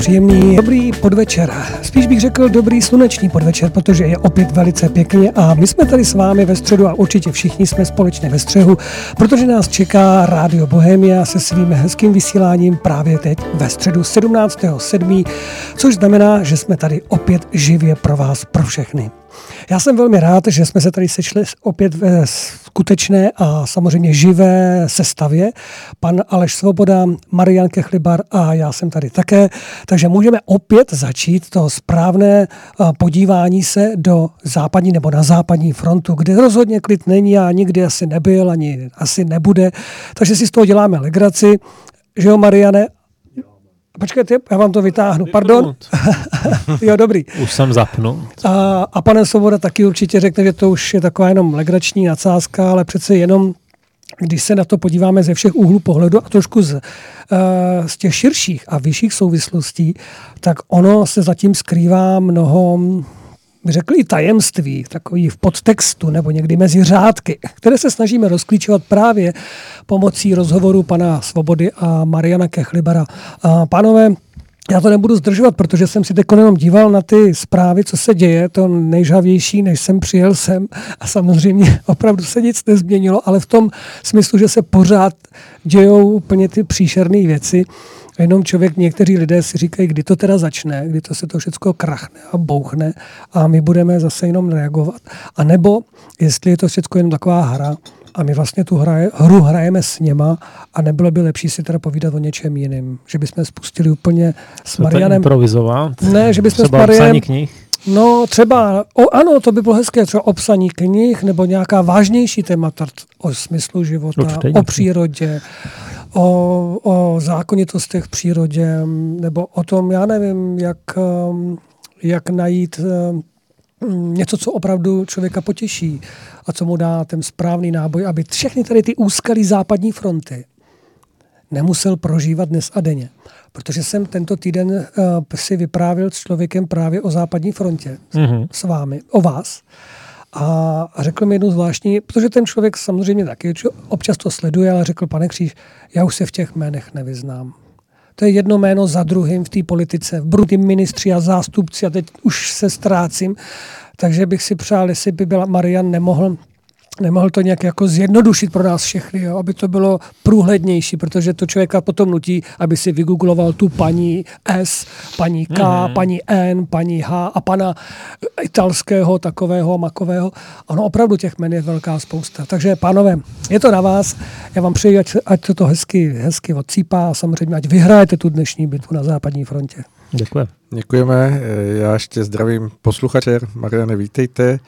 Příjemný dobrý podvečer. Spíš bych řekl dobrý sluneční podvečer, protože je opět velice pěkně a my jsme tady s vámi ve středu a určitě všichni jsme společně ve střehu, protože nás čeká Rádio Bohemia se svým hezkým vysíláním právě teď ve středu 17.7., což znamená, že jsme tady opět živě pro vás, pro všechny. Já jsem velmi rád, že jsme se tady sešli opět ve skutečné a samozřejmě živé sestavě. Pan Aleš Svoboda, Marian Kechlibar a já jsem tady také. Takže můžeme opět začít to správné podívání se do západní nebo na západní frontu, kde rozhodně klid není a nikdy asi nebyl, ani asi nebude. Takže si z toho děláme legraci. Že jo, Mariane? Počkejte, já vám to vytáhnu. Pardon? jo, dobrý. Už jsem zapnul. A, a pane Svoboda taky určitě řekne, že to už je taková jenom legrační nadsázka, ale přece jenom když se na to podíváme ze všech úhlů pohledu a trošku z, uh, z těch širších a vyšších souvislostí, tak ono se zatím skrývá mnoho řekl i tajemství, takový v podtextu nebo někdy mezi řádky, které se snažíme rozklíčovat právě pomocí rozhovoru pana Svobody a Mariana Kechlibara. A pánové, já to nebudu zdržovat, protože jsem si teď jenom díval na ty zprávy, co se děje, to nejžavější, než jsem přijel sem a samozřejmě opravdu se nic nezměnilo, ale v tom smyslu, že se pořád dějou úplně ty příšerné věci. A jenom člověk, někteří lidé si říkají, kdy to teda začne, kdy to se to všechno krachne a bouchne a my budeme zase jenom reagovat. A nebo, jestli je to všechno jenom taková hra, a my vlastně tu hraje, hru hrajeme s něma a nebylo by lepší si teda povídat o něčem jiným. Že bychom spustili úplně s Marianem... improvizovat? Ne, že bychom Třeba s Marianem... knih? No třeba, o, ano, to by bylo hezké, třeba obsaní knih nebo nějaká vážnější témata o smyslu života, Určitě. o přírodě, o, o zákonitostech v přírodě, nebo o tom, já nevím, jak, um, jak najít um, něco, co opravdu člověka potěší a co mu dá ten správný náboj, aby všechny tady ty úskalí západní fronty nemusel prožívat dnes a denně. Protože jsem tento týden uh, si vyprávěl s člověkem právě o západní frontě, mm-hmm. s vámi, o vás. A řekl mi jednu zvláštní, protože ten člověk samozřejmě taky občas to sleduje, ale řekl, pane Kříž, já už se v těch jménech nevyznám. To je jedno jméno za druhým v té politice. V brutý ministři a zástupci a teď už se ztrácím. Takže bych si přál, jestli by byla Marian nemohl nemohl to nějak jako zjednodušit pro nás všechny, jo? aby to bylo průhlednější, protože to člověka potom nutí, aby si vygoogloval tu paní S, paní K, mm-hmm. paní N, paní H a pana italského takového makového. Ono opravdu těch men je velká spousta. Takže pánové, je to na vás. Já vám přeji, ať, ať to hezky, hezky odsýpá a samozřejmě ať vyhrajete tu dnešní bitvu na západní frontě. Děkuji. Děkujeme. Já ještě zdravím posluchače. Mariane, vítejte.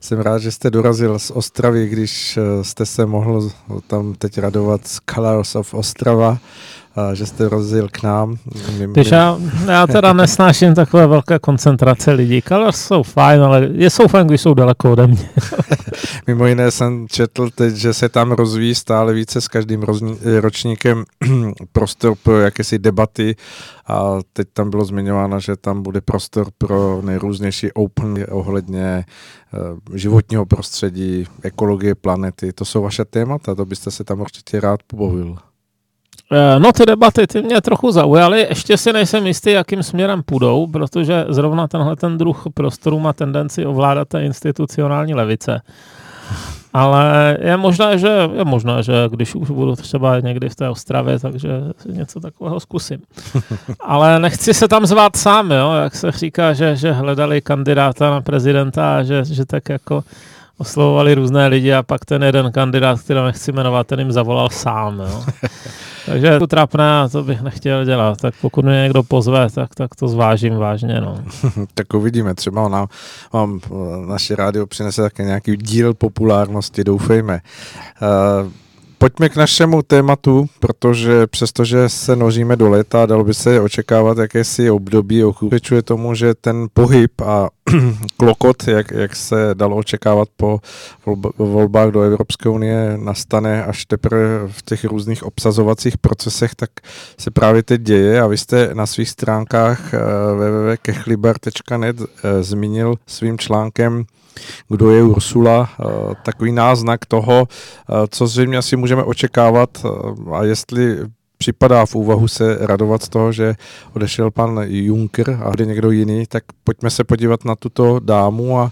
Jsem rád, že jste dorazil z Ostravy, když eh, jste se mohl tam teď radovat z Colors of Ostrava že jste rozjel k nám. Když já, já teda nesnáším takové velké koncentrace lidí. Colors jsou fajn, ale je jsou fajn, když jsou daleko ode mě. Mimo jiné jsem četl teď, že se tam rozvíjí stále více s každým ročníkem prostor pro jakési debaty a teď tam bylo zmiňováno, že tam bude prostor pro nejrůznější open ohledně uh, životního prostředí, ekologie planety. To jsou vaše témata, to byste se tam určitě rád pobavil. Eh, no ty debaty ty mě trochu zaujaly, ještě si nejsem jistý, jakým směrem půjdou, protože zrovna tenhle ten druh prostoru má tendenci ovládat té institucionální levice. Ale je možné, že, je možné, že když už budu třeba někdy v té Ostravě, takže něco takového zkusím. Ale nechci se tam zvát sám, jo? jak se říká, že, že hledali kandidáta na prezidenta a že, že tak jako oslovovali různé lidi a pak ten jeden kandidát, kterého nechci jmenovat, ten jim zavolal sám. Jo. Takže to trapné a to bych nechtěl dělat. Tak pokud mě někdo pozve, tak, tak to zvážím vážně. No. tak uvidíme, třeba nám, vám naše rádio přinese také nějaký díl populárnosti, doufejme. Uh, pojďme k našemu tématu, protože přestože se nožíme do léta, dalo by se očekávat jakési období, okupečuje tomu, že ten pohyb a klokot, jak, jak se dalo očekávat po volbách do Evropské unie, nastane až teprve v těch různých obsazovacích procesech, tak se právě teď děje. A vy jste na svých stránkách eh, www.kechlibar.net eh, zmínil svým článkem kdo je Ursula, eh, takový náznak toho, co zřejmě asi můžeme očekávat a jestli připadá v úvahu se radovat z toho, že odešel pan Juncker a kde někdo jiný, tak pojďme se podívat na tuto dámu a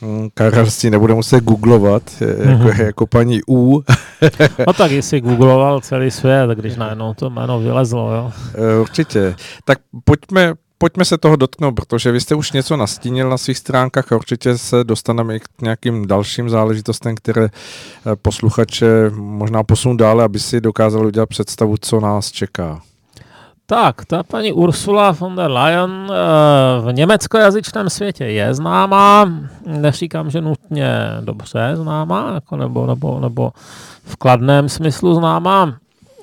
mm, Karel si nebude muset googlovat, jako, mm-hmm. jako paní U. no tak jestli googloval celý svět, když najednou to jméno vylezlo, jo. Eh, určitě. Tak pojďme, pojďme se toho dotknout, protože vy jste už něco nastínil na svých stránkách a určitě se dostaneme i k nějakým dalším záležitostem, které eh, posluchače možná posunou dále, aby si dokázali udělat představu, co nás čeká. Tak, ta paní Ursula von der Leyen eh, v německojazyčném světě je známá, neříkám, že nutně dobře známá, jako nebo, nebo, nebo v kladném smyslu známá.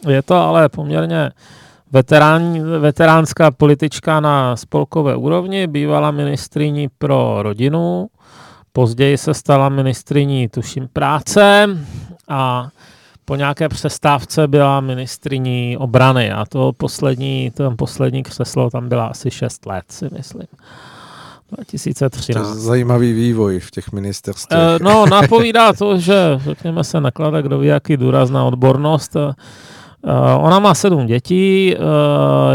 Je to ale poměrně veterán, veteránská politička na spolkové úrovni, bývala ministriní pro rodinu, později se stala ministriní, tuším, práce a po nějaké přestávce byla ministriní obrany a to poslední, ten poslední křeslo tam byla asi 6 let, si myslím. 2013. To zajímavý vývoj v těch ministerstvech. E, no, napovídá to, že řekněme se naklada, kdo ví, jaký důraz na odbornost. E, ona má sedm dětí, e,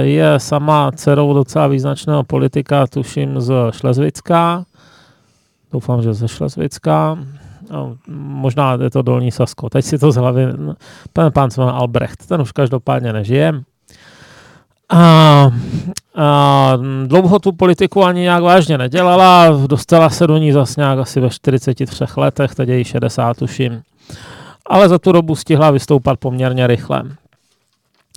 je sama dcerou docela význačného politika, tuším z Šlezvická. Doufám, že ze Šlezvická no, možná je to Dolní Sasko, teď si to z hlavy, ten pán se Albrecht, ten už každopádně nežije. A, a dlouho tu politiku ani nějak vážně nedělala, dostala se do ní zase nějak asi ve 43 letech, teď je 60 tuším. Ale za tu dobu stihla vystoupat poměrně rychle.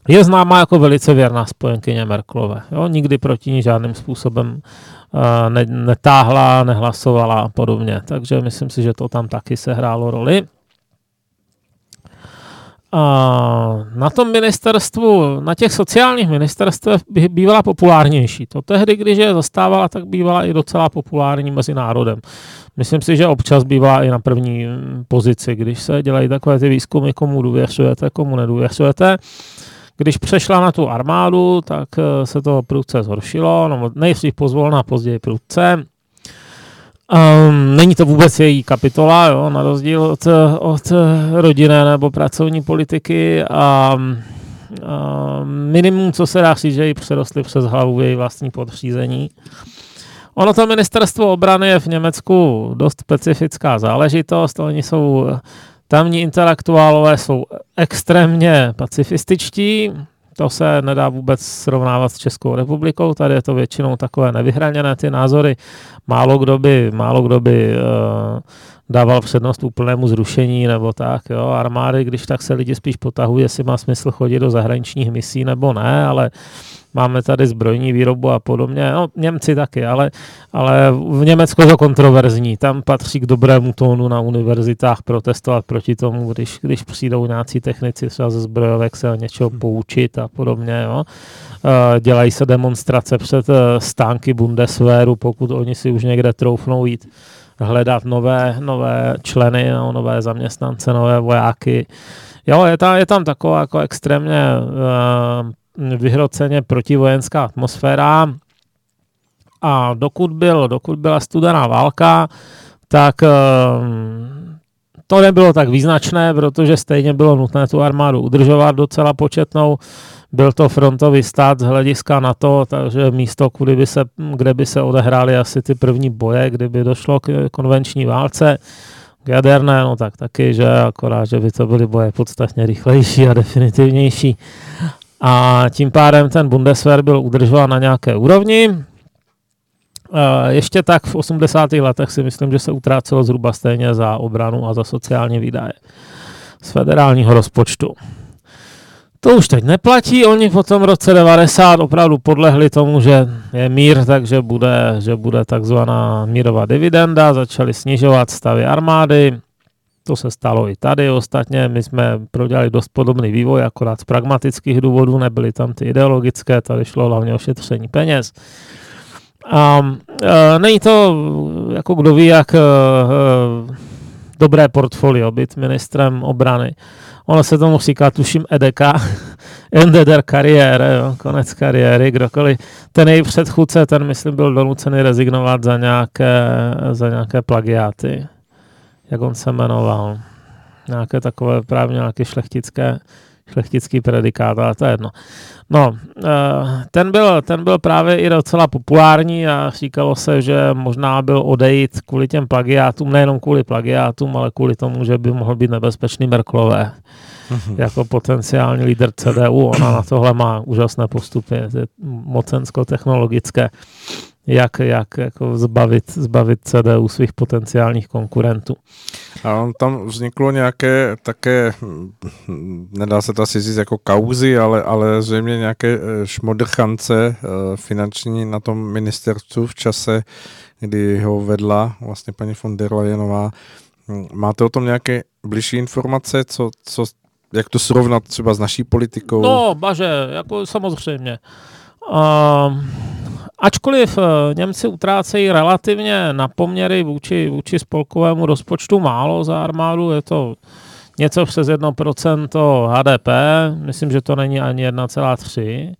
Je známá jako velice věrná spojenkyně Merklové. Jo? Nikdy proti ní žádným způsobem ne, netáhla, nehlasovala a podobně. Takže myslím si, že to tam taky sehrálo roli. A na tom ministerstvu, na těch sociálních ministerstvech bývala populárnější. To tehdy, když je zastávala, tak bývala i docela populární mezi národem. Myslím si, že občas bývá i na první pozici, když se dělají takové ty výzkumy, komu důvěřujete, komu nedůvěřujete. Když přešla na tu armádu, tak eh, se to prudce zhoršilo, no, nejdřív pozvolna, později prudce. Um, není to vůbec její kapitola, jo, na rozdíl od, od rodinné nebo pracovní politiky a um, minimum, co se dá říct, že ji přerostly přes hlavu její vlastní podřízení. Ono to ministerstvo obrany je v Německu dost specifická záležitost. Oni jsou Tamní intelektuálové jsou extrémně pacifističtí, to se nedá vůbec srovnávat s Českou republikou, tady je to většinou takové nevyhraněné ty názory. Málo kdo by, málo kdo by uh, dával přednost úplnému zrušení nebo tak. Jo. Armády, když tak se lidi spíš potahují, jestli má smysl chodit do zahraničních misí nebo ne, ale máme tady zbrojní výrobu a podobně. No, Němci taky, ale, ale v Německu je to kontroverzní. Tam patří k dobrému tónu na univerzitách protestovat proti tomu, když, když přijdou nějací technici třeba ze zbrojovek se něčeho poučit a podobně. Jo. Dělají se demonstrace před e, stánky Bundeswehru, pokud oni si už někde troufnou jít hledat nové, nové členy, no, nové zaměstnance, nové vojáky. Jo, je tam, je tam taková jako extrémně uh, vyhroceně protivojenská atmosféra a dokud, byl, dokud byla studená válka, tak uh, to nebylo tak význačné, protože stejně bylo nutné tu armádu udržovat docela početnou. Byl to frontový stát z hlediska na to, takže místo, kudy by se, kde by se odehrály asi ty první boje, kdyby došlo k konvenční válce, k jaderné, no tak taky, že akorát, že by to byly boje podstatně rychlejší a definitivnější. A tím pádem ten Bundeswehr byl udržován na nějaké úrovni. Ještě tak v 80. letech si myslím, že se utrácelo zhruba stejně za obranu a za sociální výdaje z federálního rozpočtu. To už teď neplatí, oni po tom roce 90 opravdu podlehli tomu, že je mír, takže bude, že bude takzvaná mírová dividenda, začali snižovat stavy armády, to se stalo i tady ostatně, my jsme prodělali dost podobný vývoj, akorát z pragmatických důvodů, nebyly tam ty ideologické, tady šlo hlavně o šetření peněz. A e, není to, jako kdo ví, jak e, e, dobré portfolio být ministrem obrany. Ono se tomu říká, tuším, EDK, Endeder kariér, jo, konec kariéry, kdokoliv. Ten její předchůdce, ten myslím byl donucený rezignovat za nějaké, za nějaké plagiáty. Jak on se jmenoval? Nějaké takové právě nějaké šlechtické, šlechtický predikát, ale to je jedno. No, eh, ten byl, ten byl právě i docela populární a říkalo se, že možná byl odejít kvůli těm plagiátům, nejenom kvůli plagiátům, ale kvůli tomu, že by mohl být nebezpečný Merklové mm-hmm. jako potenciální líder CDU. Ona na tohle má úžasné postupy, mocensko-technologické jak, jak jako zbavit, zbavit CDU svých potenciálních konkurentů. A on tam vzniklo nějaké také, nedá se to asi říct jako kauzy, ale, ale zřejmě nějaké eh, šmodrchance eh, finanční na tom ministerstvu v čase, kdy ho vedla vlastně paní von der Leyenová. Máte o tom nějaké blížší informace, co, co, jak to srovnat třeba s naší politikou? No, baže, jako samozřejmě. Uh, Ačkoliv eh, Němci utrácejí relativně na poměry vůči, vůči spolkovému rozpočtu málo za armádu, je to něco přes 1% HDP, myslím, že to není ani 1,3,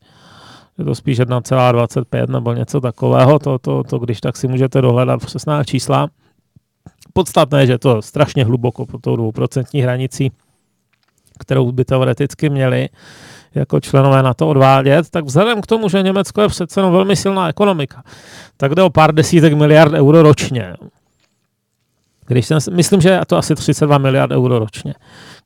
je to spíš 1,25 nebo něco takového, to, to, to když tak si můžete dohledat přesná čísla. Podstatné je, že to strašně hluboko pod tou dvouprocentní hranicí, kterou by teoreticky měli jako členové na to odvádět, tak vzhledem k tomu, že Německo je přece jenom velmi silná ekonomika, tak jde o pár desítek miliard euro ročně. Když jsem, myslím, že je to asi 32 miliard euro ročně.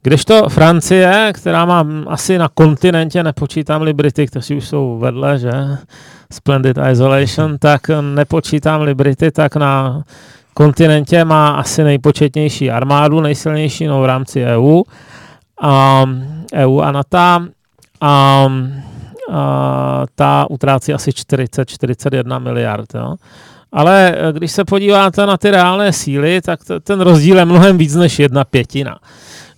Když to Francie, která má asi na kontinentě, nepočítám-li Brity, kteří už jsou vedle, že Splendid Isolation, tak nepočítám-li Brity, tak na kontinentě má asi nejpočetnější armádu, nejsilnější no v rámci EU. A EU a NATO a, a ta utrácí asi 40-41 miliard. Jo. Ale eh, když se podíváte na ty reálné síly, tak t- ten rozdíl je mnohem víc než jedna pětina.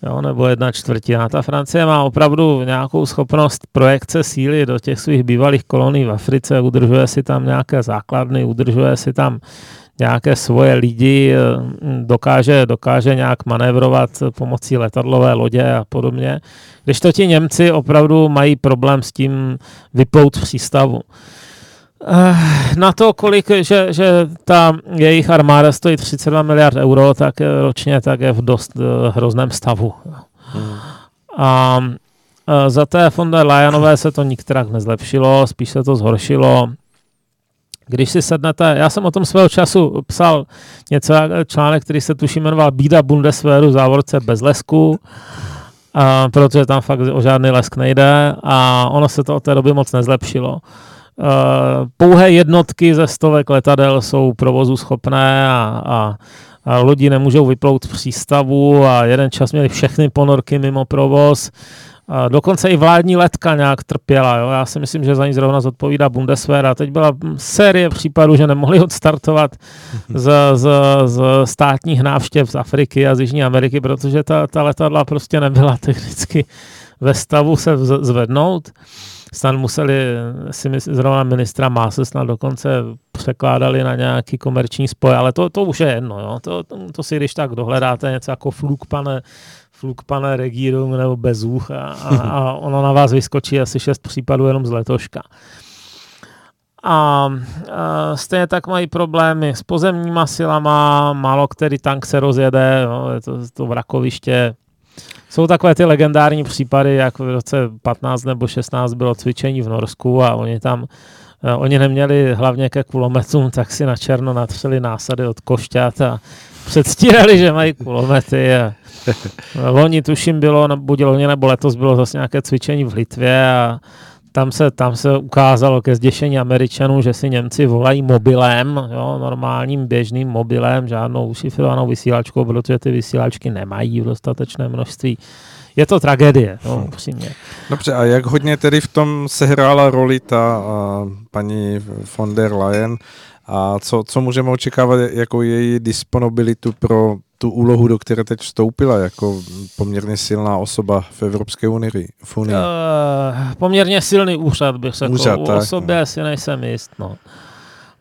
Jo, nebo jedna čtvrtina. Ta Francie má opravdu nějakou schopnost projekce síly do těch svých bývalých kolonií v Africe, udržuje si tam nějaké základny, udržuje si tam nějaké svoje lidi, eh, dokáže, dokáže nějak manévrovat pomocí letadlové lodě a podobně. Když to ti Němci opravdu mají problém s tím vyplout v přístavu. Eh, na to, kolik, že, že ta jejich armáda stojí 32 miliard euro, tak ročně tak je v dost eh, hrozném stavu. Hmm. A za té von der Leyenové se to nikterak nezlepšilo, spíš se to zhoršilo. Když si sednete, já jsem o tom svého času psal něco, článek, který se tuším jmenoval Bída Bundeswehru závorce bez lesku, a, protože tam fakt o žádný lesk nejde a ono se to od té doby moc nezlepšilo. Uh, pouhé jednotky ze stovek letadel jsou provozu schopné a, a, a lodi nemůžou vyplout v přístavu a jeden čas měli všechny ponorky mimo provoz. Dokonce i vládní letka nějak trpěla. Jo? Já si myslím, že za ní zrovna zodpovídá Bundeswehr. A teď byla série případů, že nemohli odstartovat z, z, z státních návštěv z Afriky a z Jižní Ameriky, protože ta, ta letadla prostě nebyla technicky ve stavu se zvednout. Snad museli, si myslím, zrovna ministra Máse snad dokonce překládali na nějaký komerční spoj, ale to, to už je jedno. Jo? To, to, to si když tak dohledáte něco jako Flugpane Flugpane Regierung nebo Bezuch a, a, a ono na vás vyskočí asi šest případů jenom z letoška. A, a stejně tak mají problémy s pozemníma silama, málo který tank se rozjede, no, je to, to vrakoviště. Jsou takové ty legendární případy, jak v roce 15 nebo 16 bylo cvičení v Norsku a oni tam Uh, oni neměli hlavně ke kulometům, tak si na černo natřeli násady od košťat a předstírali, že mají kulomety. A loni tuším bylo, buď loni nebo letos bylo zase nějaké cvičení v Litvě a tam se, tam se ukázalo ke zděšení Američanů, že si Němci volají mobilem, jo, normálním běžným mobilem, žádnou ušifrovanou vysílačkou, protože ty vysílačky nemají v dostatečné množství. Je to tragédie, no, upřímně. Dobře, a jak hodně tedy v tom sehrála roli ta a, paní von der Leyen a co, co můžeme očekávat jako její disponibilitu pro tu úlohu, do které teď vstoupila jako poměrně silná osoba v Evropské unii? V unii. Uh, poměrně silný úřad bych se úřad, o sobě no. si nejsem jist. No.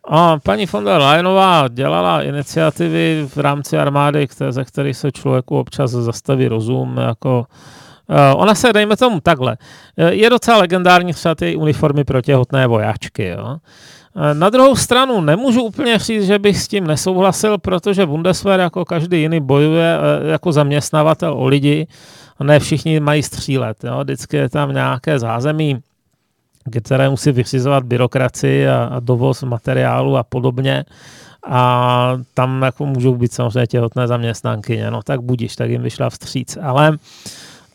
A paní von der Leyenová dělala iniciativy v rámci armády, které, ze kterých se člověku občas zastaví rozum, jako Uh, ona se, dejme tomu takhle, je docela legendární třeba ty uniformy pro těhotné vojáčky. Jo? Na druhou stranu nemůžu úplně říct, že bych s tím nesouhlasil, protože Bundeswehr jako každý jiný bojuje eh, jako zaměstnavatel o lidi ne všichni mají střílet. Jo. Vždycky je tam nějaké zázemí, které musí vyřizovat byrokracii a, a dovoz materiálu a podobně. A tam jako můžou být samozřejmě těhotné zaměstnanky, no tak budíš, tak jim vyšla vstříc. Ale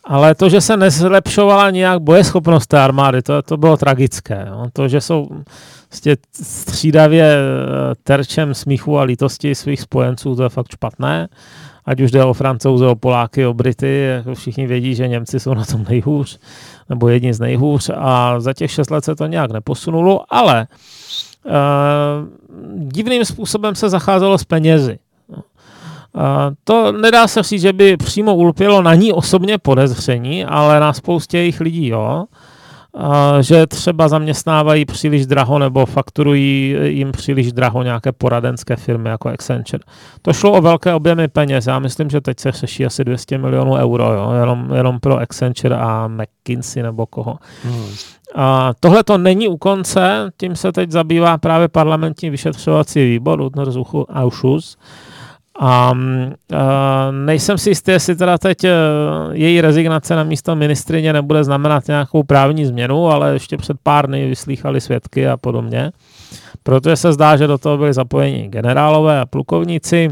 ale to, že se nezlepšovala nějak bojeschopnost té armády, to, to bylo tragické. Jo. To, že jsou vlastně střídavě eh, terčem smíchu a lítosti svých spojenců, to je fakt špatné. Ať už jde o Francouze, o Poláky, o Brity, jako všichni vědí, že Němci jsou na tom nejhůř, nebo jedni z nejhůř a za těch šest let se to nějak neposunulo, ale uh, divným způsobem se zacházelo s penězi. To nedá se říct, že by přímo ulpělo na ní osobně podezření, ale na spoustě jejich lidí, jo. Že třeba zaměstnávají příliš draho nebo fakturují jim příliš draho nějaké poradenské firmy jako Accenture. To šlo o velké objemy peněz. Já myslím, že teď se řeší asi 200 milionů euro, jo, jenom, jenom pro Accenture a McKinsey nebo koho. Hmm. A tohle to není u konce, tím se teď zabývá právě parlamentní vyšetřovací výbor, Ausschuss, a uh, nejsem si jistý, jestli teda teď uh, její rezignace na místo ministrině nebude znamenat nějakou právní změnu, ale ještě před pár dny vyslýchali svědky a podobně. Protože se zdá, že do toho byli zapojeni generálové a plukovníci.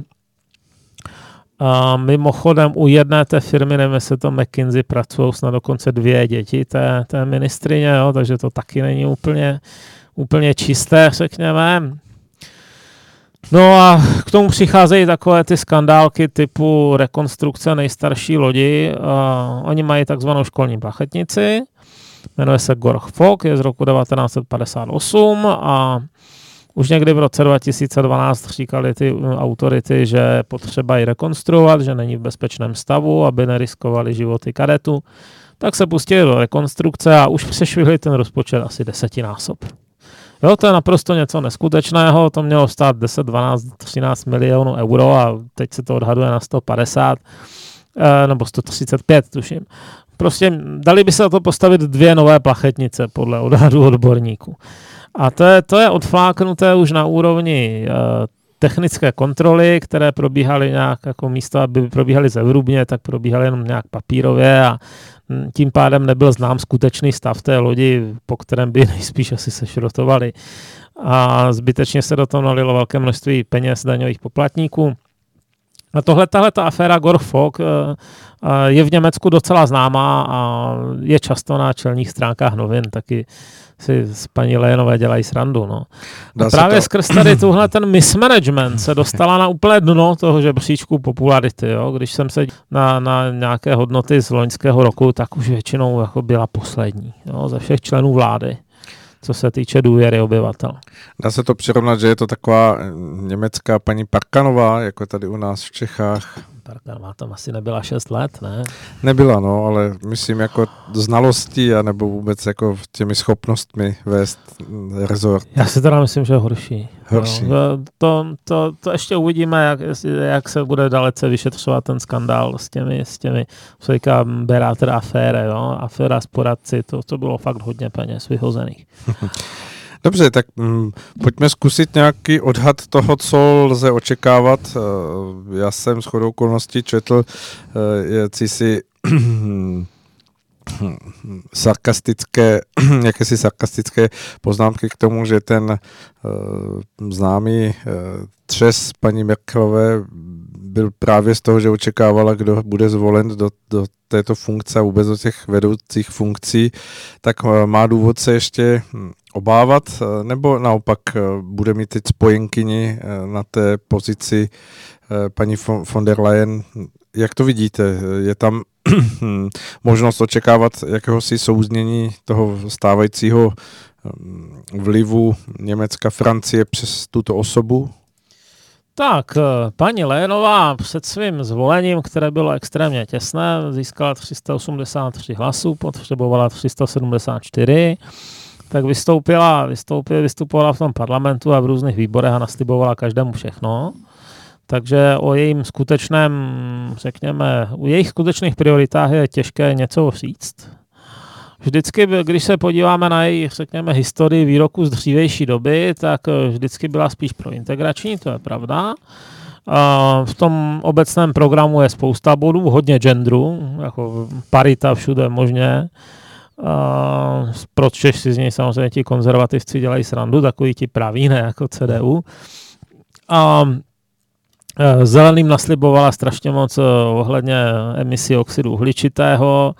A mimochodem u jedné té firmy, nevím, jestli to McKinsey, pracují snad dokonce dvě děti té, té ministrině, jo, takže to taky není úplně, úplně čisté, řekněme. No a k tomu přicházejí takové ty skandálky typu rekonstrukce nejstarší lodi. Uh, oni mají takzvanou školní plachetnici, jmenuje se Gorch Fok, je z roku 1958 a už někdy v roce 2012 říkali ty autority, že potřeba ji rekonstruovat, že není v bezpečném stavu, aby neriskovali životy kadetu. Tak se pustili do rekonstrukce a už přešvihli ten rozpočet asi desetinásob. Jo, to je naprosto něco neskutečného, to mělo stát 10, 12, 13 milionů euro a teď se to odhaduje na 150 eh, nebo 135, tuším. Prostě dali by se na to postavit dvě nové plachetnice podle odhadu odborníků. A to je, to je odfláknuté už na úrovni uh, technické kontroly, které probíhaly nějak jako místo, aby probíhaly zevrubně, tak probíhaly jenom nějak papírově a tím pádem nebyl znám skutečný stav té lodi, po kterém by nejspíš asi sešrotovali. A zbytečně se do toho nalilo velké množství peněz daňových poplatníků. A tohle, tahle ta aféra Gorfok je v Německu docela známá a je často na čelních stránkách novin, taky si s paní Lejenové dělají srandu. No. A právě to... skrz tady tuhle ten mismanagement se dostala na úplné dno toho žebříčku popularity. Jo. Když jsem se na, na nějaké hodnoty z loňského roku, tak už většinou jako byla poslední jo, ze všech členů vlády co se týče důvěry obyvatel. Dá se to přirovnat, že je to taková německá paní Parkanová, jako tady u nás v Čechách. Parkanová tam asi nebyla 6 let, ne? Nebyla, no, ale myslím jako znalostí a nebo vůbec jako těmi schopnostmi vést rezort. Já si teda myslím, že je horší. Horší. No, to, to, to, ještě uvidíme, jak, jak se bude dalece vyšetřovat ten skandál s těmi, s těmi, co říká Beráter afére, jo? aféra s poradci, to, to bylo fakt hodně peněz vyhozených. Dobře, tak hm, pojďme zkusit nějaký odhad toho, co lze očekávat. Eh, já jsem s chodou okolností četl uh, si sarkastické, jakési sarkastické poznámky k tomu, že ten uh, známý uh, třes paní Merkelové byl právě z toho, že očekávala, kdo bude zvolen do, do této funkce a vůbec do těch vedoucích funkcí, tak má důvod se ještě hm, obávat, uh, nebo naopak uh, bude mít teď spojenkyni uh, na té pozici paní von der Leyen. Jak to vidíte? Je tam možnost očekávat jakéhosi souznění toho stávajícího mm, vlivu Německa, Francie přes tuto osobu? Tak, eh, paní Lénová před svým zvolením, které bylo extrémně těsné, získala 383 hlasů, potřebovala 374, tak vystoupila, vystoupila, vystupovala v tom parlamentu a v různých výborech a naslibovala každému všechno. Takže o jejím skutečném, řekněme, u jejich skutečných prioritách je těžké něco říct. vždycky, když se podíváme na její, řekněme, historii výroku z dřívější doby, tak vždycky byla spíš pro integrační, to je pravda. V tom obecném programu je spousta bodů, hodně genderu, jako parita všude možně. Proč si z něj samozřejmě ti konzervativci dělají srandu, takový ti praví, ne jako CDU. A e, Zeleným naslibovala strašně moc e, ohledně emisí oxidu uhličitého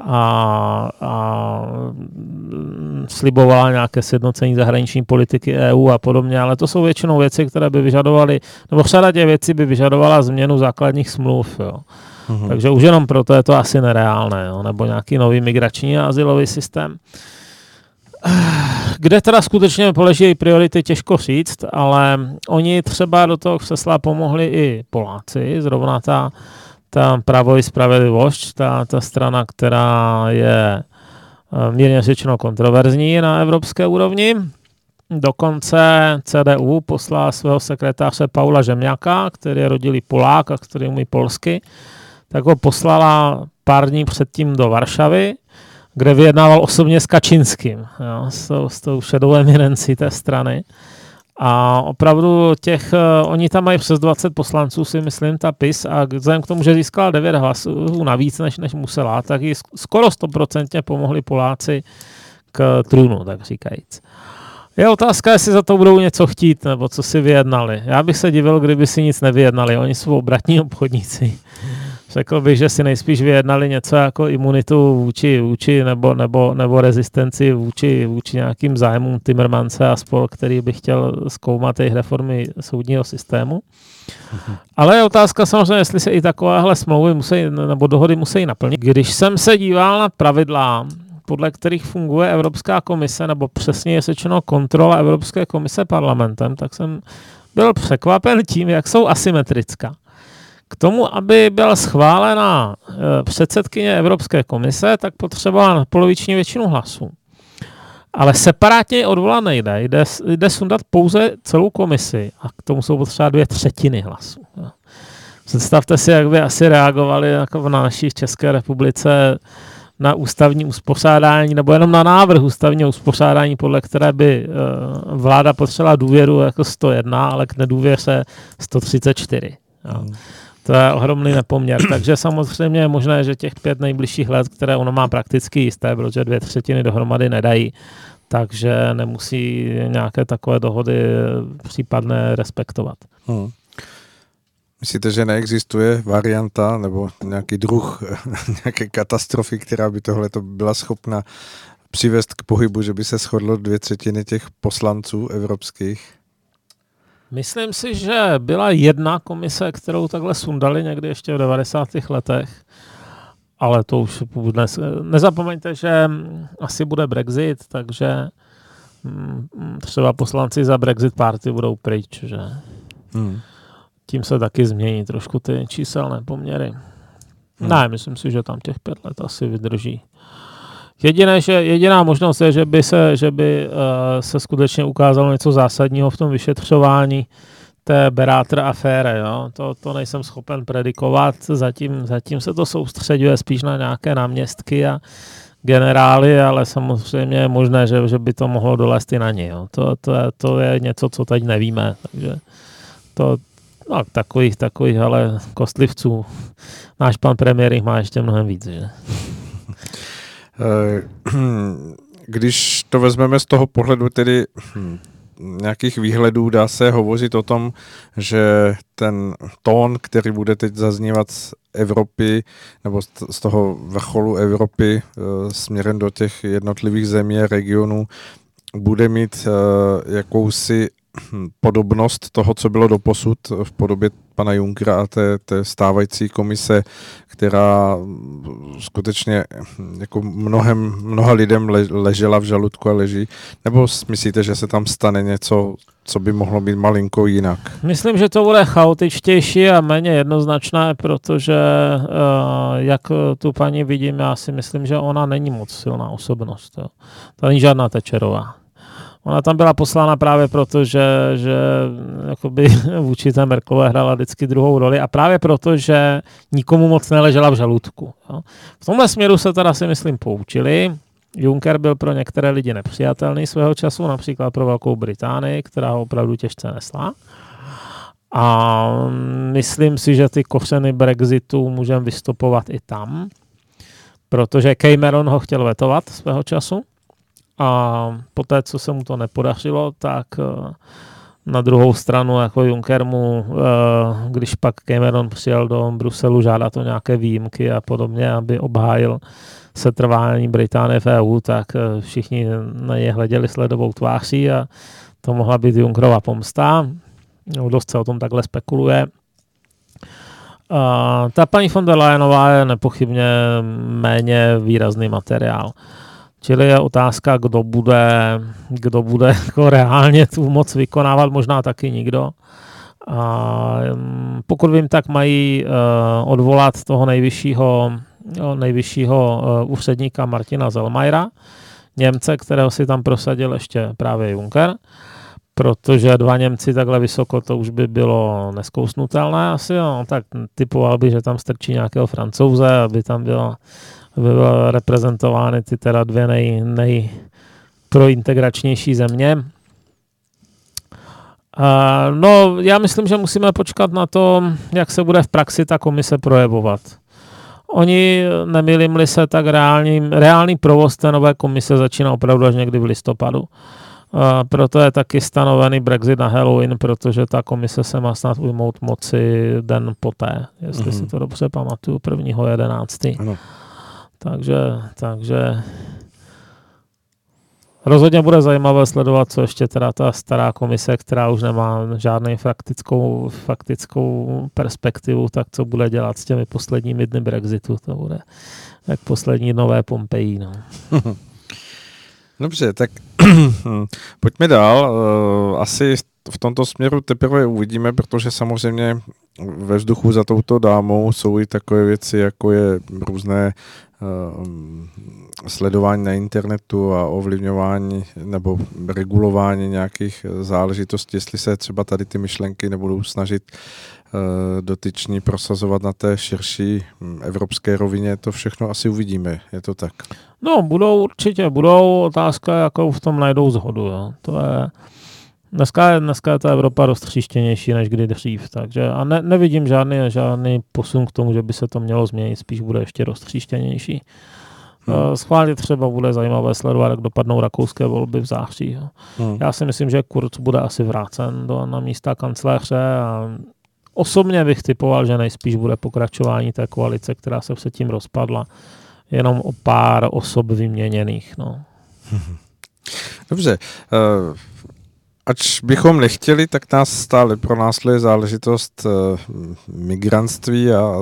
a, a slibovala nějaké sjednocení zahraniční politiky EU a podobně, ale to jsou většinou věci, které by vyžadovaly, nebo řada těch věcí by vyžadovala změnu základních smluv. Jo. Uhum. Takže už jenom proto je to asi nereálné, jo, nebo nějaký nový migrační a asilový systém. Kde teda skutečně poleží priority, těžko říct, ale oni třeba do toho křesla pomohli i Poláci, zrovna ta ta Pravo i spravedlivost, ta, ta strana, která je eh, mírně řečeno kontroverzní na evropské úrovni. Dokonce CDU poslala svého sekretáře Paula Žemňaka, který je rodilý Polák a který umí polsky, tak ho poslala pár dní předtím do Varšavy, kde vyjednával osobně s Kačinským, jo, s, s tou šedou eminencí té strany. A opravdu těch, uh, oni tam mají přes 20 poslanců, si myslím, ta PIS a vzhledem k tomu, že získala 9 hlasů navíc, než, než musela, tak ji skoro 100% pomohli Poláci k trůnu, tak říkajíc. Je otázka, jestli za to budou něco chtít, nebo co si vyjednali. Já bych se divil, kdyby si nic nevyjednali. Oni jsou obratní obchodníci. Řekl bych, že si nejspíš vyjednali něco jako imunitu vůči, vůči nebo, nebo, nebo rezistenci vůči, vůči nějakým zájmům Timmermanse a spol, který by chtěl zkoumat jejich reformy soudního systému. Ale je otázka samozřejmě, jestli se i takovéhle smlouvy musí, nebo dohody musí naplnit. Když jsem se díval na pravidla, podle kterých funguje Evropská komise, nebo přesně je sečeno kontrola Evropské komise parlamentem, tak jsem byl překvapen tím, jak jsou asymetrická. K tomu, aby byla schválena eh, předsedkyně Evropské komise, tak potřebovala poloviční většinu hlasů. Ale separátně odvolat nejde. Jde, jde sundat pouze celou komisi a k tomu jsou potřeba dvě třetiny hlasů. Představte si, jak by asi reagovali jako v naší České republice na ústavní uspořádání, nebo jenom na návrh ústavního uspořádání, podle které by uh, vláda potřebovala důvěru jako 101, ale k nedůvěře 134. Jo. Hmm. To je ohromný nepoměr. Takže samozřejmě je možné, že těch pět nejbližších let, které ono má prakticky jisté, protože dvě třetiny dohromady nedají, takže nemusí nějaké takové dohody případné respektovat. Hmm. Myslíte, že neexistuje varianta nebo nějaký druh nějaké katastrofy, která by tohle to byla schopna přivést k pohybu, že by se shodlo dvě třetiny těch poslanců evropských? Myslím si, že byla jedna komise, kterou takhle sundali někdy ještě v 90. letech, ale to už dnes. Nezapomeňte, že asi bude Brexit, takže mm, třeba poslanci za Brexit party budou pryč, že hmm. tím se taky změní trošku ty číselné poměry. Hmm. Ne, myslím si, že tam těch pět let asi vydrží. Jediné, že, jediná možnost je, že by, se, že by uh, se skutečně ukázalo něco zásadního v tom vyšetřování té Berátr aféry. Jo? To, to nejsem schopen predikovat, zatím, zatím se to soustředuje spíš na nějaké náměstky a generály, ale samozřejmě je možné, že, že by to mohlo dolézt i na ně. Jo? To, to, je, to je něco, co teď nevíme, takže to, no, takových, takových, ale kostlivců. Náš pan premiér jich má ještě mnohem víc, že? Eh, když to vezmeme z toho pohledu tedy hm, nějakých výhledů, dá se hovořit o tom, že ten tón, který bude teď zaznívat z Evropy, nebo z toho vrcholu Evropy eh, směrem do těch jednotlivých zemí a regionů, bude mít eh, jakousi podobnost toho, co bylo doposud v podobě pana Junkera a té, té stávající komise, která skutečně jako mnohem, mnoha lidem le, ležela v žaludku a leží? Nebo myslíte, že se tam stane něco, co by mohlo být malinko jinak? Myslím, že to bude chaotičtější a méně jednoznačné, protože uh, jak tu paní vidím, já si myslím, že ona není moc silná osobnost. To není žádná Tečerová. Ona tam byla poslána právě proto, že, že jakoby vůči té Merklové hrála vždycky druhou roli a právě proto, že nikomu moc neležela v žaludku. Jo. V tomhle směru se teda si myslím poučili. Juncker byl pro některé lidi nepřijatelný svého času, například pro Velkou Británii, která ho opravdu těžce nesla. A myslím si, že ty kořeny Brexitu můžeme vystupovat i tam, protože Cameron ho chtěl vetovat svého času a poté, co se mu to nepodařilo, tak eh, na druhou stranu jako Juncker mu, eh, když pak Cameron přijel do Bruselu žádat o nějaké výjimky a podobně, aby obhájil setrvání Británie v EU, tak eh, všichni na ně hleděli sledovou tváří a to mohla být Junckerova pomsta. No, dost se o tom takhle spekuluje. A ta paní von der Leyenová je nepochybně méně výrazný materiál. Čili je otázka, kdo bude, kdo bude jako reálně tu moc vykonávat, možná taky nikdo. A mm, pokud vím, tak mají uh, odvolat toho nejvyššího, nejvyššího uh, úředníka Martina Zelmajra, Němce, kterého si tam prosadil ještě právě Juncker, protože dva Němci takhle vysoko, to už by bylo neskousnutelné asi, no, tak typoval by, že tam strčí nějakého francouze, aby tam byla aby byly reprezentovány ty teda dvě nej, nej prointegračnější země. No, já myslím, že musíme počkat na to, jak se bude v praxi ta komise projevovat. Oni, nemilím se, tak reální, reálný provoz té nové komise začíná opravdu až někdy v listopadu. Uh, proto je taky stanovený Brexit na Halloween, protože ta komise se má snad ujmout moci den poté, jestli mm-hmm. si to dobře pamatuju, 1.11. Ano. Takže, takže rozhodně bude zajímavé sledovat, co ještě teda ta stará komise, která už nemá žádnou faktickou, faktickou perspektivu, tak co bude dělat s těmi posledními dny Brexitu. To bude jak poslední nové Pompeji. No. Dobře, tak pojďme dál. Eh, asi v tomto směru teprve uvidíme, protože samozřejmě ve vzduchu za touto dámou jsou i takové věci, jako je různé sledování na internetu a ovlivňování nebo regulování nějakých záležitostí, jestli se třeba tady ty myšlenky nebudou snažit uh, dotyční prosazovat na té širší hm, evropské rovině, to všechno asi uvidíme, je to tak? No, budou určitě, budou otázka, jakou v tom najdou zhodu, jo. to je Dneska je, dneska je ta Evropa roztříštěnější než kdy dřív, takže a ne, nevidím žádný, žádný posun k tomu, že by se to mělo změnit, spíš bude ještě roztříštěnější. Hmm. Schválně třeba bude zajímavé sledovat, jak dopadnou rakouské volby v září. Hmm. Já si myslím, že Kurz bude asi vrácen do, na místa kancléře a osobně bych typoval, že nejspíš bude pokračování té koalice, která se se tím rozpadla, jenom o pár osob vyměněných. No. Dobře. Ač bychom nechtěli, tak nás stále pronásleduje záležitost uh, migrantství a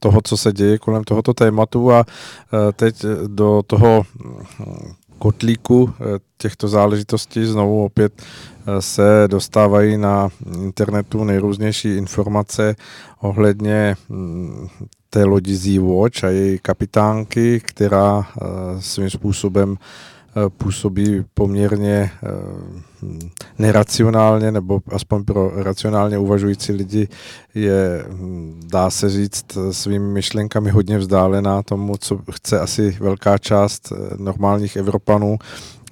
toho, co se děje kolem tohoto tématu. A uh, teď do toho kotlíku těchto záležitostí znovu opět se dostávají na internetu nejrůznější informace ohledně hm, té lodi Z-Watch a její kapitánky, která svým způsobem Eh, působí poměrně eh, neracionálně, nebo aspoň pro racionálně uvažující lidi je, hm, dá se říct, svými myšlenkami hodně vzdálená tomu, co chce asi velká část eh, normálních Evropanů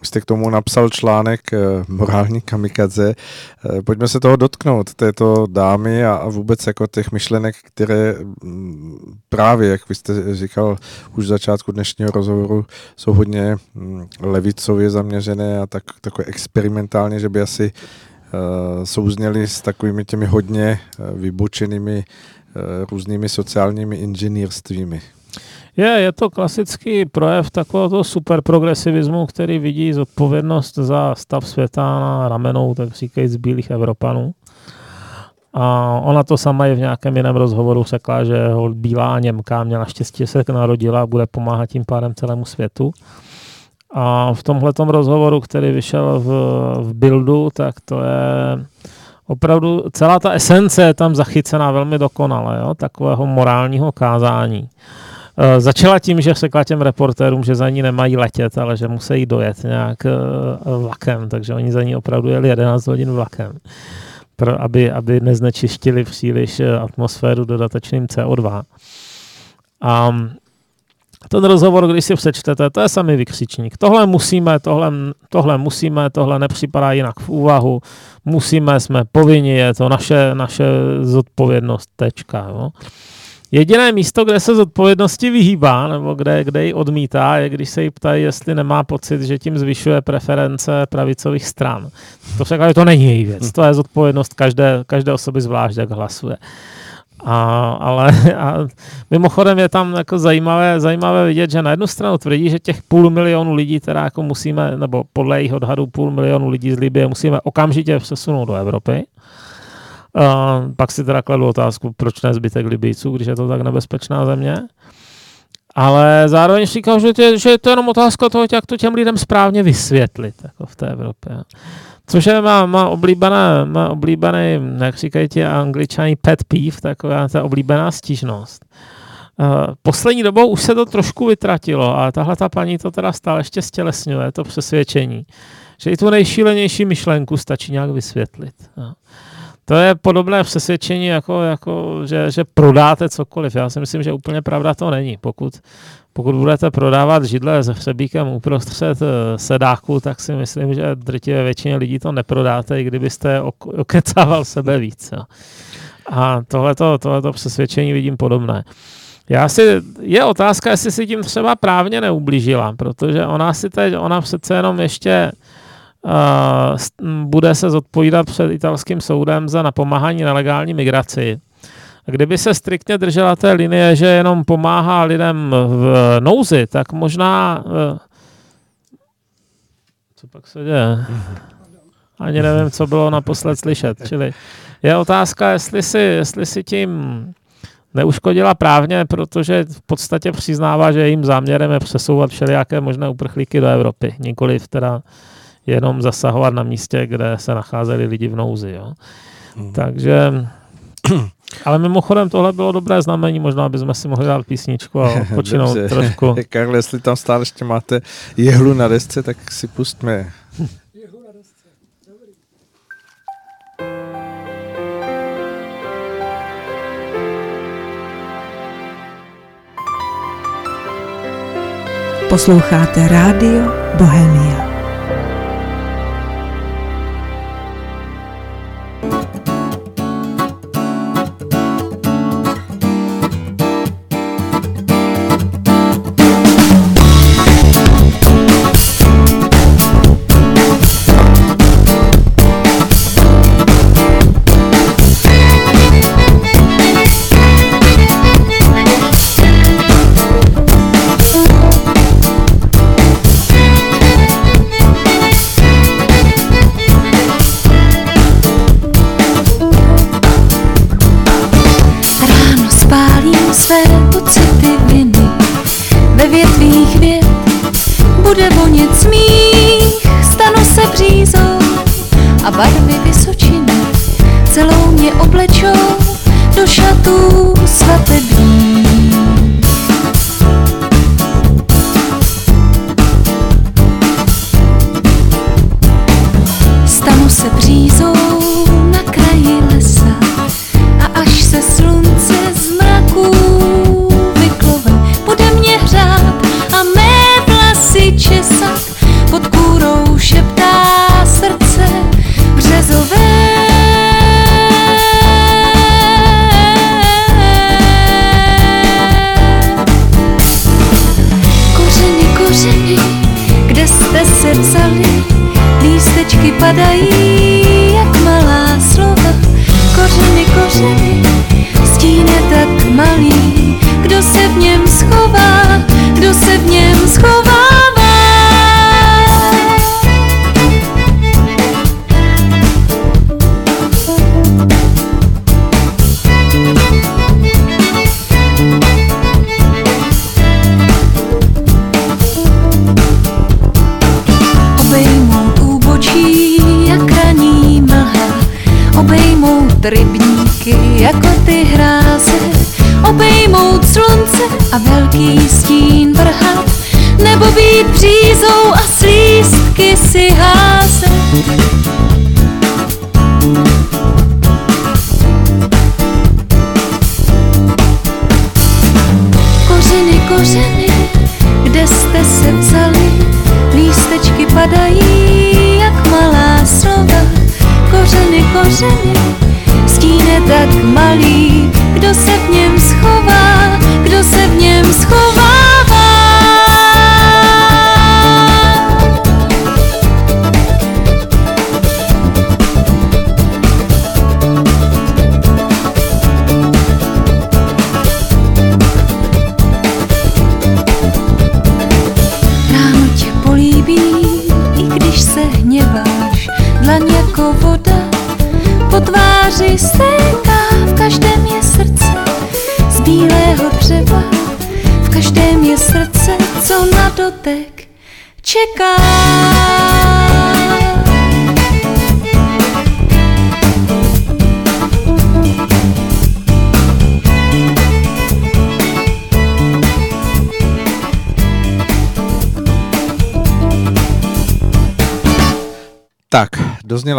jste k tomu napsal článek eh, Morální kamikaze. Eh, pojďme se toho dotknout, této dámy a, vůbec jako těch myšlenek, které mm, právě, jak vy jste říkal už v začátku dnešního rozhovoru, jsou hodně mm, levicově zaměřené a tak, takové experimentálně, že by asi uh, souzněli s takovými těmi hodně vybočenými různými sociálními inženýrstvími. Je, je to klasický projev takového superprogresivismu, který vidí zodpovědnost za stav světa na ramenou, tak říkají, z bílých Evropanů. A ona to sama je v nějakém jiném rozhovoru řekla, že bílá Němka měla štěstí, se narodila a bude pomáhat tím pádem celému světu. A v tomhle rozhovoru, který vyšel v, v Buildu, tak to je opravdu celá ta esence je tam zachycená velmi dokonale, jo, takového morálního kázání. Eh, začala tím, že řekla těm reportérům, že za ní nemají letět, ale že musí dojet nějak eh, vlakem, takže oni za ní opravdu jeli 11 hodin vlakem, pro, aby, aby neznečištili příliš eh, atmosféru dodatečným CO2. A ten rozhovor, když si přečtete, to je samý vykřičník. Tohle musíme, tohle, tohle musíme, tohle nepřipadá jinak v úvahu, musíme, jsme povinni, je to naše, naše zodpovědnost, tečka. Jo. Jediné místo, kde se z odpovědnosti vyhýbá, nebo kde, kde ji odmítá, je, když se jí ptají, jestli nemá pocit, že tím zvyšuje preference pravicových stran. To však to není její věc. To je zodpovědnost každé, každé osoby zvlášť, jak hlasuje. A, ale a mimochodem je tam jako zajímavé, zajímavé vidět, že na jednu stranu tvrdí, že těch půl milionu lidí, teda jako musíme, nebo podle jejich odhadů půl milionu lidí z Libie musíme okamžitě přesunout do Evropy. A pak si teda kladu otázku, proč ne zbytek Libijců, když je to tak nebezpečná země. Ale zároveň říkal, že, tě, že je to jenom otázka toho, jak to těm lidem správně vysvětlit jako v té Evropě. Což je má, má, oblíbené, má oblíbený, jak říkají ti angličani, pet peeve, taková ta oblíbená stížnost. Uh, poslední dobou už se to trošku vytratilo, ale tahle ta paní to teda stále ještě stělesňuje, to přesvědčení, že i tu nejšílenější myšlenku stačí nějak vysvětlit. To je podobné přesvědčení, jako, jako že, že prodáte cokoliv. Já si myslím, že úplně pravda to není. Pokud, pokud budete prodávat židle s hřebíkem uprostřed eh, sedáku, tak si myslím, že drtivé většině lidí to neprodáte, i kdybyste okecával sebe víc. Jo. A tohleto, tohleto přesvědčení vidím podobné. Já si, je otázka, jestli si tím třeba právně neublížila, protože ona si teď, ona přece jenom ještě bude se zodpovídat před italským soudem za napomáhání nelegální migraci. Kdyby se striktně držela té linie, že jenom pomáhá lidem v nouzi, tak možná... Uh, co pak se děje? Ani nevím, co bylo naposled slyšet. Čili je otázka, jestli si, jestli si tím neuškodila právně, protože v podstatě přiznává, že jejím záměrem je přesouvat všelijaké možné uprchlíky do Evropy, nikoliv teda jenom zasahovat na místě, kde se nacházeli lidi v nouzi. Jo. Mm. Takže, ale mimochodem tohle bylo dobré znamení, možná bychom si mohli dát písničku a počinout trošku. Karle, jestli tam stále ještě máte jehlu na desce, tak si pustme. Posloucháte Rádio Bohemia.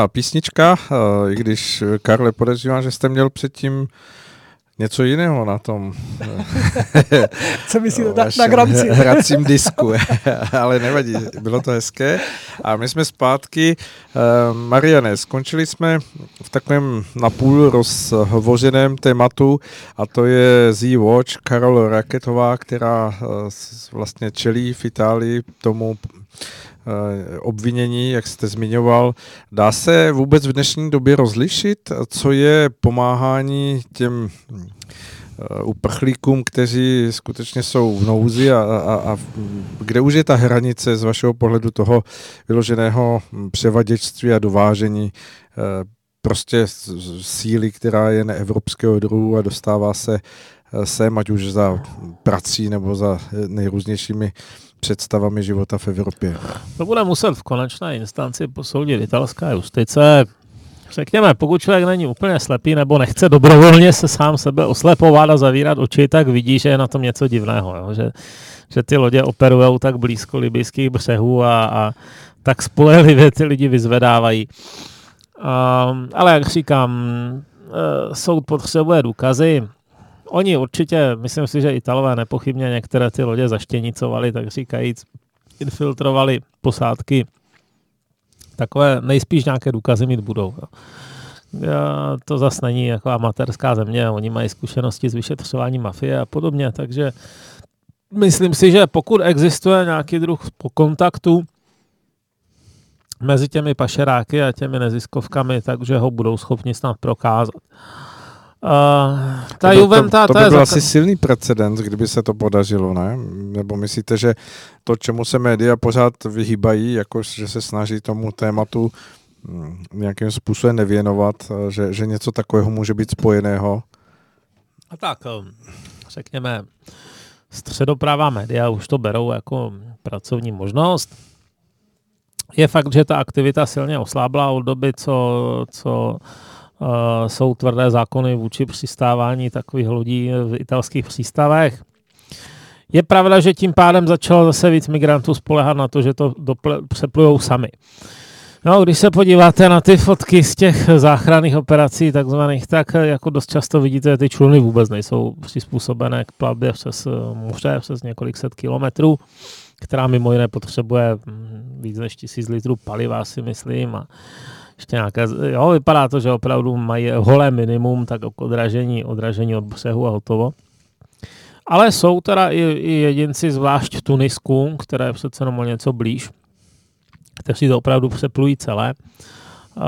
Dozněla písnička, eh, i když eh, Karle podezřívám, že jste měl předtím něco jiného na tom Co myslíte na, vašem na gramci? hracím disku, ale nevadí, bylo to hezké. A my jsme zpátky. Eh, Mariane, skončili jsme v takovém napůl rozhovořeném tématu a to je Z-Watch, Karol Raketová, která eh, vlastně čelí v Itálii tomu eh, obvinění, jak jste zmiňoval. Dá se vůbec v dnešní době rozlišit, co je pomáhání těm eh, uprchlíkům, kteří skutečně jsou v nouzi a, a, a kde už je ta hranice z vašeho pohledu toho vyloženého převaděčství a dovážení eh, prostě síly, která je neevropského druhu a dostává se eh, sem, ať už za prací nebo za eh, nejrůznějšími představami života v Evropě. To bude muset v konečné instanci posoudit italská justice. Řekněme, pokud člověk není úplně slepý nebo nechce dobrovolně se sám sebe oslepovat a zavírat oči, tak vidí, že je na tom něco divného. Jo? Že, že ty lodě operují tak blízko libijských břehů a, a tak spolehlivě ty lidi vyzvedávají. Um, ale jak říkám, uh, soud potřebuje důkazy. Oni určitě, myslím si, že Italové nepochybně některé ty lodě zaštěnicovali, tak říkajíc, infiltrovali posádky. Takové nejspíš nějaké důkazy mít budou. Já, to zase není jako amatérská země, oni mají zkušenosti s vyšetřováním mafie a podobně, takže myslím si, že pokud existuje nějaký druh kontaktu mezi těmi pašeráky a těmi neziskovkami, takže ho budou schopni snad prokázat. Uh, ta to, Juventa, to, to to by je byl zaka- asi silný precedens, kdyby se to podařilo, ne? Nebo myslíte, že to, čemu se média pořád vyhýbají, jako že se snaží tomu tématu mm, nějakým způsobem nevěnovat, eh, že, že něco takového může být spojeného? A tak, um, řekněme, středopravá média už to berou jako pracovní možnost. Je fakt, že ta aktivita silně oslábla od doby, co, co uh, jsou tvrdé zákony vůči přistávání takových lodí v italských přístavech. Je pravda, že tím pádem začalo zase víc migrantů spolehat na to, že to dople- přeplujou sami. No, když se podíváte na ty fotky z těch záchranných operací takzvaných, tak eh, jako dost často vidíte, že ty čluny vůbec nejsou přizpůsobené k plavbě přes eh, moře, přes několik set kilometrů, která mimo jiné potřebuje mm, víc než tisíc litrů paliva, si myslím, a ještě nějaké, jo, vypadá to, že opravdu mají holé minimum, tak odražení, odražení od břehu a hotovo. Ale jsou teda i, i jedinci, zvlášť v Tunisku, které je přece jenom něco blíž, kteří to opravdu přeplují celé. Uh,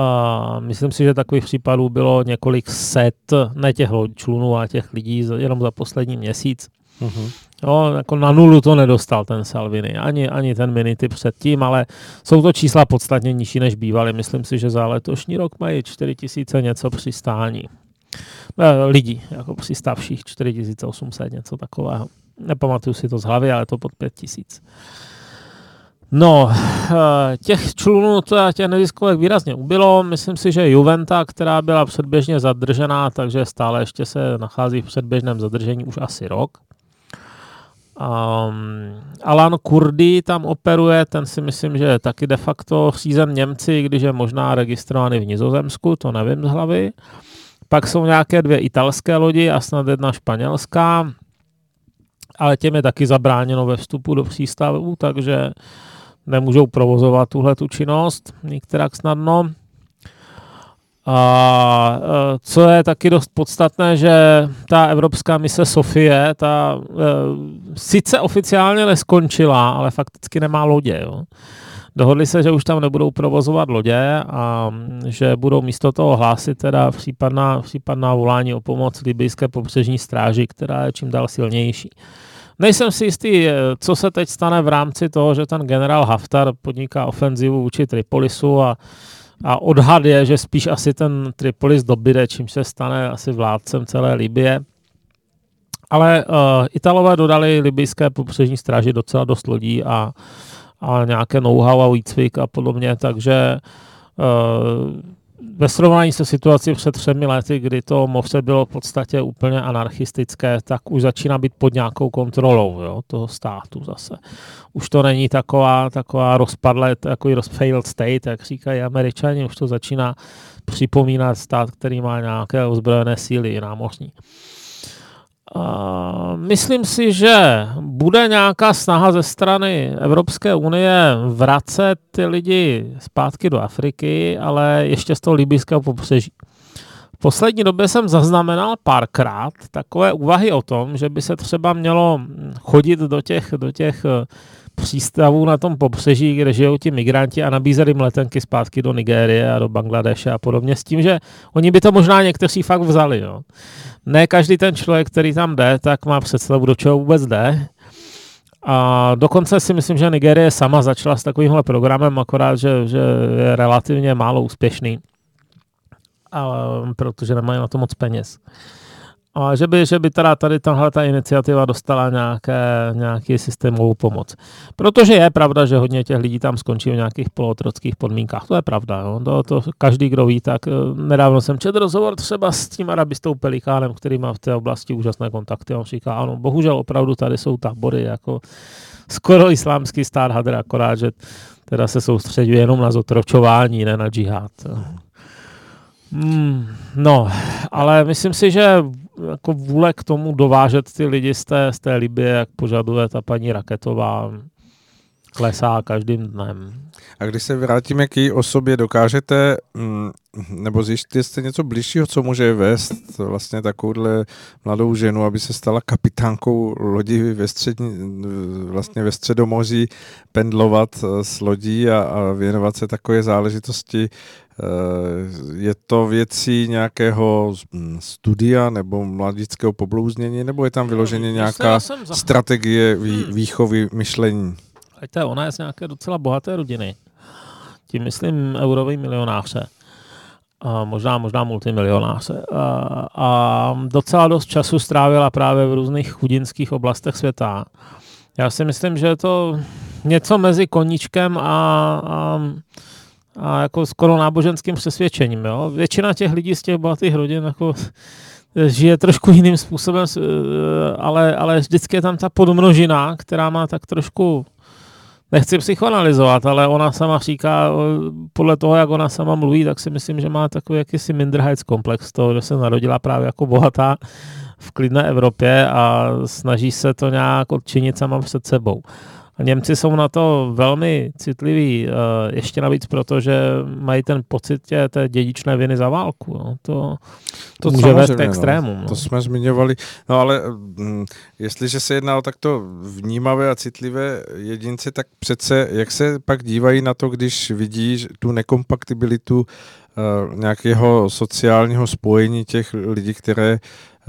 myslím si, že takových případů bylo několik set, ne těch člunů, ale těch lidí jenom za poslední měsíc. Mhm. Jo, jako na nulu to nedostal ten Salvini, ani, ani ten Minity předtím, ale jsou to čísla podstatně nižší, než bývaly. Myslím si, že za letošní rok mají 4 tisíce něco přistání. Eh, lidí, jako přistavších 4800, něco takového. Nepamatuju si to z hlavy, ale to pod 5 tisíc. No, eh, těch člunů těch neziskovek výrazně ubylo. Myslím si, že Juventa, která byla předběžně zadržená, takže stále ještě se nachází v předběžném zadržení už asi rok. Um, Alan Kurdi tam operuje, ten si myslím, že je taky de facto řízen Němci, když je možná registrovaný v Nizozemsku, to nevím z hlavy. Pak jsou nějaké dvě italské lodi a snad jedna španělská. ale těm je taky zabráněno ve vstupu do přístavu, takže nemůžou provozovat tuhle tu činnost některak snadno. A e, co je taky dost podstatné, že ta evropská mise Sofie, ta e, sice oficiálně neskončila, ale fakticky nemá lodě. Jo. Dohodli se, že už tam nebudou provozovat lodě a že budou místo toho hlásit teda případná, případná volání o pomoc libijské pobřežní stráži, která je čím dál silnější. Nejsem si jistý, e, co se teď stane v rámci toho, že ten generál Haftar podniká ofenzivu vůči Tripolisu a a odhad je, že spíš asi ten Tripolis dobyde, čím se stane asi vládcem celé Libie. Ale uh, Italové dodali libijské pobřežní stráži docela dost lodí a, a nějaké know-how a výcvik a podobně, takže uh, ve srovnání se situací před třemi lety, kdy to moře bylo v podstatě úplně anarchistické, tak už začíná být pod nějakou kontrolou jo, toho státu zase. Už to není taková, taková rozpadlé, takový failed state, jak říkají američani, už to začíná připomínat stát, který má nějaké ozbrojené síly námořní. Myslím si, že bude nějaká snaha ze strany Evropské unie vracet ty lidi zpátky do Afriky, ale ještě z toho libyského pobřeží. V poslední době jsem zaznamenal párkrát takové úvahy o tom, že by se třeba mělo chodit do těch, do těch eh, přístavů na tom pobřeží, kde žijou ti migranti a nabízet jim letenky zpátky do Nigérie a do Bangladeše a podobně s tím, že oni by to možná někteří fakt vzali. Jo ne každý ten člověk, který tam jde, tak má představu, do čeho vůbec jde. A dokonce si myslím, že Nigerie sama začala s takovýmhle programem, akorát, že, že je relativně málo úspěšný, a, protože nemají na to moc peněz. A že by, že by teda tady tahle ta iniciativa dostala nějaké, nějaký systémovou pomoc. Protože je pravda, že hodně těch lidí tam skončí v nějakých polotrockých podmínkách. To je pravda. Jo. To, to každý, kdo ví, tak eh, nedávno jsem četl rozhovor třeba s tím arabistou Pelikánem, který má v té oblasti úžasné kontakty. On říká, ano, bohužel opravdu tady jsou tábory jako skoro islámský stát hadr, akorát, že teda se soustředuje jenom na zotročování, ne na džihad. Hmm, no, ale myslím si, že jako vůle k tomu dovážet ty lidi z té, z té Libie, jak požaduje ta paní Raketová, klesá každým dnem. A když se vrátíme k její osobě, dokážete, mm, nebo zjištíte jste něco blížšího, co může vést vlastně takovouhle mladou ženu, aby se stala kapitánkou lodi ve, střední, vlastně ve středomoří, pendlovat eh, s lodí a, a věnovat se takové záležitosti Eh, je to věcí nějakého hm, studia nebo mladického poblouznění, nebo je tam vyloženě nějaká strategie hmm. Výchovy myšlení? Hejte, ona je z nějaké docela bohaté rodiny. Tím myslím eurový milionáře. A možná, možná multimilionáře. A, a docela dost času strávila právě v různých chudinských oblastech světa. Já si myslím, že je to něco mezi koníčkem a, a a jako skoro náboženským přesvědčením. Jo? Většina těch lidí z těch bohatých rodin jako žije trošku jiným způsobem, eh, ale, ale vždycky je tam ta podmnožina, která má tak trošku, nechci psychoanalizovat, ale ona sama říká, podle toho, jak ona sama mluví, tak si myslím, že má takový jakýsi Minderheitskomplex toho, že se narodila právě jako bohatá v klidné Evropě a snaží se to nějak odčinit sama před sebou. Němci jsou na to velmi citliví, eh, ještě navíc proto, že mají ten pocit tě, té dědičné viny za válku. No. To, to, to může vést k extrémům. No. To jsme zmiňovali. No ale hm, jestliže se jedná o takto vnímavé a citlivé jedince, tak přece jak se pak dívají na to, když vidí tu nekompatibilitu uh, nějakého sociálního spojení těch lidí, které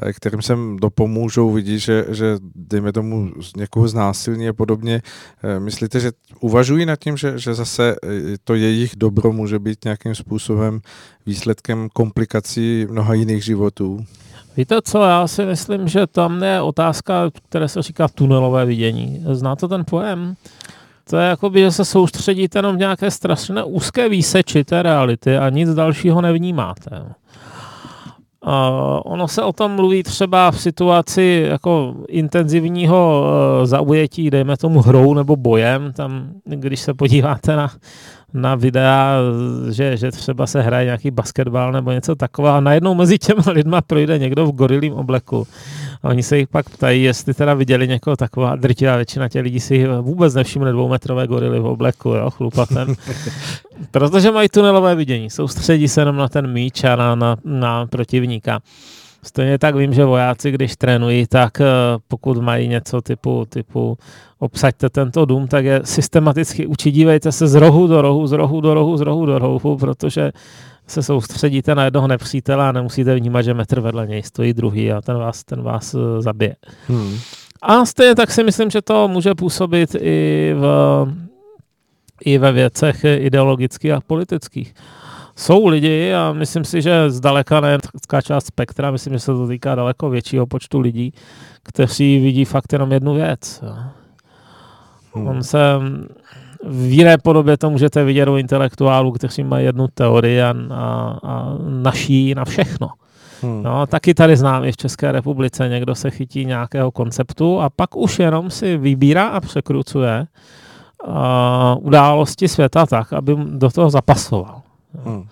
Eh, kterým se dopomůžou, vidí, že, že dejme tomu někoho znásilní a podobně. Eh, myslíte, že uvažují nad tím, že, že zase eh, to jejich dobro může být nějakým způsobem výsledkem komplikací mnoha jiných životů? Víte co, já si myslím, že tam je otázka, které se říká tunelové vidění. Znáte ten pojem? To je jako by, že se soustředíte jenom v nějaké strašné úzké výseči té reality a nic dalšího nevnímáte. Uh, ono se o tom mluví třeba v situaci jako intenzivního uh, zaujetí, dejme tomu hrou nebo bojem. Tam, když se podíváte na, na videa, že, že třeba se hraje nějaký basketbal nebo něco takového a najednou mezi těma lidma projde někdo v gorilím obleku. A oni se jich pak ptají, jestli teda viděli někoho takového drtivá většina těch lidí si vůbec nevšimne dvoumetrové gorily v obleku, jo, chlupatem. Protože mají tunelové vidění, soustředí se jenom na ten míč a na, na, na protivníka. Stejně tak vím, že vojáci, když trénují, tak eh, pokud mají něco typu, typu obsaďte tento dům, tak je systematicky učí, dívejte se z rohu do rohu, z rohu do rohu, z rohu do rohu, protože se soustředíte na jednoho nepřítele a nemusíte vnímat, že metr vedle něj stojí druhý a ten vás, ten vás eh, zabije. Hmm. A stejně tak si myslím, že to může působit i, v, i ve věcech ideologických a politických jsou lidi a myslím si, že zdaleka ne část spektra, myslím, že se to týká daleko většího počtu lidí, kteří vidí fakt jenom jednu věc. Hmm. On se v jiné podobě to můžete vidět u intelektuálů, kteří mají jednu teorii a, a, a naší na všechno. Hmm. No, taky tady znám i v České republice, někdo se chytí nějakého konceptu a pak už jenom si vybírá a překrucuje uh, události světa tak, aby do toho zapasoval. Hmm.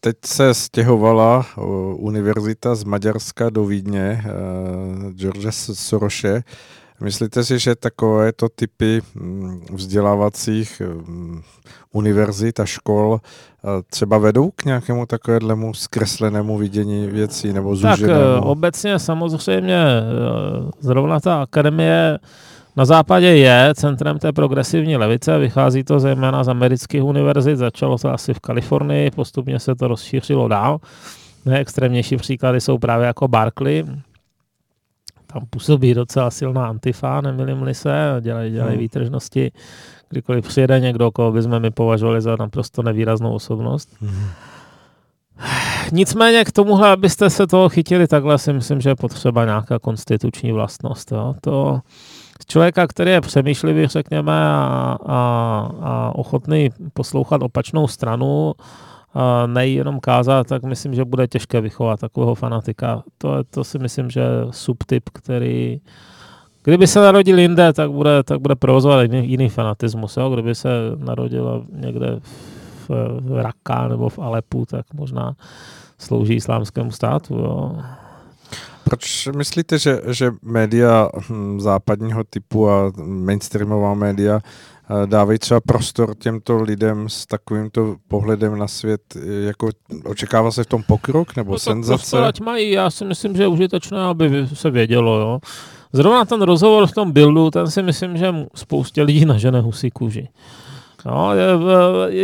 Teď se stěhovala eh, univerzita z Maďarska do Vídně, eh, George Soroše. Myslíte si, že takovéto typy hm, vzdělávacích hm, univerzit a škol třeba vedou k nějakému takovému zkreslenému vidění věcí nebo zúženému? Tak obecně samozřejmě zrovna ta akademie na západě je centrem té progresivní levice, vychází to zejména z amerických univerzit, začalo to asi v Kalifornii, postupně se to rozšířilo dál. Nejextrémnější příklady jsou právě jako Barkley, tam působí docela silná antifa, nemilím se, dělají, dělají hmm. výtržnosti, kdykoliv přijede někdo, koho bychom my považovali za naprosto nevýraznou osobnost. Hmm. Nicméně k tomuhle, abyste se toho chytili takhle, si myslím, že je potřeba nějaká konstituční vlastnost. Jo. To, člověka, který je přemýšlivý, řekněme, a, a, a ochotný poslouchat opačnou stranu, a nejenom kázat, tak myslím, že bude těžké vychovat takového fanatika. To, to si myslím, že je subtyp, který Kdyby se narodil jinde, tak bude, tak bude provozovat jiný, jiný fanatismus. Jo? Kdyby se narodil někde v, v Raqqa nebo v Alepu, tak možná slouží islámskému státu. Jo? Proč myslíte, že, že média hm, západního typu a mainstreamová média eh, dávají třeba prostor těmto lidem s takovýmto pohledem na svět, jako očekává se v tom pokrok nebo no senzace? Prostor, mají, já si myslím, že je užitečné, aby se vědělo, jo. Zrovna ten rozhovor v tom buildu, ten si myslím, že spoustě lidí nažene husí kůži. No, je,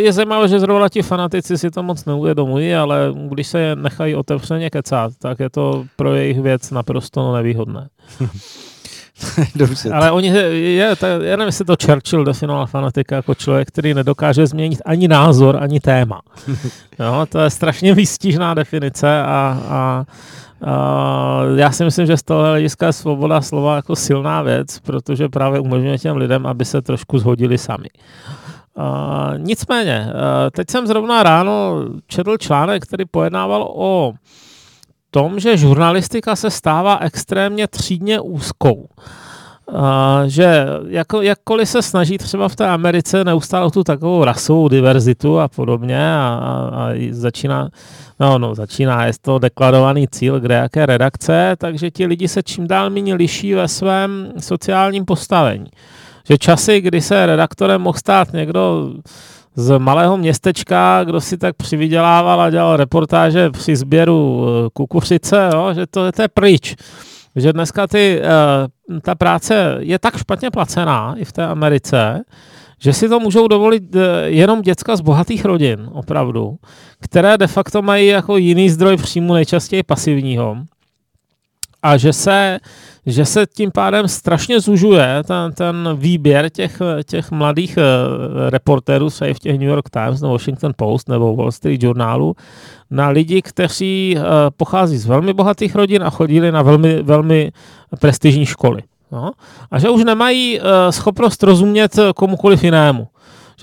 je zajímavé, že zrovna ti fanatici si to moc neuvědomují, ale když se je nechají otevřeně kecat, tak je to pro jejich věc naprosto nevýhodné. Dobře. Ale oni, je, tak, já nevím, jestli to Churchill definoval fanatika jako člověk, který nedokáže změnit ani názor, ani téma. Jo, to je strašně výstižná definice a, a Uh, já si myslím, že z toho hlediska je svoboda slova jako silná věc, protože právě umožňuje těm lidem, aby se trošku zhodili sami. Uh, nicméně, uh, teď jsem zrovna ráno četl článek, který pojednával o tom, že žurnalistika se stává extrémně třídně úzkou. Uh, že jako, jakkoliv se snaží třeba v té Americe neustále tu takovou rasovou diverzitu a podobně a, a, a začíná, no, no, začíná, je to deklarovaný cíl, kde jaké redakce, takže ti lidi se čím dál méně liší ve svém sociálním postavení že časy, kdy se redaktorem mohl stát někdo z malého městečka, kdo si tak přivydělával a dělal reportáže při sběru eh, kukuřice, jo, že to, to je pryč. Že dneska ty, eh, ta práce je tak špatně placená i v té Americe, že si to můžou dovolit eh, jenom děcka z bohatých rodin, opravdu, které de facto mají jako jiný zdroj příjmu, nejčastěji pasivního. A že se že se tím pádem strašně zužuje ten, ten výběr těch, těch mladých uh, reportérů, třeba v těch New York Times nebo Washington Post nebo Wall Street Journalu, na lidi, kteří uh, pochází z velmi bohatých rodin a chodili na velmi, velmi prestižní školy. No? A že už nemají uh, schopnost rozumět komukoliv jinému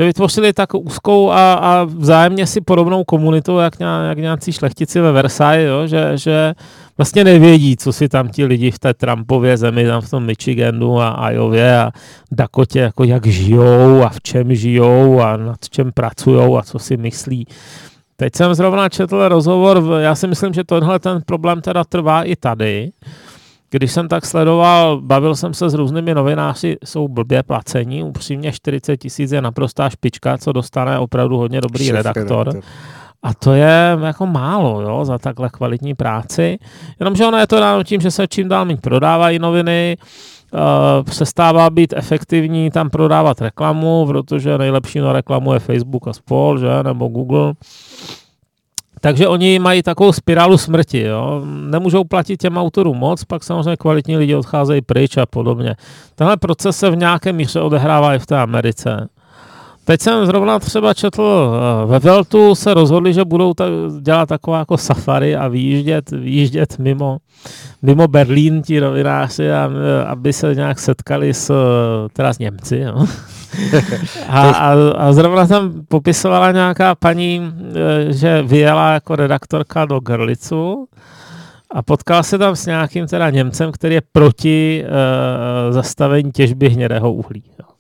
že vytvořili tak úzkou a, a vzájemně si podobnou komunitu, jak, jak nějací šlechtici ve Versailles, jo? Že, že vlastně nevědí, co si tam ti lidi v té Trumpově zemi, tam v tom Michiganu a Iově a Dakotě, jako jak žijou a v čem žijou a nad čem pracují a co si myslí. Teď jsem zrovna četl rozhovor, já si myslím, že tohle ten problém teda trvá i tady, když jsem tak sledoval, bavil jsem se s různými novináři, jsou blbě placení, upřímně 40 tisíc je naprostá špička, co dostane opravdu hodně dobrý Šef redaktor. redaktor. A to je jako málo jo, za takhle kvalitní práci. Jenomže ono je to dáno tím, že se čím dál méně prodávají noviny, uh, přestává být efektivní tam prodávat reklamu, protože nejlepší na reklamu je Facebook a spol, že, nebo Google. Takže oni mají takovou spirálu smrti. Jo? Nemůžou platit těm autorům moc, pak samozřejmě kvalitní lidi odcházejí pryč a podobně. Tenhle proces se v nějaké míře odehrává i v té Americe. Teď jsem zrovna třeba četl, eh, ve Veltu se rozhodli, že budou ta, dělat taková jako safari a vyjíždět, vyjíždět mimo, mimo Berlín ti novináři, a, aby se nějak setkali s, teda s Němci. Jo. A, a, a zrovna tam popisovala nějaká paní, eh, že vyjela jako redaktorka do Grlicu a potkala se tam s nějakým teda Němcem, který je proti uh, zastavení těžby hnědého uhlí. Jo.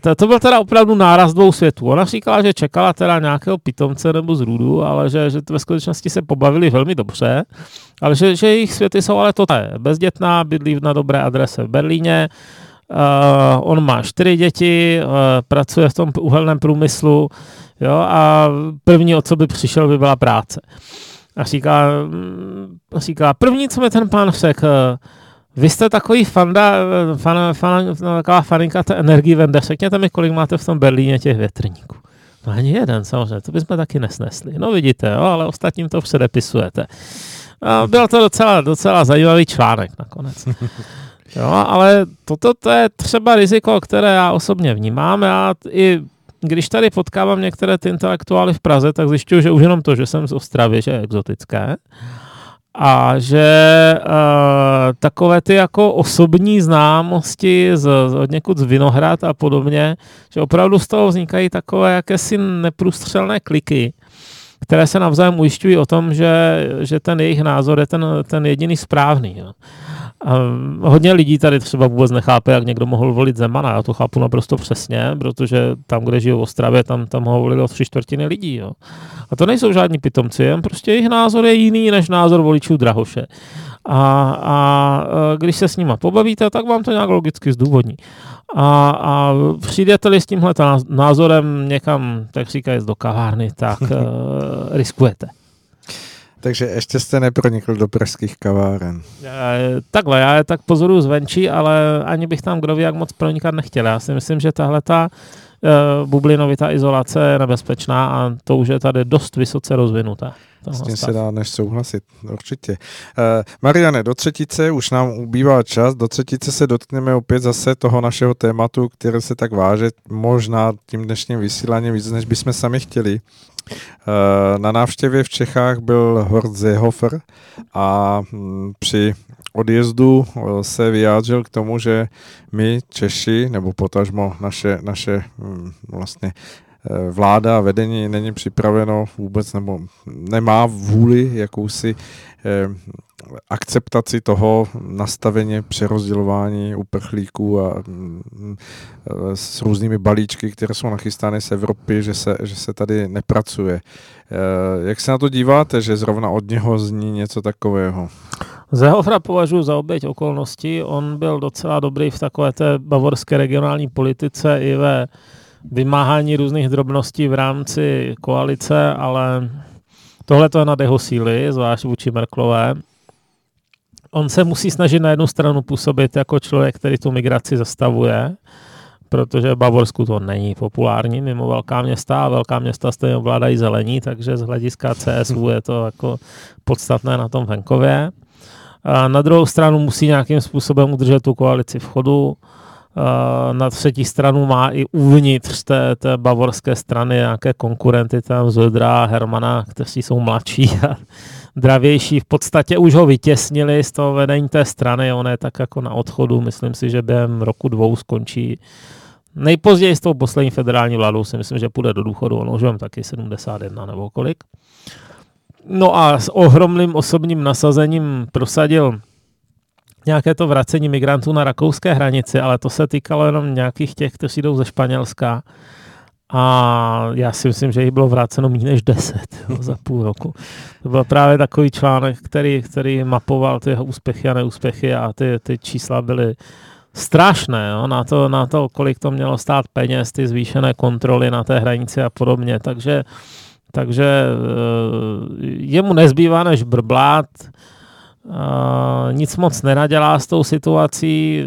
To, to byl teda opravdu náraz dvou světů. Ona říkala, že čekala teda nějakého pitomce nebo zrůdu, ale že, že ve skutečnosti se pobavili velmi dobře, ale že, že jejich světy jsou ale to bezdětná, bydlí na dobré adrese v Berlíně, Uh, on má čtyři děti, uh, pracuje v tom uhelném průmyslu jo, a první, o co by přišel, by byla práce. A říká, mm, říká první, co mi ten pán řekl, vy jste takový fanda, fan, fan, no, taková faninka té energii vende. Řekněte mi, kolik máte v tom Berlíně těch větrníků. No ani jeden, samozřejmě, to bychom taky nesnesli. No vidíte, jo, ale ostatním to předepisujete. A byl to docela, docela zajímavý článek nakonec. Jo, ale toto to je třeba riziko, které já osobně vnímám. Já i když tady potkávám některé ty intelektuály v Praze, tak zjišťuju, že už jenom to, že jsem z Ostravy, že je exotické. A že uh, takové ty jako osobní známosti z, z od někud z Vinohrad a podobně, že opravdu z toho vznikají takové jakési neprůstřelné kliky, které se navzájem ujišťují o tom, že, že ten jejich názor je ten, ten jediný správný. Jo. Hodně lidí tady třeba vůbec nechápe, jak někdo mohl volit Zemana. Já to chápu naprosto přesně, protože tam, kde žiju v Ostravě, tam, tam ho volilo tři čtvrtiny lidí. Jo. A to nejsou žádní pitomci, jen prostě jejich názor je jiný než názor voličů Drahoše. A, a když se s nima pobavíte, tak vám to nějak logicky zdůvodní. A, a přijdete-li s tímhle názorem někam, tak říkají, do kavárny, tak uh, riskujete. Takže ještě jste nepronikl do pražských kaváren. Takhle, já je tak pozoruju zvenčí, ale ani bych tam kdo ví, jak moc pronikat nechtěl. Já si myslím, že tahle ta bublinovitá izolace je nebezpečná a to už je tady dost vysoce rozvinutá. S tím se dá než souhlasit, určitě. Uh, Mariane, do třetice už nám ubývá čas, do třetice se dotkneme opět zase toho našeho tématu, které se tak váže možná tím dnešním vysíláním víc, než bychom sami chtěli. Uh, na návštěvě v Čechách byl Horst Seehofer a hm, při odjezdu eh, se vyjádřil k tomu, že my Češi, nebo potažmo naše, naše hm, vlastně Eh, vláda vedení není připraveno vůbec nebo nemá vůli jakousi eh, akceptaci toho nastavení přerozdělování uprchlíků a eh, s různými balíčky, které jsou nachystány z Evropy, že se, že se tady nepracuje. Jak se na to díváte, že zrovna od něho zní něco takového? Zehofra považuji za oběť okolností. On byl docela dobrý v takové té bavorské regionální politice i ve vymáhání různých drobností v rámci koalice, ale tohle to je nad jeho síly, zvlášť vůči Merklové. On se musí snažit na jednu stranu působit jako člověk, který tu migraci zastavuje, protože v Bavorsku to není populární mimo velká města a velká města stejně ovládají zelení, takže z hlediska CSU je to jako podstatné na tom venkově. A na druhou stranu musí nějakým způsobem udržet tu koalici v chodu, na třetí stranu má i uvnitř té, té bavorské strany nějaké konkurenty, tam Zodra, Hermana, kteří jsou mladší a dravější. V podstatě už ho vytěsnili z toho vedení té strany, on je tak jako na odchodu, myslím si, že během roku dvou skončí. Nejpozději s tou poslední federální vládou si myslím, že půjde do důchodu, on už taky 71 nebo kolik. No a s ohromným osobním nasazením prosadil nějaké to vracení migrantů na rakouské hranici, ale to se týkalo jenom nějakých těch, kteří jdou ze Španělska. A já si myslím, že jich bylo vráceno méně než 10 jo, za půl roku. To byl právě takový článek, který, který mapoval ty úspěchy a neúspěchy a ty, ty čísla byly strašné jo, na, to, na to, kolik to mělo stát peněz, ty zvýšené kontroly na té hranici a podobně. Takže, takže eh, jemu nezbývá než brblát, nic moc nenadělá s tou situací.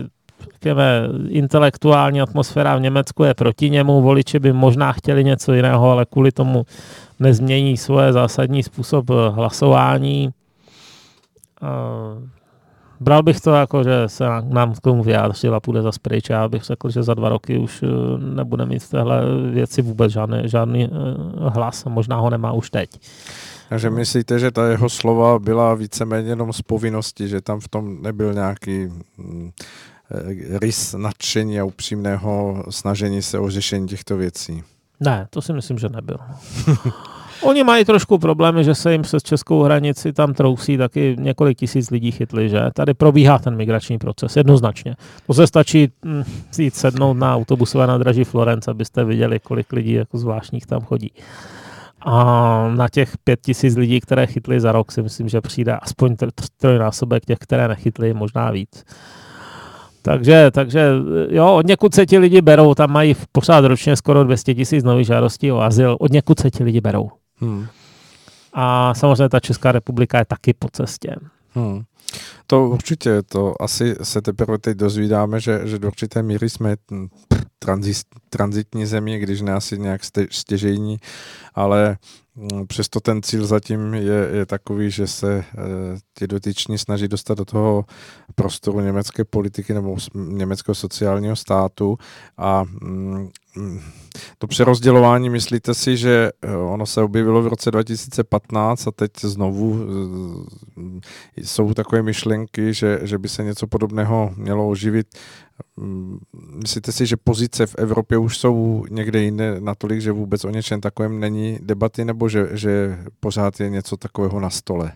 Řekněme, intelektuální atmosféra v Německu je proti němu, voliči by možná chtěli něco jiného, ale kvůli tomu nezmění svoje zásadní způsob hlasování. Bral bych to jako, že se nám k tomu vyjádřil a půjde za pryč. Já bych řekl, že za dva roky už eh, nebude mít v téhle věci vůbec žádný, žádný hlas. Možná ho nemá už teď. Takže myslíte, že ta jeho slova byla víceméně jenom z povinnosti, že tam v tom nebyl nějaký mm, eh, rys nadšení a upřímného snažení se o řešení těchto věcí? Ne, to si myslím, že nebyl. Oni mají trošku problémy, že se jim přes českou hranici tam trousí, taky několik tisíc lidí chytli, že? Tady probíhá ten migrační proces, jednoznačně. To se stačí hm, jít sednout na autobusové nádraží Florence, abyste viděli, kolik lidí jako zvláštních tam chodí. A na těch pět tisíc lidí, které chytli za rok, si myslím, že přijde aspoň trojnásobek těch, které nechytli, možná víc. Takže, takže jo, od někud se ti lidi berou, tam mají pořád ročně skoro 200 tisíc nových žádostí o azyl, od někud se ti lidi berou. Hmm. A samozřejmě ta Česká republika je taky po cestě. Hmm. To určitě, to asi se teprve teď dozvídáme, že, že do určité míry jsme transitní země, když ne asi nějak stěžejní, ale mm, přesto ten cíl zatím je, je takový, že se e, ti dotyční snaží dostat do toho prostoru německé politiky nebo německého sociálního státu a mm, mm to přerozdělování, myslíte si, že eh, ono se objevilo v roce 2015 a teď znovu eh, jsou takové myšlenky, že, že by se něco podobného mělo oživit. Mm, myslíte si, že pozice v Evropě už jsou někde jinde natolik, že vůbec o něčem takovém není debaty, nebo že, že pořád je něco takového na stole?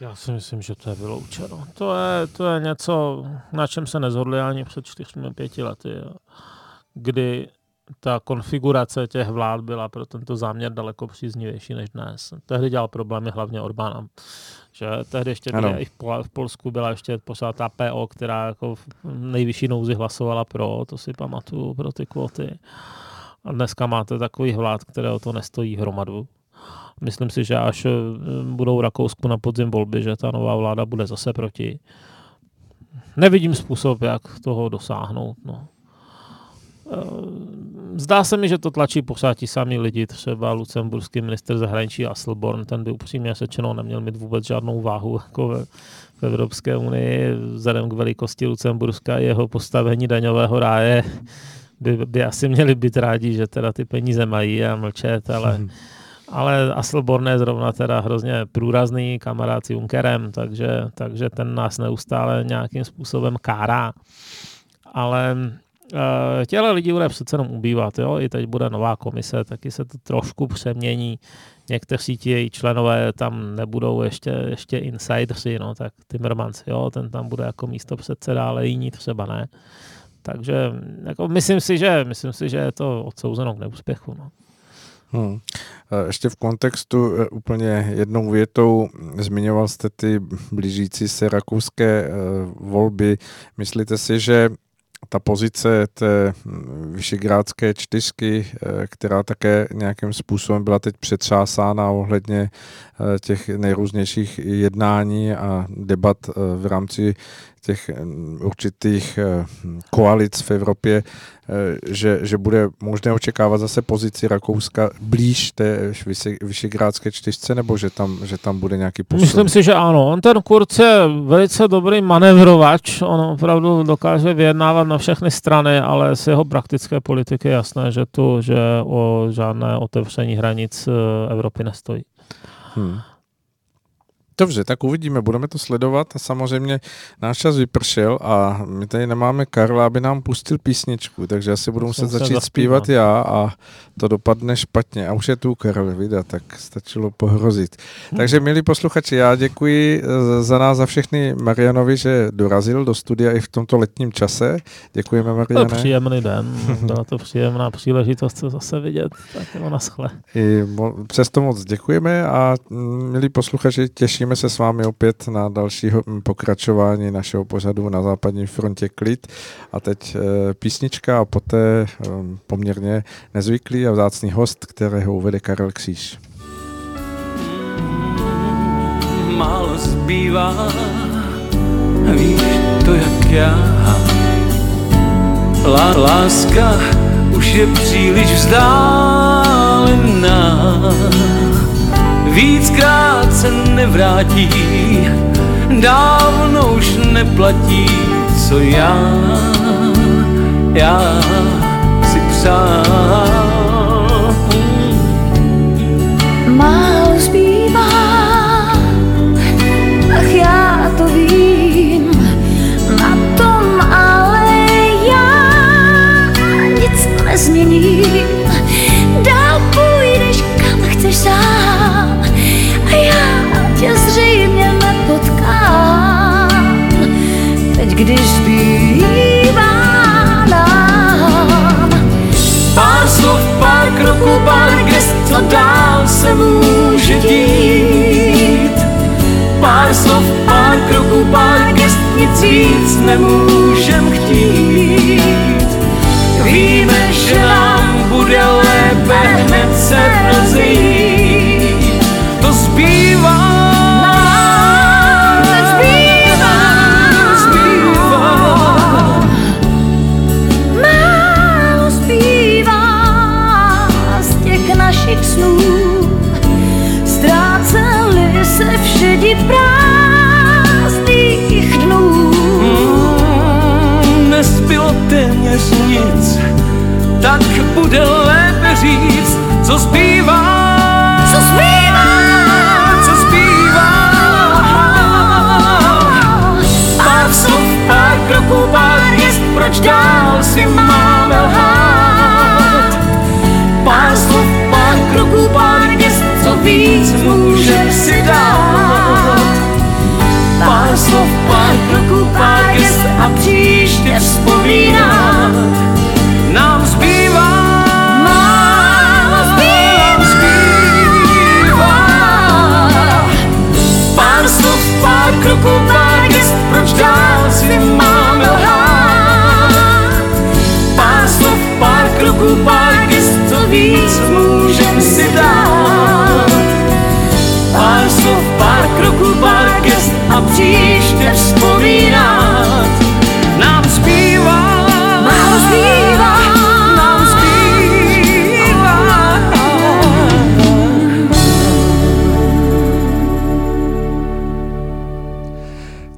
Já si myslím, že to je vyloučeno. To je, to je něco, na čem se nezhodli ani před čtyřmi, pěti lety, kdy ta konfigurace těch vlád byla pro tento záměr daleko příznivější než dnes. Tehdy dělal problémy hlavně Orbán. Že tehdy ještě byla, i v Polsku byla ještě pořád ta PO, která jako v nejvyšší nouzi hlasovala pro, to si pamatuju, pro ty kvóty. A dneska máte takový vlád, které o to nestojí hromadu. Myslím si, že až eh, budou Rakousku na podzim volby, že ta nová vláda bude zase proti. Nevidím způsob, jak toho dosáhnout. No. Eh, zdá se mi, že to tlačí pořád ti sami lidi, třeba lucemburský minister zahraničí Asselborn, ten by upřímně řečeno neměl mít vůbec žádnou váhu jako ve, v Evropské unii, vzhledem k velikosti Lucemburska jeho postavení daňového ráje by, by asi měli být rádi, že teda ty peníze mají a mlčet, ale, hmm. ale Asselborn je zrovna teda hrozně průrazný kamarád s Junckerem, takže, takže ten nás neustále nějakým způsobem kárá. Ale těle lidí bude přece jenom ubývat, jo? i teď bude nová komise, taky se to trošku přemění. Někteří ti její členové tam nebudou ještě, ještě insidersi, no, tak Timmermans, jo, ten tam bude jako místo předseda, ale jiní třeba ne. Takže jako myslím, si, že, myslím si, že je to odsouzeno k neúspěchu. No. Hmm. Ještě v kontextu e, úplně jednou větou zmiňoval jste ty blížící se rakouské volby. Myslíte si, že ta pozice té vyšegrádské čtyřky, eh, která také nějakým způsobem byla teď přetřásána ohledně eh, těch nejrůznějších jednání a debat eh, v rámci těch určitých koalic v Evropě, že, že bude možné očekávat zase pozici Rakouska blíž té Vyšegrádské čtyřce, nebo že tam, že tam bude nějaký posun? Myslím si, že ano. On ten Kurz je velice dobrý manevrovač, on opravdu dokáže vyjednávat na všechny strany, ale z jeho praktické politiky je jasné, že tu, že o žádné otevření hranic Evropy nestojí. Hmm. Dobře, tak uvidíme, budeme to sledovat a samozřejmě náš čas vypršel a my tady nemáme Karla, aby nám pustil písničku, takže asi budu muset začít zpívat já a to dopadne špatně. A už je tu Karel, vida, tak stačilo pohrozit. Hmm. Takže milí posluchači, já děkuji eh, za nás, za všechny Marianovi, že dorazil do studia i v tomto letním čase. Děkujeme, Mariane. To příjemný den, byla to příjemná příležitost se zase vidět, tak jo, naschle. I mo- přesto moc děkujeme a mm, milí posluchači, těšíme se s vámi opět na dalšího pokračování našeho pořadu na západní frontě Klid. A teď e, písnička a poté e, poměrně nezvyklý a vzácný host, kterého uvede Karel Kříž. Málo zbývá, víš to jak já. Lá, láska už je příliš vzdálená. Víckrát se nevrátí, dávno už neplatí, co já, já si přál. Když zbývá nám Pár slov, pár kroků, pár gest, co dál se může dít. Pár slov, pár kroků, pár gest, nic víc nemůžem chtít. Víme, že nám bude lépe hned se rozejít. To. Zbývá. Tak bude lépe říct, co zbývá. Co zbývá? Co zbývá? Pár slov, pár kroků, pár měst, proč dál si máme lhát? Pár slov, pár kroků, pár měst, co víc můžem si dát? Pár slov, pár kroků, pár gest a příště vzpomínat. Kroků, pár gest, co víc můžem si dát? Pár slov, pár kroků, pár gest a příště vzpomínat.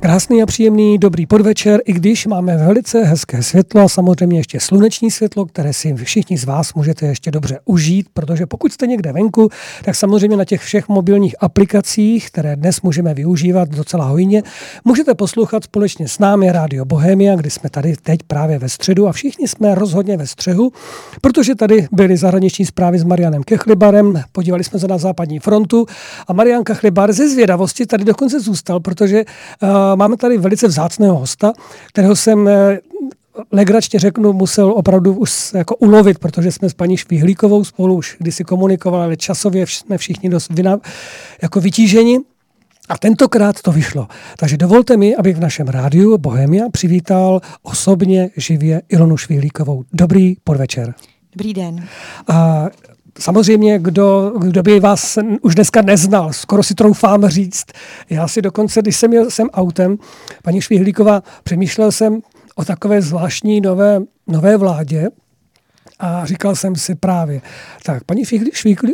Krásný a příjemný dobrý podvečer, i když máme velice hezké světlo a samozřejmě ještě sluneční světlo, které si všichni z vás můžete ještě dobře užít, protože pokud jste někde venku, tak samozřejmě na těch všech mobilních aplikacích, které dnes můžeme využívat docela hojně, můžete poslouchat společně s námi Rádio Bohemia, kdy jsme tady teď právě ve středu a všichni jsme rozhodně ve střehu, protože tady byly zahraniční zprávy s Marianem Kechlibarem, podívali jsme se na západní frontu a Marian Kechlibar ze zvědavosti tady dokonce zůstal, protože uh, máme tady velice vzácného hosta, kterého jsem eh, legračně řeknu, musel opravdu už jako ulovit, protože jsme s paní Švihlíkovou spolu už kdysi komunikovali, ale časově jsme všichni dost vyna, jako vytíženi. A tentokrát to vyšlo. Takže dovolte mi, abych v našem rádiu Bohemia přivítal osobně živě Ilonu Švihlíkovou. Dobrý podvečer. Dobrý den. A samozřejmě, kdo, kdo by vás už dneska neznal, skoro si troufám říct. Já si dokonce, když jsem jel sem autem, paní Švihlíková, přemýšlel jsem o takové zvláštní nové, nové vládě, a říkal jsem si právě, tak paní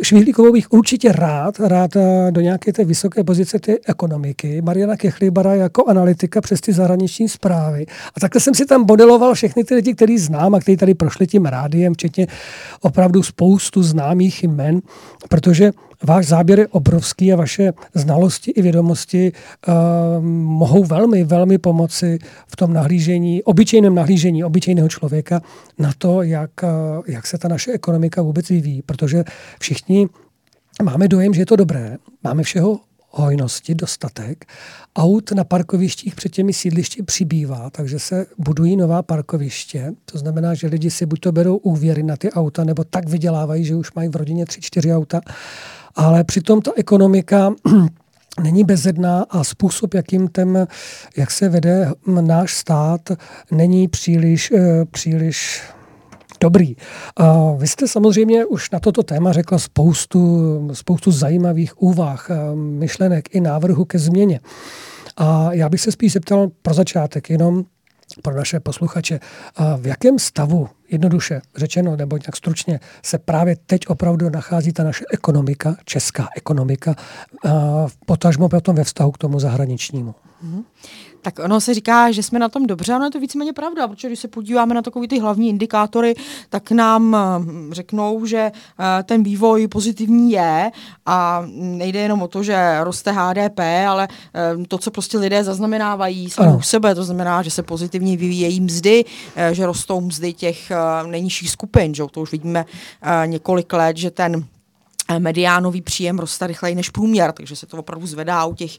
Švihlíkovou bych určitě rád, rád eh, do nějaké té vysoké pozice té ekonomiky. Mariana Kechlibara jako analytika přes ty zahraniční zprávy. A takhle jsem si tam modeloval všechny ty lidi, který znám a kteří tady prošli tím rádiem, včetně opravdu spoustu známých jmen, protože váš záběr je obrovský a vaše znalosti i vědomosti uh, mohou velmi, velmi pomoci v tom nahlížení, obyčejném nahlížení obyčejného člověka na to, jak, uh, jak se ta naše ekonomika vůbec vyvíjí. Protože všichni máme dojem, že je to dobré, máme všeho hojnosti, dostatek. Aut na parkovištích před těmi sídlišti přibývá, takže se budují nová parkoviště. To znamená, že lidi si buď to berou úvěry na ty auta, nebo tak vydělávají, že už mají v rodině tři, čtyři auta. Ale přitom ta ekonomika není bezedná a způsob, jakým ten, jak se vede náš stát, není příliš, eh, příliš dobrý. A vy jste samozřejmě už na toto téma řekla spoustu, spoustu zajímavých úvah, eh, myšlenek i návrhu ke změně. A já bych se spíš zeptal pro začátek jenom pro naše posluchače, v jakém stavu, jednoduše řečeno, nebo nějak stručně, se právě teď opravdu nachází ta naše ekonomika, česká ekonomika, potažmo potom ve vztahu k tomu zahraničnímu? Mm-hmm. Tak ono se říká, že jsme na tom dobře, ano je to víceméně pravda, protože když se podíváme na takové ty hlavní indikátory, tak nám hm, řeknou, že eh, ten vývoj pozitivní je a nejde jenom o to, že roste HDP, ale eh, to, co prostě lidé zaznamenávají sami u sebe, to znamená, že se pozitivně vyvíjejí mzdy, eh, že rostou mzdy těch nejnižších skupin, že to už vidíme několik let, že ten Eh, mediánový příjem roste rychleji než průměr, takže se to opravdu zvedá u těch,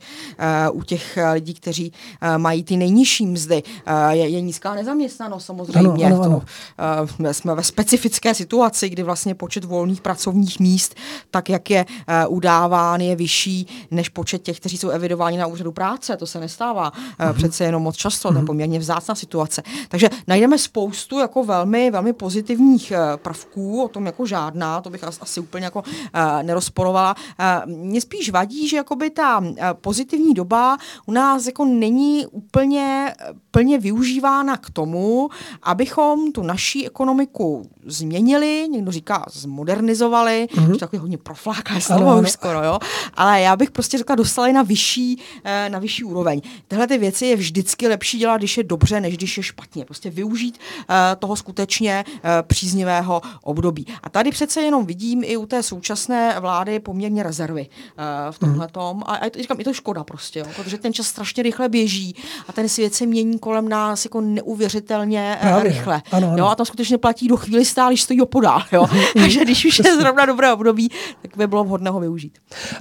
uh, u těch eh, lidí, kteří uh, mají ty nejnižší mzdy. Uh, je, je nízká nezaměstnanost samozřejmě. Ano, ano, ano. To, uh, jsme ve specifické situaci, kdy vlastně počet volných pracovních míst, tak jak je uh, udáván, je vyšší než počet těch, kteří jsou evidováni na úřadu práce. To se nestává uh, uh-huh. přece jenom moc často, uh-huh. to je mhm. poměrně vzácná situace. Takže najdeme spoustu jako velmi, velmi pozitivních uh, prvků, o tom jako žádná, to bych asi úplně jako nerozporovala. Uh, Mně spíš vadí, že jakoby ta uh, pozitivní doba u nás jako není úplně plně využívána k tomu, abychom tu naší ekonomiku změnili, někdo říká zmodernizovali, mm-hmm. takový hodně profláklé slovo už skoro, jo? ale já bych prostě řekla, dostali na vyšší, na vyšší úroveň. Tyhle ty věci je vždycky lepší dělat, když je dobře, než když je špatně. Prostě využít uh, toho skutečně uh, příznivého období. A tady přece jenom vidím i u té současné vlády poměrně rezervy uh, v tomhle tom. Mm. A, a říkám, je to škoda prostě, jo, protože ten čas strašně rychle běží a ten svět se mění kolem nás jako neuvěřitelně uh, rychle. Ano, ano. Jo, a tam skutečně platí do chvíli stál, když stojí opodál. Jo. Takže když už je zrovna dobré období, tak by bylo vhodné ho využít.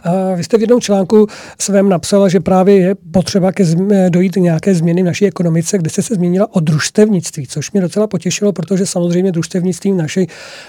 Uh, vy jste v jednom článku svém napsala, že právě je potřeba ke zm- dojít nějaké změny v naší ekonomice, kde jste se zmínila o družstevnictví, což mě docela potěšilo, protože samozřejmě družstevnictví v, naši,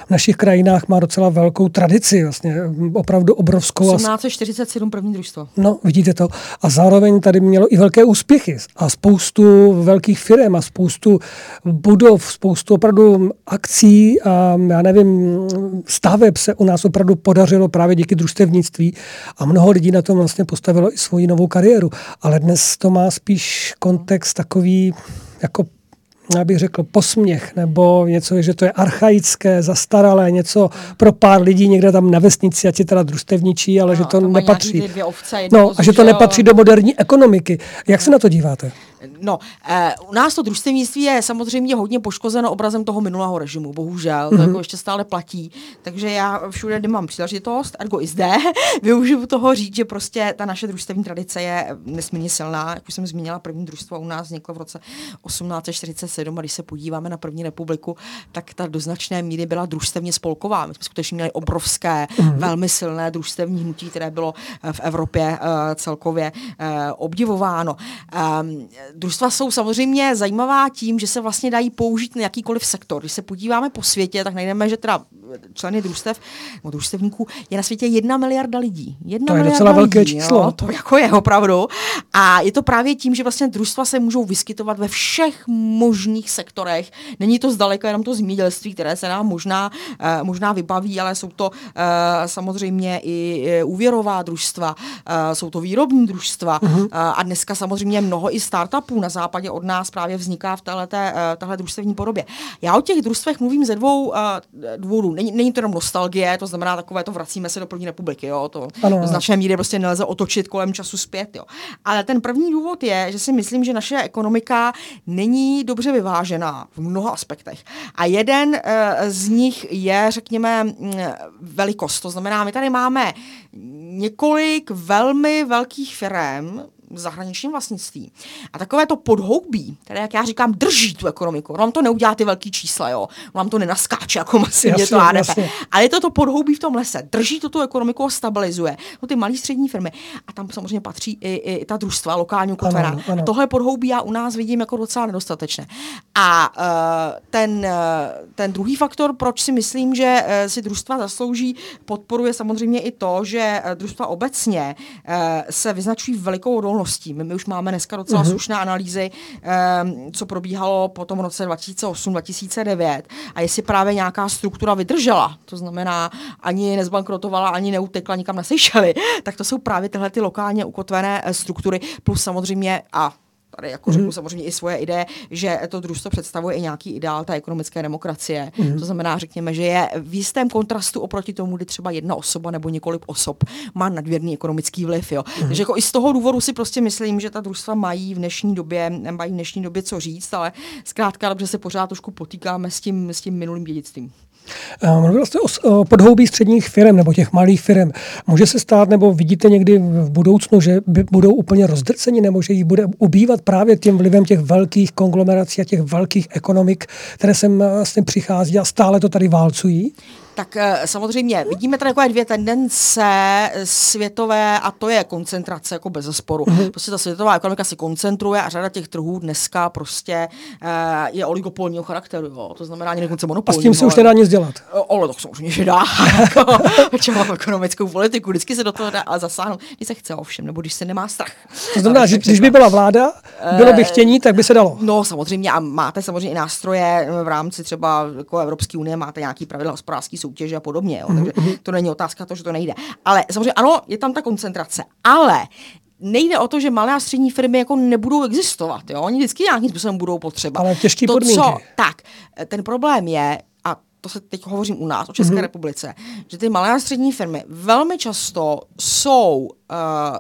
v našich krajinách má docela velkou tradici, vlastně opravdu obrovskou. 1847 první družstvo. No, vidíte to. A zároveň tady mělo i velké úspěchy a spoustu velkých firm a spoustu budov, spoustu opravdu akcí a já nevím, staveb se u nás opravdu podařilo právě díky družstevnictví a mnoho lidí na tom vlastně postavilo i svoji novou kariéru. Ale dnes to má spíš kontext takový jako já bych řekl, posměch, nebo něco, že to je archaické, zastaralé, něco pro pár lidí někde tam na vesnici, ať je teda družstevničí, ale no, že to, to nepatří. Ovce, no, a že to nepatří do moderní ekonomiky. Jak se na to díváte? No, eh, u nás to družstevnictví je samozřejmě hodně poškozeno obrazem toho minulého režimu, bohužel, mm-hmm. to mhm. jako ještě stále platí. Takže já všude, kde mám příležitost, ergo i zde, využiju toho říct, že prostě ta naše družstevní tradice je nesmírně silná. Jak už jsem zmínila, první družstvo u nás vzniklo v roce 1847 a když se podíváme na první republiku, tak ta do značné míry byla družstevně spolková. My jsme skutečně měli obrovské, mm-hmm. velmi silné družstevní hnutí, které bylo eh, v Evropě uh, celkově uh, obdivováno. Um, družstva jsou samozřejmě zajímavá tím, že se vlastně dají použít na jakýkoliv sektor. Když se podíváme po světě, tak najdeme, že teda členy družstev, nebo družstevníků je na světě jedna miliarda lidí. Jedna to je docela lidí, velké číslo. Jo, to jako je opravdu. A je to právě tím, že vlastně družstva se můžou vyskytovat ve všech možných sektorech. Není to zdaleka jenom to zemědělství, které se nám možná, uh, možná vybaví, ale jsou to uh, samozřejmě i úvěrová družstva, uh, jsou to výrobní družstva uh-huh. uh, a dneska samozřejmě mnoho i startupů na západě od nás právě vzniká v téhle, uh, téhle družstevní podobě. Já o těch družstvech mluvím ze dvou uh, důvodů není, není to jenom nostalgie, to znamená takové to vracíme se do první republiky, jo, to Ano. do značné míry prostě nelze otočit kolem času zpět, jo. Ale ten první důvod je, že si myslím, že naše ekonomika není dobře vyvážená v mnoha aspektech. A jeden eh, z nich je, řekněme, mm, velikost. To znamená, my tady máme několik velmi velkých firm, zahraničním vlastnictví. A takové to podhoubí, které, jak já říkám, drží tu ekonomiku. Ono vám to neudělá ty velký čísla, jo. Ono vám to nenaskáče jako masivně to HDP. jasně. Ale je to to podhoubí v tom lese. Drží to tu ekonomiku a stabilizuje. No ty malé střední firmy. A tam samozřejmě patří i, i, i ta družstva, lokální. Ano, ano. Tohle podhoubí já u nás vidím jako docela nedostatečné. A uh, ten, uh, ten druhý faktor, proč si myslím, že uh, si družstva zaslouží, podporuje samozřejmě i to, že uh, družstva obecně uh, se vyznačují velikou odolností. My, my už máme dneska docela uh-huh. slušné analýzy, um, co probíhalo po tom roce 2008-2009 a jestli právě nějaká struktura vydržela, to znamená ani nezbankrotovala, ani neutekla nikam na Seychely, tak to jsou právě tyhle ty lokálně ukotvené eh, struktury, plus samozřejmě a tady jako řeknu samozřejmě i svoje ideje, že to družstvo představuje i nějaký ideál té ekonomické demokracie. To znamená, řekněme, že je v jistém kontrastu oproti tomu, kdy třeba jedna osoba nebo několik osob má nadměrný ekonomický vliv. Jo. Takže jako i z toho důvodu si prostě myslím, že ta družstva mají v dnešní době, mají v dnešní době co říct, ale zkrátka dobře se pořád trošku potýkáme s tím, s tím minulým dědictvím. Eh, Mluvil jste o podhoubí středních firm nebo těch malých firm. Může se stát, nebo vidíte někdy v budoucnu, že budou úplně rozdrceni, nebo že jich bude ubývat právě tím vlivem těch velkých konglomerací a těch velkých ekonomik, které sem eh, vlastně přichází a stále to tady válcují? Tak eh, samozřejmě vidíme tady takové dvě tendence eh, světové a to je koncentrace jako bez zesporu. Mhm. Prostě ta světová ekonomika se koncentruje a řada těch trhů dneska prostě eh, je oligopolního charakteru. Jo. To znamená ani dokonce A monopolního. s tím se už nedá nic dělat. Ale to samozřejmě, že dá. Jako, ekonomickou politiku, vždycky se do toho dá zasáhnout, když se chce ovšem, nebo když se nemá strach. To znamená, že když by byla vláda, bylo by chtění, tak by se dalo. No samozřejmě a máte samozřejmě i nástroje v rámci třeba jako Evropské unie, máte nějaký pravidla hospodářské soutěže a podobně, jo, takže to není otázka to, že to nejde. Ale samozřejmě ano, je tam ta koncentrace, ale nejde o to, že malé a střední firmy jako nebudou existovat, jo? oni vždycky nějakým způsobem budou potřeba. Ale těžký to, podmínky. Co, tak, ten problém je, a to se teď hovořím u nás, o České mm-hmm. republice, že ty malé a střední firmy velmi často jsou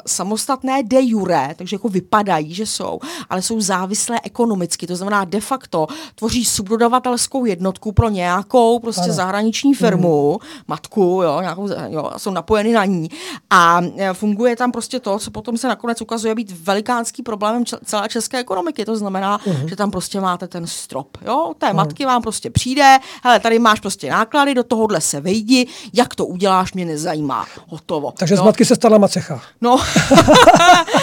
samostatné de jure, takže jako vypadají, že jsou, ale jsou závislé ekonomicky, to znamená de facto tvoří subdodavatelskou jednotku pro nějakou prostě ano. zahraniční firmu, mm-hmm. matku, jo, nějakou, jo, jsou napojeny na ní a e, funguje tam prostě to, co potom se nakonec ukazuje být velikánský problémem čel- celé české ekonomiky, to znamená, mm-hmm. že tam prostě máte ten strop, jo, té matky vám prostě přijde, hele, tady máš prostě náklady, do tohohle se vejdi, jak to uděláš, mě nezajímá, hotovo. Takže z jo. matky se stala macecha. No,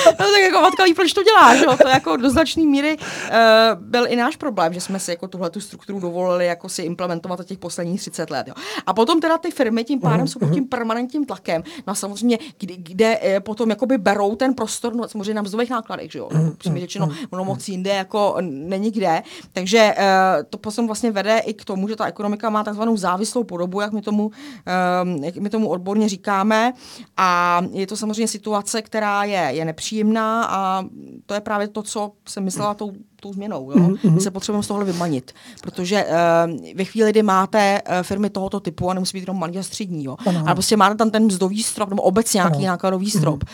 no tak jako matka ví, proč to děláš, jo? to jako do značné míry uh, byl i náš problém, že jsme si jako tuhle tu strukturu dovolili jako si implementovat za těch posledních 30 let. Jo? A potom teda ty firmy tím pádem jsou pod tím permanentním tlakem, no a samozřejmě, kde, kde eh, potom jakoby berou ten prostor, no samozřejmě na mzdových nákladech, že jo, přímě řečeno, ono moc jinde jako není kde, takže uh, to potom vlastně vede i k tomu, že ta ekonomika má takzvanou závislou podobu, jak my tomu, um, jak my tomu odborně říkáme a je to samozřejmě situace, která je, je nepříjemná a to je právě to, co jsem myslela tou, tou změnou. Jo? My se potřebujeme z tohle vymanit, protože uh, ve chvíli, kdy máte uh, firmy tohoto typu a nemusí být jenom malý a střední, jo? Ano. ale prostě máte tam ten mzdový strop nebo obecně nějaký Ano. nákladový strop,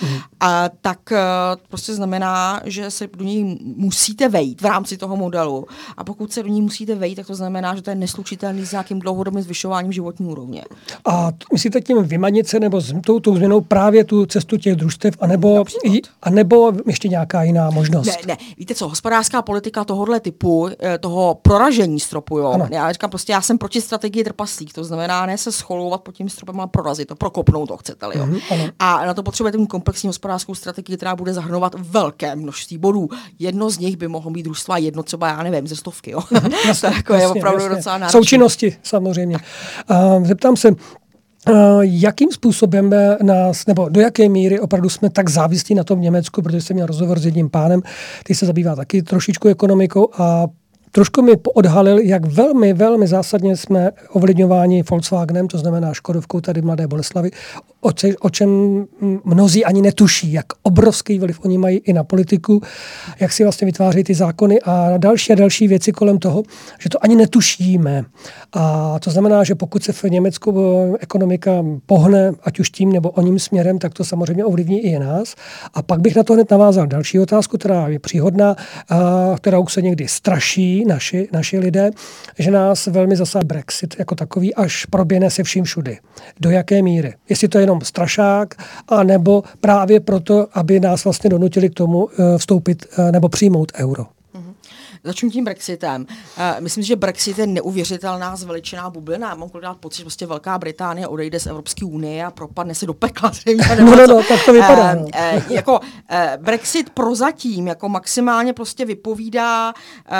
a tak uh, prostě znamená, že se do něj musíte vejít v rámci toho modelu a pokud se do ní musíte vejít, tak to znamená, že to je neslučitelný s nějakým dlouhodobým zvyšováním životní úrovně. A t- myslíte tím vymanit se nebo s tou, tou změnou právě tu cestu těch družstev, anebo, anebo ještě nějaká jiná možnost? Ne, ne, víte co, hospodářská politika tohohle typu, eh, toho proražení stropu, jo. Ano. Já říkám prostě, já jsem proti strategii trpaslík, to znamená ne se scholovat pod tím stropem, ale prorazit to, prokopnout to, chcete-li, jo. Mhm, ano. A na to potřebujete mít komplexní hospodářskou strategii, která bude zahrnovat velké množství bodů. Jedno z nich by mohlo být družstva, jedno třeba, já nevím, ze stovky, jo. to jako je opravdu docela náročné. Součinnosti, samozřejmě. A zeptám se, jakým způsobem eh, nás, nebo do jaké míry opravdu jsme tak závislí na tom Německu, protože jsem měl rozhovor s jedním pánem, který se zabývá taky trošičku ekonomikou a trošku mi odhalil, jak velmi, velmi zásadně jsme ovlivňováni Volkswagenem, to znamená Škodovkou tady Mladé Boleslavy, o, če, o čem mnozí ani netuší, jak obrovský vliv oni mají i na politiku, jak si vlastně vytváří ty zákony a další a další věci kolem toho, že to ani netušíme. A to znamená, že pokud se v Německu eh, ekonomika pohne, ať už tím nebo o ním směrem, tak to samozřejmě ovlivní i nás. A pak bych na to hned navázal další otázku, která je příhodná, a kterou se někdy straší naši, naši lidé, že nás velmi zasá Brexit jako takový, až proběhne se vším všudy. Do jaké míry? Jestli to je jenom strašák, a nebo právě proto, aby nás vlastně donutili k tomu eh, vstoupit eh, nebo přijmout euro. Začnu tím Brexitem. Uh, myslím si, že Brexit je neuvěřitelná zveličená bublina. Já mám kolikrát pocit, že prostě Velká Británie odejde z Evropské unie a propadne se do pekla. no, no, no, tak to vypadá. Uh, uh, jako uh, Brexit prozatím jako maximálně prostě vypovídá uh,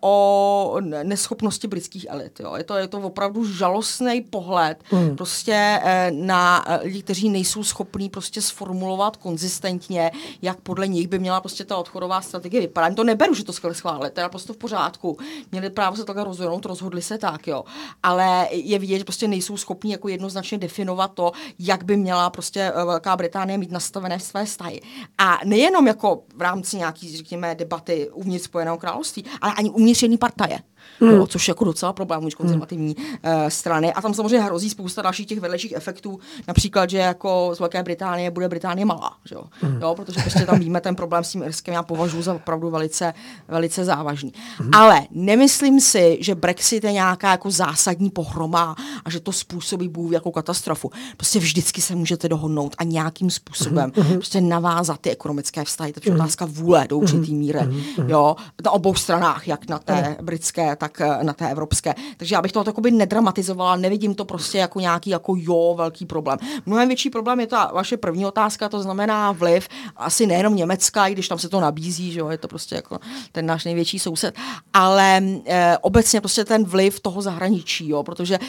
o neschopnosti britských elit. Jo. Je, to, je to opravdu žalostný pohled mm. prostě uh, na lidi, kteří nejsou schopní prostě sformulovat konzistentně, jak podle nich by měla prostě ta odchodová strategie vypadat. To neberu, že to schválit naprosto v pořádku. Měli právo se takhle rozhodnout, rozhodli se tak, jo. Ale je vidět, že prostě nejsou schopni jako jednoznačně definovat to, jak by měla prostě eh, Velká Británie mít nastavené své vztahy. A nejenom jako v rámci nějaký, řekněme, debaty uvnitř Spojeného království, ale ani uvnitř jedné partaje mm. jo, což je jako docela problém už konzervativní mm. uh, strany. A tam samozřejmě hrozí spousta dalších těch vedlejších efektů, například, že jako z Velké Británie bude Británie malá, že jo? Mm. jo protože prostě tam víme ten problém s tím Irskem, já považuji za opravdu velice, velice závažný. Mm. Ale nemyslím si, že Brexit je nějaká jako zásadní pohroma a že to způsobí Bůh jako katastrofu. Prostě vždycky se můžete dohodnout a nějakým způsobem mm. prostě navázat ty ekonomické vztahy. To je otázka vůle do určitý míry. Jo? Na obou stranách, jak na té britské, tak eh, na té evropské. Takže já bych to takoby nedramatizovala, nevidím to prostě jako nějaký jako jo, velký problém. Mnohem větší problém je ta vaše první otázka, to znamená vliv asi nejenom Německa, i když tam se to nabízí, že jo, je to prostě jako ten náš největší soused, ale e, obecně prostě ten vliv toho zahraničí, jo, protože e,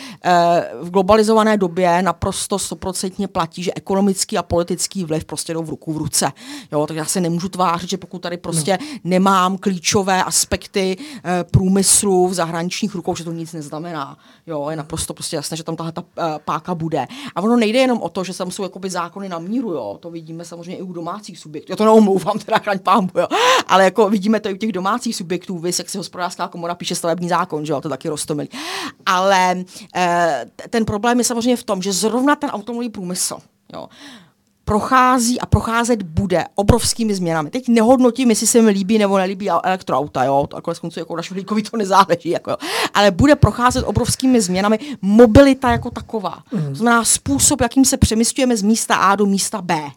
v globalizované době naprosto stoprocentně platí, že ekonomický a politický vliv prostě jdou v ruku v ruce. Jo, takže já se nemůžu tvářit, že pokud tady prostě no. nemám klíčové aspekty e, průmyslu v zahraničních rukou, že to nic neznamená. Jo, je naprosto prostě jasné, že tam tahle ta uh, páka bude. A ono nejde jenom o to, že tam jsou jakoby zákony na míru, jo. To vidíme samozřejmě i u domácích subjektů. Já to neomlouvám, teda chraň pámbu, jo. Ale jako vidíme to i u těch domácích subjektů, vy, jak si hospodářská komora píše stavební zákon, že jo, to taky roztomilí. Ale uh, ten problém je samozřejmě v tom, že zrovna ten automobilový průmysl, jo, prochází a procházet bude obrovskými změnami. Teď nehodnotím, jestli se mi líbí nebo nelíbí elektroauta, jo, to jako koncu jako naši líkovi to nezáleží, jako, jo. ale bude procházet obrovskými změnami mobilita jako taková. Mm. To znamená způsob, jakým se přemysťujeme z místa A do místa B.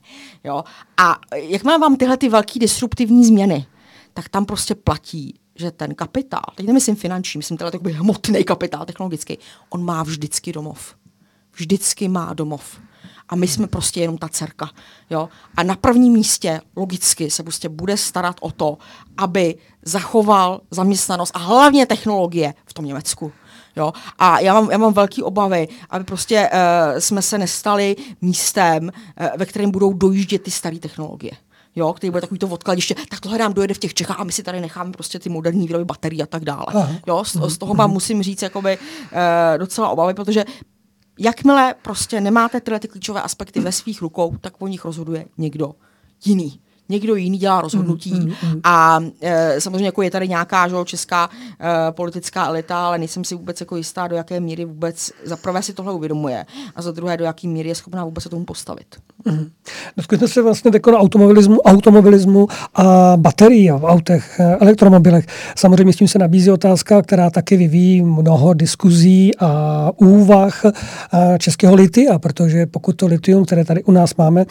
Jo. A jakmile vám tyhle ty velké disruptivní změny, tak tam prostě platí, že ten kapitál, teď nemyslím finanční, myslím teda takový hmotný kapitál technologický, on má vždycky domov. Vždycky má domov a my jsme prostě jenom ta dcerka. Jo? A na prvním místě logicky se prostě bude starat o to, aby zachoval zaměstnanost a hlavně technologie v tom Německu. Jo? A já mám, já mám velké obavy, aby prostě uh, jsme se nestali místem, uh, ve kterém budou dojíždět ty staré technologie jo, který bude takový to odkladiště, tak tohle nám dojede v těch Čechách a my si tady necháme prostě ty moderní výroby baterií a tak dále. Aha. Jo, z, z toho mám, musím říct, jakoby, uh, docela obavy, protože jakmile prostě nemáte tyhle ty klíčové aspekty ve svých rukou, tak o nich rozhoduje někdo jiný někdo jiný dělá rozhodnutí. Mm, mm, mm. A e, samozřejmě jako je tady nějaká že, česká e, politická elita, ale nejsem si vůbec jako jistá, do jaké míry vůbec za prvé si tohle uvědomuje a za druhé, do jaké míry je schopná vůbec se tomu postavit. Mm. Dotknete se vlastně jako na automobilismu, automobilismu a baterií v autech, e, elektromobilech. Samozřejmě s tím se nabízí otázka, která taky vyvíjí mnoho diskuzí a úvah e, českého litia, protože pokud to litium, které tady u nás máme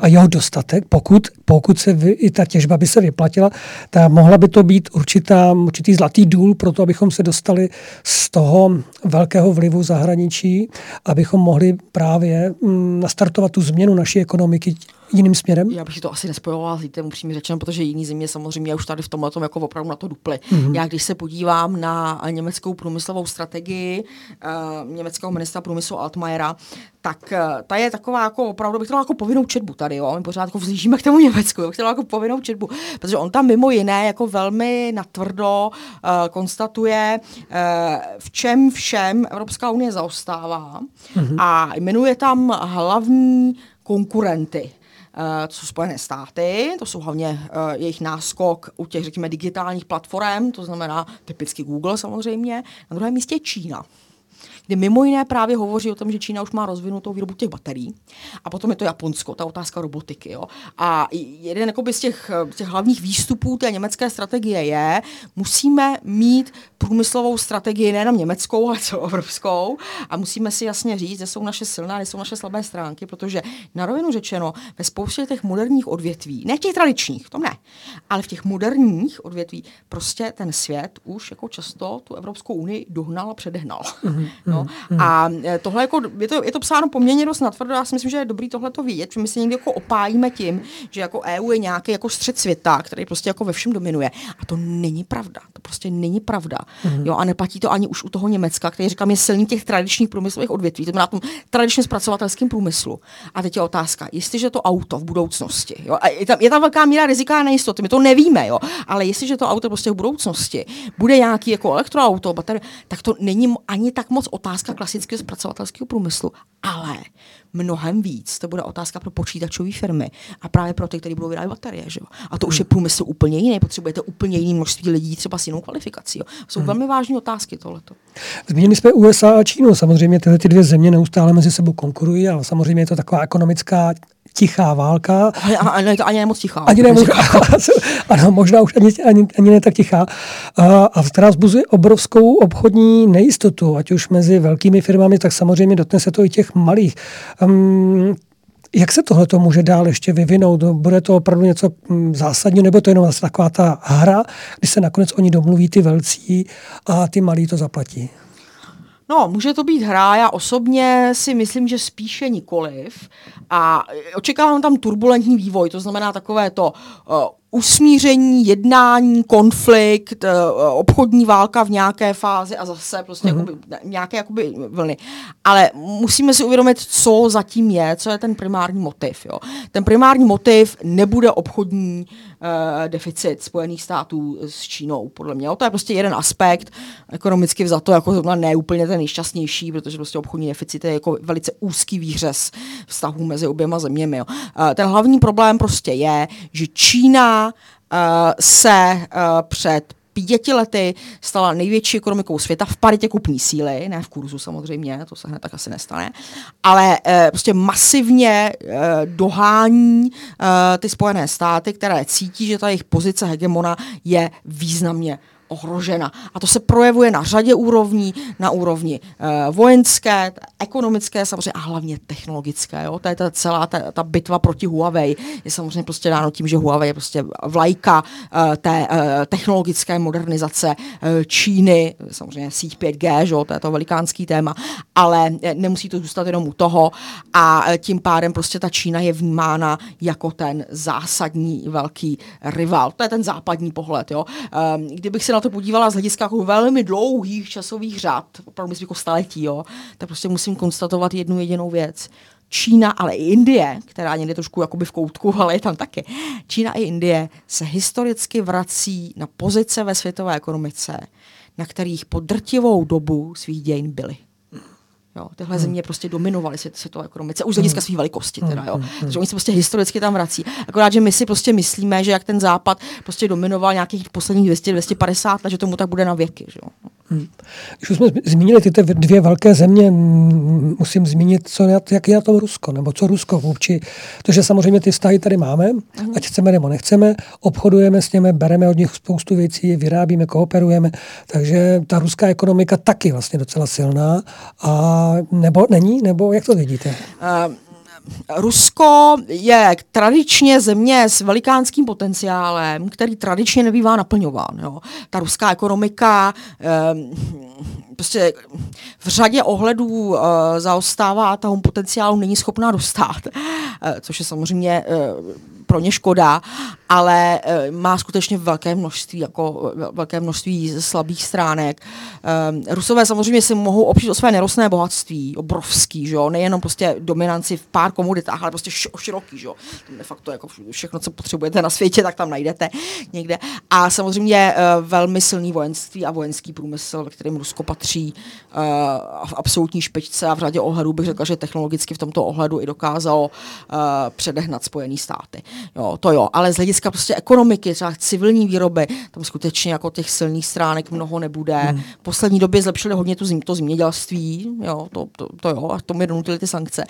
a jeho dostatek, pokud, pokud pokud se vy, i ta těžba by se vyplatila, tak mohla by to být určitá, určitý zlatý důl pro to, abychom se dostali z toho velkého vlivu zahraničí, abychom mohli právě mm, nastartovat tu změnu naší ekonomiky jiným směrem? Já bych to asi nespojovala s lítem, upřímně řečeno, protože jiný země samozřejmě už tady v tomhle tom jako opravdu na to duply. Mm-hmm. Já když se podívám na německou průmyslovou strategii uh, německého ministra průmyslu Altmajera, tak uh, ta je taková jako opravdu, bych to jako povinnou četbu tady, jo. My pořád jako vzlížíme k tomu Německu, jo. bych to jako povinnou četbu, protože on tam mimo jiné jako velmi natvrdo uh, konstatuje, uh, v čem všem Evropská unie zaostává mm-hmm. a jmenuje tam hlavní konkurenty. Uh, to jsou Spojené státy, to jsou hlavně uh, jejich náskok u těch, řekněme, digitálních platform, to znamená typicky Google samozřejmě. Na druhém místě Čína kde mimo jiné právě hovoří o tom, že Čína už má rozvinutou výrobu těch baterií. A potom je to Japonsko, ta otázka robotiky. Jo. A jeden z těch, těch hlavních výstupů té německé strategie je, musíme mít průmyslovou strategii nejenom německou, ale celoevropskou a musíme si jasně říct, že jsou naše silné, kde jsou naše slabé stránky, protože na rovinu řečeno, ve spoustě těch moderních odvětví, ne těch tradičních, to ne, ale v těch moderních odvětví prostě ten svět už jako často tu Evropskou unii dohnal a předehnal. Mm-hmm. No. Mm-hmm. A e, tohle jako, je to, je to psáno poměrně dost natvrdo, já si myslím, že je dobrý tohle to vidět, že my se někdy jako opájíme tím, že jako EU je nějaký jako střed světa, který prostě jako ve všem dominuje. A to není pravda. To prostě není pravda. Mm-hmm. Jo, a neplatí to ani už u toho Německa, který říkám, je silný těch tradičních průmyslových odvětví, to na tom tradičně zpracovatelském průmyslu. A teď je otázka, jestliže to auto v budoucnosti, jo, a je tam, je tam velká míra rizika a nejistoty, my to nevíme, jo, ale jestliže to auto prostě v budoucnosti bude nějaký jako elektroauto, baterie, tak to není ani tak moc otázka klasického zpracovatelského průmyslu, ale mnohem víc to bude otázka pro počítačové firmy a právě pro ty, kteří budou vyrábět baterie. Že jo? A to už je hmm. průmysl úplně jiný, potřebujete úplně jiný množství lidí, třeba s jinou kvalifikací. Jo? Jsou hmm. velmi vážné otázky tohleto. Zmínili jsme USA a Čínu. Samozřejmě tyhle ty dvě země neustále mezi sebou konkurují, ale samozřejmě je to taková ekonomická tichá válka. Ale, ale to ani nemoc tichá. Ani nemoc, ano, možná už ani, ani, ani ne tak tichá. A, a která vzbuzuje obrovskou obchodní nejistotu, ať už mezi velkými firmami, tak samozřejmě dotne se to i těch malých. Um, jak se tohle to může dál ještě vyvinout? Bude to opravdu něco mm, zásadního, nebo to jenom zase taková ta hra, kdy se nakonec oni domluví ty velcí a ty malí to zaplatí? No, může to být hra, já osobně si myslím, že spíše nikoliv. A očekávám tam turbulentní vývoj, to znamená takové to uh, usmíření, jednání, konflikt, uh, obchodní válka v nějaké fázi a zase prostě mm-hmm. jakoby, nějaké jakoby vlny. Ale musíme si uvědomit, co zatím je, co je ten primární motiv. Jo. Ten primární motiv nebude obchodní uh, deficit Spojených států s Čínou, podle mě. Jo. To je prostě jeden aspekt, ekonomicky vzato jako ne úplně ten nejšťastnější, protože prostě obchodní deficit je jako velice úzký výřez vztahů mezi oběma zeměmi. Jo. Uh, ten hlavní problém prostě je, že Čína uh, se uh, před pěti lety stala největší ekonomikou světa v paritě kupní síly, ne v kurzu samozřejmě, to se hned tak asi nestane, ale e, prostě masivně e, dohání e, ty Spojené státy, které cítí, že ta jejich pozice hegemona je významně ohrožena. A to se projevuje na řadě úrovní, na úrovni e, vojenské, ekonomické samozřejmě a hlavně technologické. Jo? To je ta celá ta, ta bitva proti Huawei. Je samozřejmě prostě dáno tím, že Huawei je prostě vlajka e, té e, technologické modernizace e, Číny, samozřejmě síť 5G, že? to je to velikánský téma, ale nemusí to zůstat jenom u toho a tím pádem prostě ta Čína je vnímána jako ten zásadní velký rival. To je ten západní pohled. Jo? E, kdybych si na to podívala z hlediska jako velmi dlouhých časových řad, opravdu myslím jako staletí, jo, tak prostě musím konstatovat jednu jedinou věc. Čína, ale i Indie, která někde trošku jakoby v koutku, ale je tam taky. Čína i Indie se historicky vrací na pozice ve světové ekonomice, na kterých po drtivou dobu svých dějin byly. Jo, tyhle hmm. země prostě dominovaly světové ekonomice, už z hlediska hmm. své velikosti. Teda, jo. Hmm. Takže oni se prostě historicky tam vrací. Akorát, že my si prostě myslíme, že jak ten západ prostě dominoval nějakých posledních 200-250 let, že tomu tak bude na věky. Že jo. Hmm. Když už jsme zmínili ty dvě velké země, musím zmínit, co, jak je na tom Rusko, nebo co Rusko vůči. že samozřejmě ty vztahy tady máme, hmm. ať chceme nebo nechceme, obchodujeme s nimi, bereme od nich spoustu věcí, vyrábíme, kooperujeme, takže ta ruská ekonomika taky vlastně docela silná. A nebo není, nebo jak to vidíte? Uh, Rusko je tradičně země s velikánským potenciálem, který tradičně nebývá naplňován. Jo. Ta ruská ekonomika, eh, prostě v řadě ohledů uh, zaostává a tomu potenciálu není schopná dostat, uh, což je samozřejmě uh, pro ně škoda, ale uh, má skutečně velké množství, jako velké množství slabých stránek. Uh, Rusové samozřejmě si mohou opřít o své nerostné bohatství, obrovský, že jo? nejenom prostě dominanci v pár komoditách, ale prostě široký, že jo? de facto jako všechno, co potřebujete na světě, tak tam najdete někde. A samozřejmě velmi silný vojenství a vojenský průmysl, ve kterém Rusko patří v absolutní špičce a v řadě ohledů bych řekla, že technologicky v tomto ohledu i dokázalo předehnat Spojené státy. Jo, to jo, ale z hlediska prostě ekonomiky, třeba civilní výroby, tam skutečně jako těch silných stránek mnoho nebude. Hmm. V poslední době zlepšili hodně tu zim, to zemědělství, jo, to, to, to jo, a tomu je donutili ty sankce.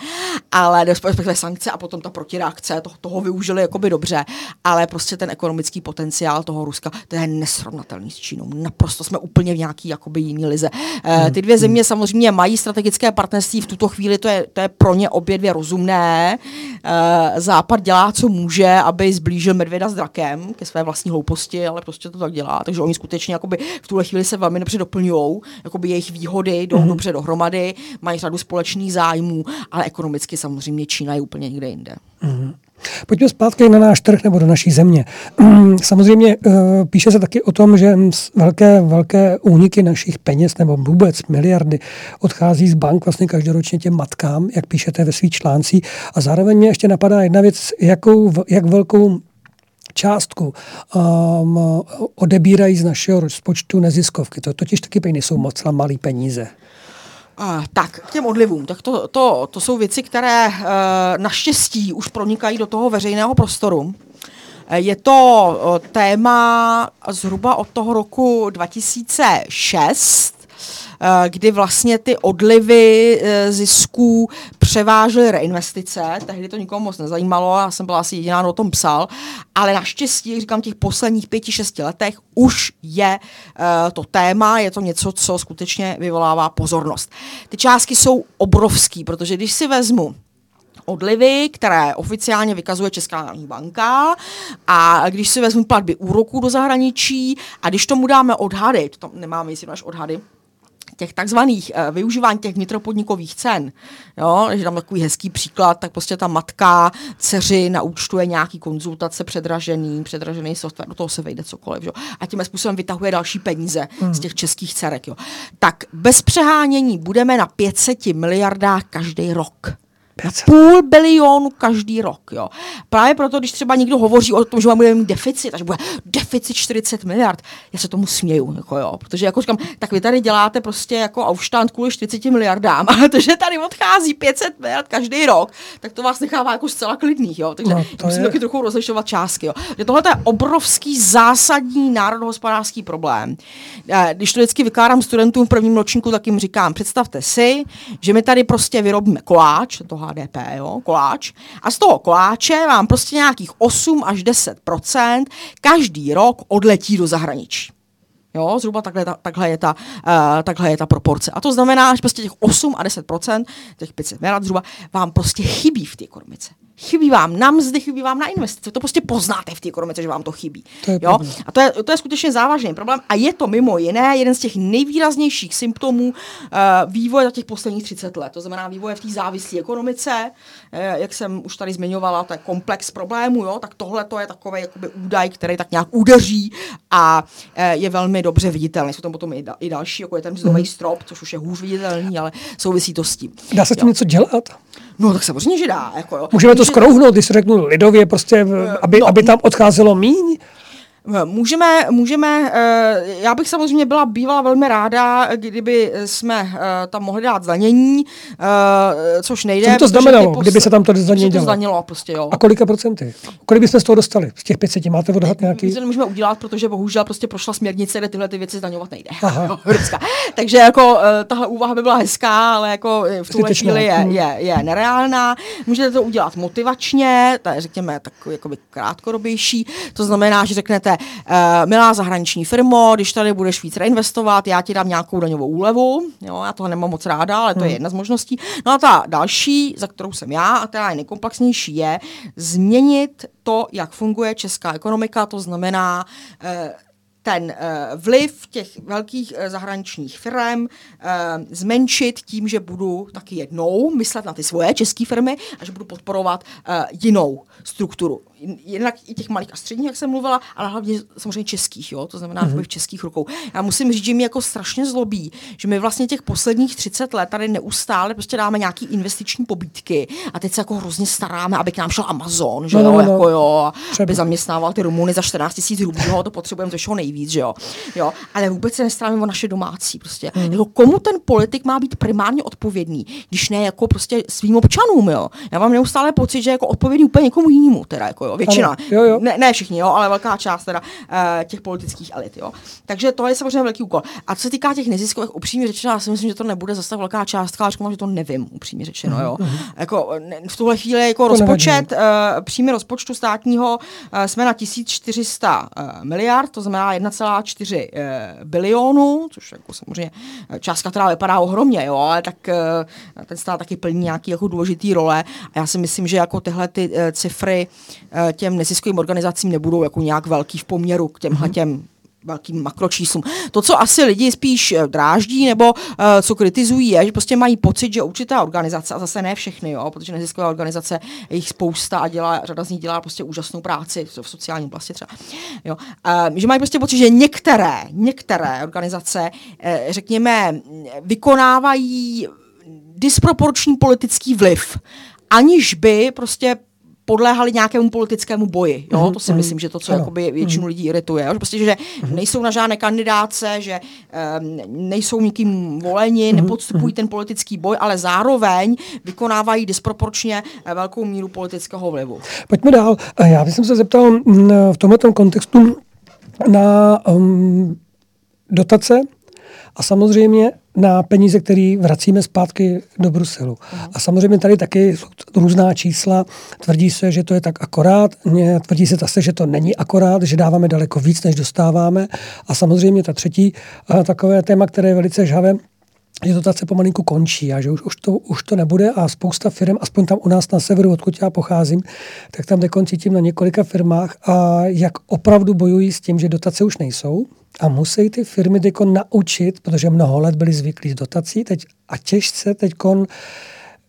Ale respektive sankce a potom ta protireakce, to, toho využili jakoby dobře, ale prostě ten ekonomický potenciál toho Ruska, to je nesrovnatelný s Čínou. Naprosto jsme úplně v nějaký jakoby jiný lize. Hmm. Ty dvě země samozřejmě mají strategické partnerství, v tuto chvíli to je, to je pro ně obě dvě rozumné. Západ dělá, co může, aby zblížil medvěda s drakem ke své vlastní hlouposti, ale prostě to tak dělá. Takže oni skutečně jakoby v tuhle chvíli se velmi dobře doplňují, jakoby jejich výhody jdou mm-hmm. dobře dohromady, mají řadu společných zájmů, ale ekonomicky samozřejmě Čína je úplně někde jinde. Mm-hmm. Pojďme zpátky na náš trh nebo do naší země. Samozřejmě eh, píše se taky o tom, že velké, velké úniky našich peněz nebo vůbec miliardy odchází z bank vlastně každoročně těm matkám, jak píšete ve svých článcích. A zároveň mě ještě napadá jedna věc, jakou, jak velkou částku um, odebírají z našeho rozpočtu neziskovky. To totiž taky nejsou moc malé peníze. Uh, tak, k těm odlivům. Tak to, to, to jsou věci, které uh, naštěstí už pronikají do toho veřejného prostoru. Eh, je to téma zhruba od toho roku 2006, Eh, kdy vlastně ty odlivy eh, zisků převážely reinvestice. Tehdy to nikomu moc nezajímalo, já jsem byla asi jediná, kdo o tom psal, ale naštěstí, jak říkám, těch posledních pěti, šesti letech už je uh, to téma, je to něco, co skutečně vyvolává pozornost. Ty částky jsou obrovský, protože když si vezmu odlivy, které oficiálně vykazuje Česká národní banka a když si vezmu platby úroků do zahraničí a když tomu dáme odhady, to nemáme jestli máš odhady, těch takzvaných uh, využívání těch vnitropodnikových cen, jo, že tam takový hezký příklad, tak prostě ta matka dceři naúčtuje nějaký konzultace předražený, předražený software, do toho se vejde cokoliv, jo, a tím způsobem vytahuje další peníze hmm. z těch českých dcerek, jo. Tak bez přehánění budeme na 500 miliardách každý rok. Půl bilionu každý rok. Jo. Právě proto, když třeba někdo hovoří o tom, že budeme mít deficit, až bude deficit 40 miliard, já se tomu směju. Jako jo. Protože jako říkám, tak vy tady děláte prostě jako aufstand kvůli 40 miliardám, ale to, že tady odchází 500 miliard každý rok, tak to vás nechává jako zcela klidných. Jo. Takže no, musíme je... taky trochu rozlišovat částky. Jo. Že tohle je obrovský zásadní národohospodářský problém. Eh, když to vždycky vykládám studentům v prvním ročníku, tak jim říkám, představte si, že my tady prostě vyrobíme koláč, toho HDP, jo, koláč. A z toho koláče vám prostě nějakých 8 až 10% každý rok odletí do zahraničí. Jo, zhruba takhle, ta, takhle, je ta, uh, takhle je ta proporce. A to znamená, že prostě těch 8 a 10% těch 500 miliard zhruba vám prostě chybí v té ekonomice chybí vám na mzdy, chybí vám na investice. To prostě poznáte v té ekonomice, že vám to chybí. To je jo? A to je, to je skutečně závažný problém. A je to mimo jiné jeden z těch nejvýraznějších symptomů uh, vývoje za těch posledních 30 let. To znamená vývoje v té závislé ekonomice, uh, jak jsem už tady zmiňovala, to je komplex problémů, jo? tak tohle to je takový jakoby údaj, který tak nějak udeří a uh, je velmi dobře viditelný. Jsou tam potom i, da, i další, jako je ten mzdový mm. strop, což už je hůř viditelný, ale souvisí to s tím. Dá se s tím něco dělat? No tak samozřejmě, že dá. Jako, jo. Můžeme to skrouhnout, když řeknu lidově, prostě, aby, no, aby tam odcházelo míň? Můžeme, můžeme, eh, já bych samozřejmě byla bývala velmi ráda, kdyby jsme eh, tam mohli dát zdanění, eh, což nejde. Co by to znamenalo, posl- kdyby se tam to zdanění to zdanilo, prostě, jo. A kolika procenty? Kolik bychom z toho dostali? Z těch 500 máte odhad nějaký? My to nemůžeme udělat, protože bohužel prostě prošla směrnice, kde tyhle ty věci zdaňovat nejde. Aha. Takže jako tahle úvaha by byla hezká, ale jako v tuhle chvíli je, hmm. je, je nereálná. Můžete to udělat motivačně, to je řekněme takový jakoby krátkodobější, to znamená, že řeknete, uh, milá zahraniční firmo, když tady budeš víc reinvestovat, já ti dám nějakou daňovou úlevu, jo, já toho nemám moc ráda, ale to hmm. je jedna z možností. No a ta další, za kterou jsem já, a která je nejkomplexnější, je změnit to, jak funguje česká ekonomika, to znamená uh, ten eh, vliv těch velkých eh, zahraničních firm zmenšit tím, že budu taky jednou myslet na ty svoje české firmy a že budu podporovat jinou strukturu jednak i těch malých a středních, jak jsem mluvila, ale hlavně samozřejmě českých, jo, to znamená mm-hmm. v českých rukou. Já musím říct, že mi jako strašně zlobí, že my vlastně těch posledních 30 let tady neustále prostě dáme nějaký investiční pobídky a teď se jako hrozně staráme, aby k nám šel Amazon, že no, jo, no, no. jako jo, Třeba. aby zaměstnával ty Rumuny za 14 tisíc rubů, to potřebujeme ze všeho nejvíc, že jo. jo. Ale vůbec se nestaráme o naše domácí prostě. Mm. Jako komu ten politik má být primárně odpovědný, když ne jako prostě svým občanům, jo. Já mám neustále pocit, že jako odpovědný úplně někomu jinému, teda jako jo, většina. Ano, jo, jo. Ne, ne všichni, jo, ale velká část teda uh, těch politických elit, jo. Takže to je samozřejmě velký úkol. A co se týká těch neziskových, upřímně řečeno, já si myslím, že to nebude zase velká částka, ale že to nevím, upřímně řečeno, jo. Mm-hmm. Jako, ne, v tuhle chvíli jako to rozpočet, uh, příjmy rozpočtu státního uh, jsme na 1400 uh, miliard, to znamená 1,4 uh, bilionu, což jako samozřejmě částka, která vypadá ohromně, jo, ale tak uh, ten stát taky plní nějaký jako důležitý role a já si myslím, že jako tyhle ty cifry Eh, těm neziskovým organizacím nebudou jako nějak velký v poměru k těmhle mhm. těm velkým makročíslům. To, co asi lidi spíš eh, dráždí nebo uh, co kritizují, je, že prostě mají pocit, že určitá organizace, a zase ne všechny, jo, protože neziskové organizace je jich spousta a dělá, řada z nich dělá prostě úžasnou práci v sociální oblasti třeba. Jo. Uh, že mají prostě pocit, že některé, některé organizace, uh, řekněme, vykonávají disproporční politický vliv aniž by prostě podléhali nějakému politickému boji. Jo? Mm-hmm. To si mhm. myslím, že to, co ano. jakoby většinu mm-hmm. lidí irituje. Jo? Prostě, že mm-hmm. nejsou na žádné kandidáce, že um, nejsou nikým voleni, mm-hmm. nepodstupují mm-hmm. ten politický boj, ale zároveň vykonávají disproporčně eh, velkou míru politického vlivu. Pojďme dál. Já bych se zeptal mm, v tomto kontextu na um, dotace a samozřejmě na peníze, které vracíme zpátky do Bruselu. Uh-huh. A samozřejmě tady taky jsou různá čísla. Tvrdí se, že to je tak akorát, tvrdí se zase, že to není akorát, že dáváme daleko víc, než dostáváme. A samozřejmě ta třetí a takové téma, které je velice žhavé, že dotace pomalinku končí a že už, už, to, už to nebude a spousta firm, aspoň tam u nás na severu, odkud já pocházím, tak tam tím na několika firmách a jak opravdu bojují s tím, že dotace už nejsou, a musí ty firmy teď naučit, protože mnoho let byli zvyklí z dotací teď, a těžce teď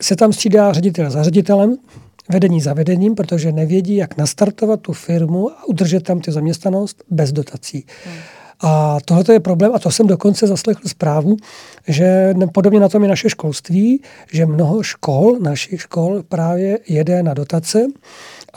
se tam střídá ředitel za ředitelem, vedení za vedením, protože nevědí, jak nastartovat tu firmu a udržet tam ty zaměstnanost bez dotací. Hmm. A tohle je problém, a to jsem dokonce zaslechl zprávu, že podobně na tom je naše školství, že mnoho škol, našich škol právě jede na dotace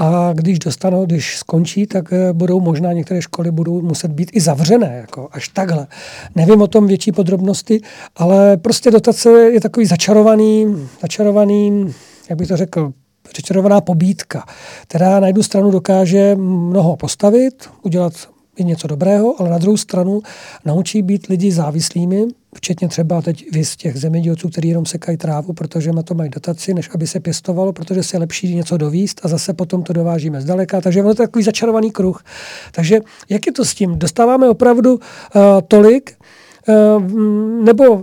a když dostanou, když skončí, tak eh, budou možná některé školy budou muset být i zavřené, jako až takhle. Nevím o tom větší podrobnosti, ale prostě dotace je takový začarovaný, začarovaný, jak bych to řekl, začarovaná pobídka, která na jednu stranu dokáže mnoho postavit, udělat i něco dobrého, ale na druhou stranu naučí být lidi závislými, včetně třeba teď z těch zemědělců, kteří jenom sekají trávu, protože na to mají dotaci, než aby se pěstovalo, protože se je lepší něco dovíst a zase potom to dovážíme zdaleka. Takže ono je to takový začarovaný kruh. Takže jak je to s tím? Dostáváme opravdu uh, tolik, uh, nebo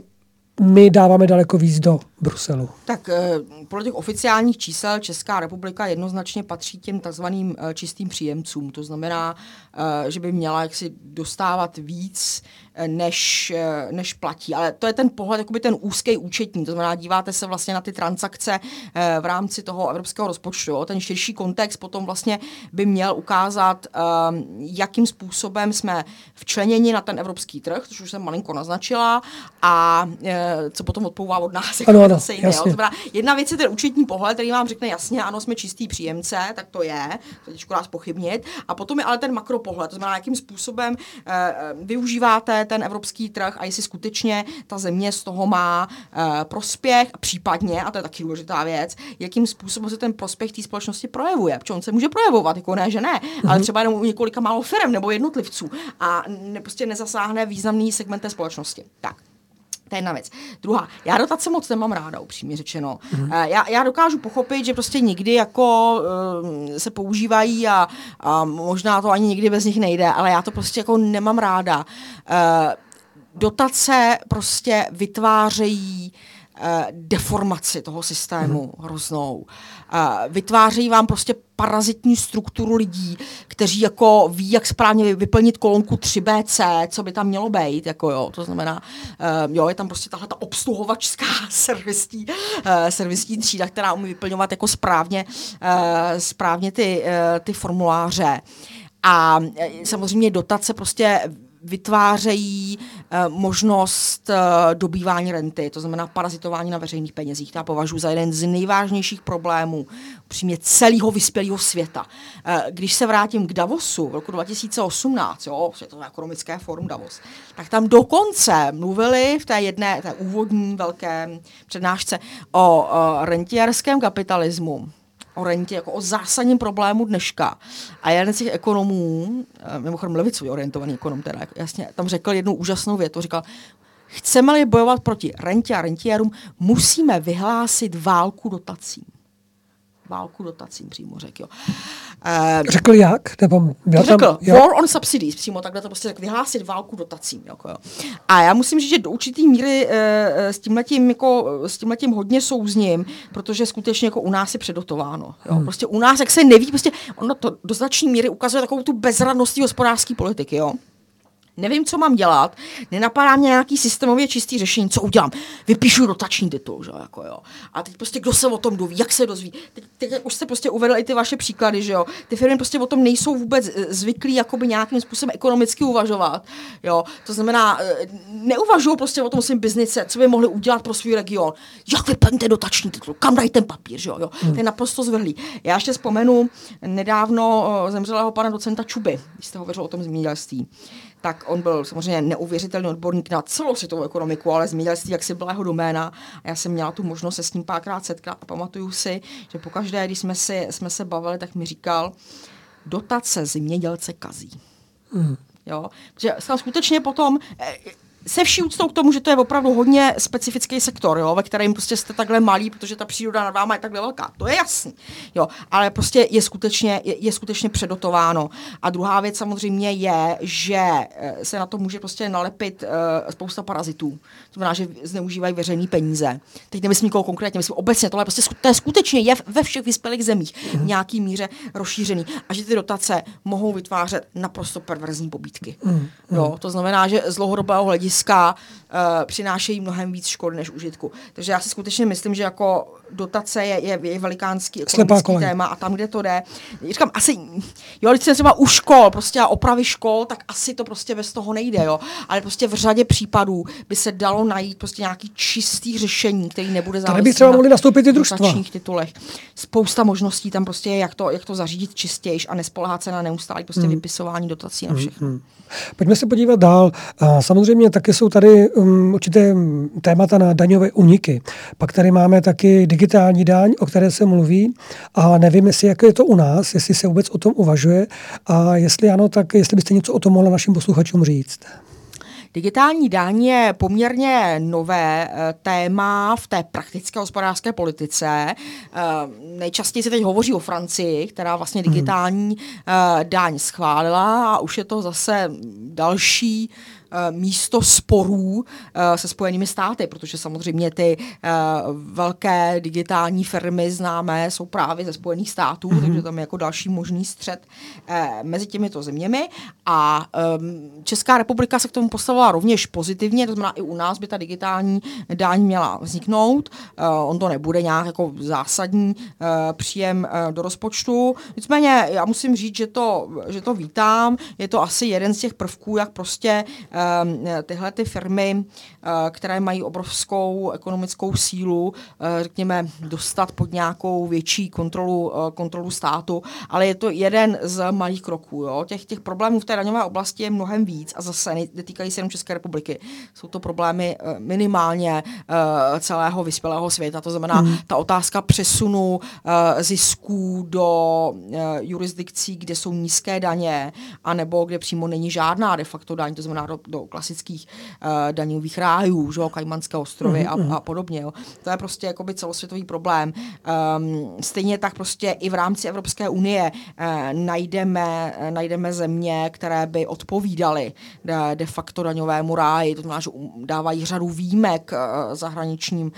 my dáváme daleko víc do Bruselu. Tak eh, podle těch oficiálních čísel Česká republika jednoznačně patří těm takzvaným eh, čistým příjemcům. To znamená, eh, že by měla jaksi dostávat víc, než, než platí. Ale to je ten pohled, jakoby ten úzký účetní. To znamená, díváte se vlastně na ty transakce v rámci toho evropského rozpočtu. Ten širší kontext potom vlastně by měl ukázat, jakým způsobem jsme včleněni na ten evropský trh, což už jsem malinko naznačila, a co potom odpouvá od nás. Ano, ano, zase jiné. To znamená, jedna věc je ten účetní pohled, který vám řekne jasně, ano, jsme čistý příjemce, tak to je, to těžko nás pochybnit. A potom je ale ten makropohled, to znamená, jakým způsobem uh, využíváte ten evropský trh a jestli skutečně ta země z toho má uh, prospěch, případně, a to je taky důležitá věc, jakým způsobem se ten prospěch té společnosti projevuje. Protože on se může projevovat, jako ne, že ne, mm-hmm. ale mhm. třeba jenom u několika málo firm nebo jednotlivců a ne, prostě nezasáhne významný segment té společnosti. Tak. To je jedna věc. Druhá, já dotace moc nemám ráda, upřímně řečeno. Mm-hmm. Já, já dokážu pochopit, že prostě někdy jako uh, se používají a, a možná to ani nikdy bez nich nejde, ale já to prostě jako nemám ráda. Uh, dotace prostě vytvářejí eh, deformaci toho systému mm. hroznou. Eh, vytvářejí vám prostě parazitní strukturu lidí, kteří jako ví, jak správně vyplnit kolonku 3BC, co by tam mělo být, jako jo, to znamená, uh, jo, je tam prostě tahle ta obsluhovačská servisní, uh, servisní třída, která umí vyplňovat jako správně, uh, správně ty, uh, ty formuláře. A samozřejmě dotace prostě vytvářejí uh, možnost uh, dobývání renty, to znamená parazitování na veřejných penězích. To já považuji za jeden z nejvážnějších problémů přímě celého vyspělého světa. Uh, když se vrátím k Davosu v roku 2018, jo, Světové ekonomické fórum Davos, tak tam dokonce mluvili v té jedné, té úvodní velké přednášce o rentiérském kapitalismu o rentě jako o zásadním problému dneška. A jeden z těch ekonomů, eh, mimochodem levicově orientovaný ekonom, teda jasně, tam řekl jednu úžasnou větu, říkal, chceme-li bojovat proti rentě a rentiérům, musíme vyhlásit válku dotacím válku dotacím přímo řekl. Jo. Uh, řekl jak? Nebo měl řekl, tam, jo? war on subsidies, přímo takhle to prostě řekl, vyhlásit válku dotacím. Jako, jo. A já musím říct, že do určitý míry uh, s tímhletím, jako, s tímhletím hodně souzním, protože skutečně jako u nás je předotováno. Jo. Hmm. Prostě u nás, jak se neví, prostě ono to do značné míry ukazuje takovou tu bezradnost hospodářské politiky. Jo nevím, co mám dělat, nenapadá mě nějaký systémově čistý řešení, co udělám. Vypíšu rotační titul, že jako jo. A teď prostě kdo se o tom doví, jak se dozví. Teď, teď už jste prostě uvedl i ty vaše příklady, že jo. Ty firmy prostě o tom nejsou vůbec eh, zvyklí jakoby nějakým způsobem ekonomicky uvažovat, jo. To znamená, eh, neuvažují prostě o tom svém biznice, co by mohli udělat pro svůj region. Jak vyplníte dotační titul, kam dají ten papír, že jo. jo. Hmm. To je naprosto zvrhlý. Já ještě vzpomenu nedávno eh, zemřelého pana docenta Čuby, když jste hovořil o tom zemědělství tak on byl samozřejmě neuvěřitelný odborník na celou světovou ekonomiku, ale zemědělství jak si byla jeho doména. A já jsem měla tu možnost se s ním párkrát setkat a pamatuju si, že pokaždé, když jsme, si, jsme se bavili, tak mi říkal, dotace zemědělce kazí. Mm. Jo? Že skutečně potom eh, se vší úctou k tomu, že to je opravdu hodně specifický sektor, jo, ve kterém prostě jste takhle malý, protože ta příroda nad váma je takhle velká. To je jasný. Jo, ale prostě je skutečně, je, je skutečně předotováno. A druhá věc samozřejmě je, že eh, se na to může prostě nalepit uh, spousta parazitů. To znamená, že zneužívají veřejné peníze. Teď nemyslím nikoho konkrétně, myslím obecně, tohle prostě to je skutečně je ve všech vyspělých zemích v nějaký míře rozšířený. A že ty dotace mohou vytvářet naprosto perverzní pobídky. Mm, Jo, to znamená, že z dlouhodobého hlediska hlediska uh, přinášejí mnohem víc škody než užitku. Takže já si skutečně myslím, že jako dotace je, je, je velikánský ekonomický téma a tam, kde to jde, říkám, asi, jo, když se třeba u škol, prostě a opravy škol, tak asi to prostě bez toho nejde, jo, ale prostě v řadě případů by se dalo najít prostě nějaký čistý řešení, který nebude záviset by třeba mohli nastoupit i družstva. titulech. Spousta možností tam prostě je, jak to, jak to zařídit čistějš a nespolehat se na neustálý prostě hmm. vypisování dotací na všechno. Hmm. Pojďme se podívat dál. Samozřejmě taky jsou tady um, určité témata na daňové uniky. Pak tady máme taky digitální daň, o které se mluví a nevím, jestli jak je to u nás, jestli se vůbec o tom uvažuje a jestli ano, tak jestli byste něco o tom mohla našim posluchačům říct. Digitální daň je poměrně nové eh, téma v té praktické hospodářské politice. Eh, nejčastěji se teď hovoří o Francii, která vlastně hmm. digitální hmm. daň schválila a už je to zase další Eh, místo sporů eh, se Spojenými státy, protože samozřejmě ty eh, velké digitální firmy známé jsou právě ze Spojených států, mm-hmm. takže tam je jako další možný střed mezi těmito zeměmi a ehm, Česká republika se k tomu postavila rovněž pozitivně, to znamená i u nás by ta digitální daň měla vzniknout. On to nebude nějak jako zásadní příjem do rozpočtu. Nicméně já musím říct, že to, že to vítám. Je to asi jeden z těch prvků, jak prostě tyhle ty firmy, které mají obrovskou ekonomickou sílu, eh, řekněme, dostat pod nějakou větší kontrolu, eh, kontrolu státu, ale je to jeden z malých kroků. Jo? Těch, těch problémů v té daňové oblasti je mnohem víc a zase netýkají se jenom České republiky. Jsou to problémy minimálně celého vyspělého světa. To znamená, hmm. ta otázka přesunu zisků do jurisdikcí, kde jsou nízké daně, anebo kde přímo není žádná de facto daň, to znamená do, do klasických daňových rájů rájů, že jo, Kajmanské ostrovy a, a podobně. Jo. To je prostě jakoby celosvětový problém. Um, stejně tak prostě i v rámci Evropské unie uh, najdeme, uh, najdeme země, které by odpovídaly de, de facto daňovému ráji, to znamená, že um- dávají řadu výjimek uh, zahraničním uh,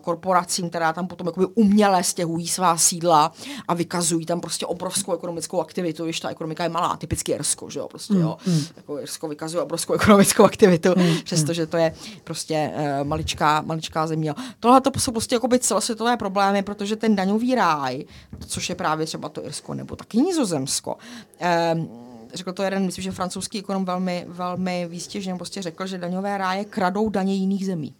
korporacím, která tam potom jakoby uměle stěhují svá sídla a vykazují tam prostě obrovskou ekonomickou aktivitu, když ta ekonomika je malá, typicky Irsko, že jo, prostě jo. Jako Irsko vykazuje obrovskou ekonomickou aktivitu, přestože to je prostě uh, maličká, maličká země. Tohle to jsou prostě jakoby celosvětové problémy, protože ten daňový ráj, což je právě třeba to Irsko nebo taky Nizozemsko, um, řekl to jeden, myslím, že francouzský ekonom velmi, velmi výstěžně prostě řekl, že daňové ráje kradou daně jiných zemí.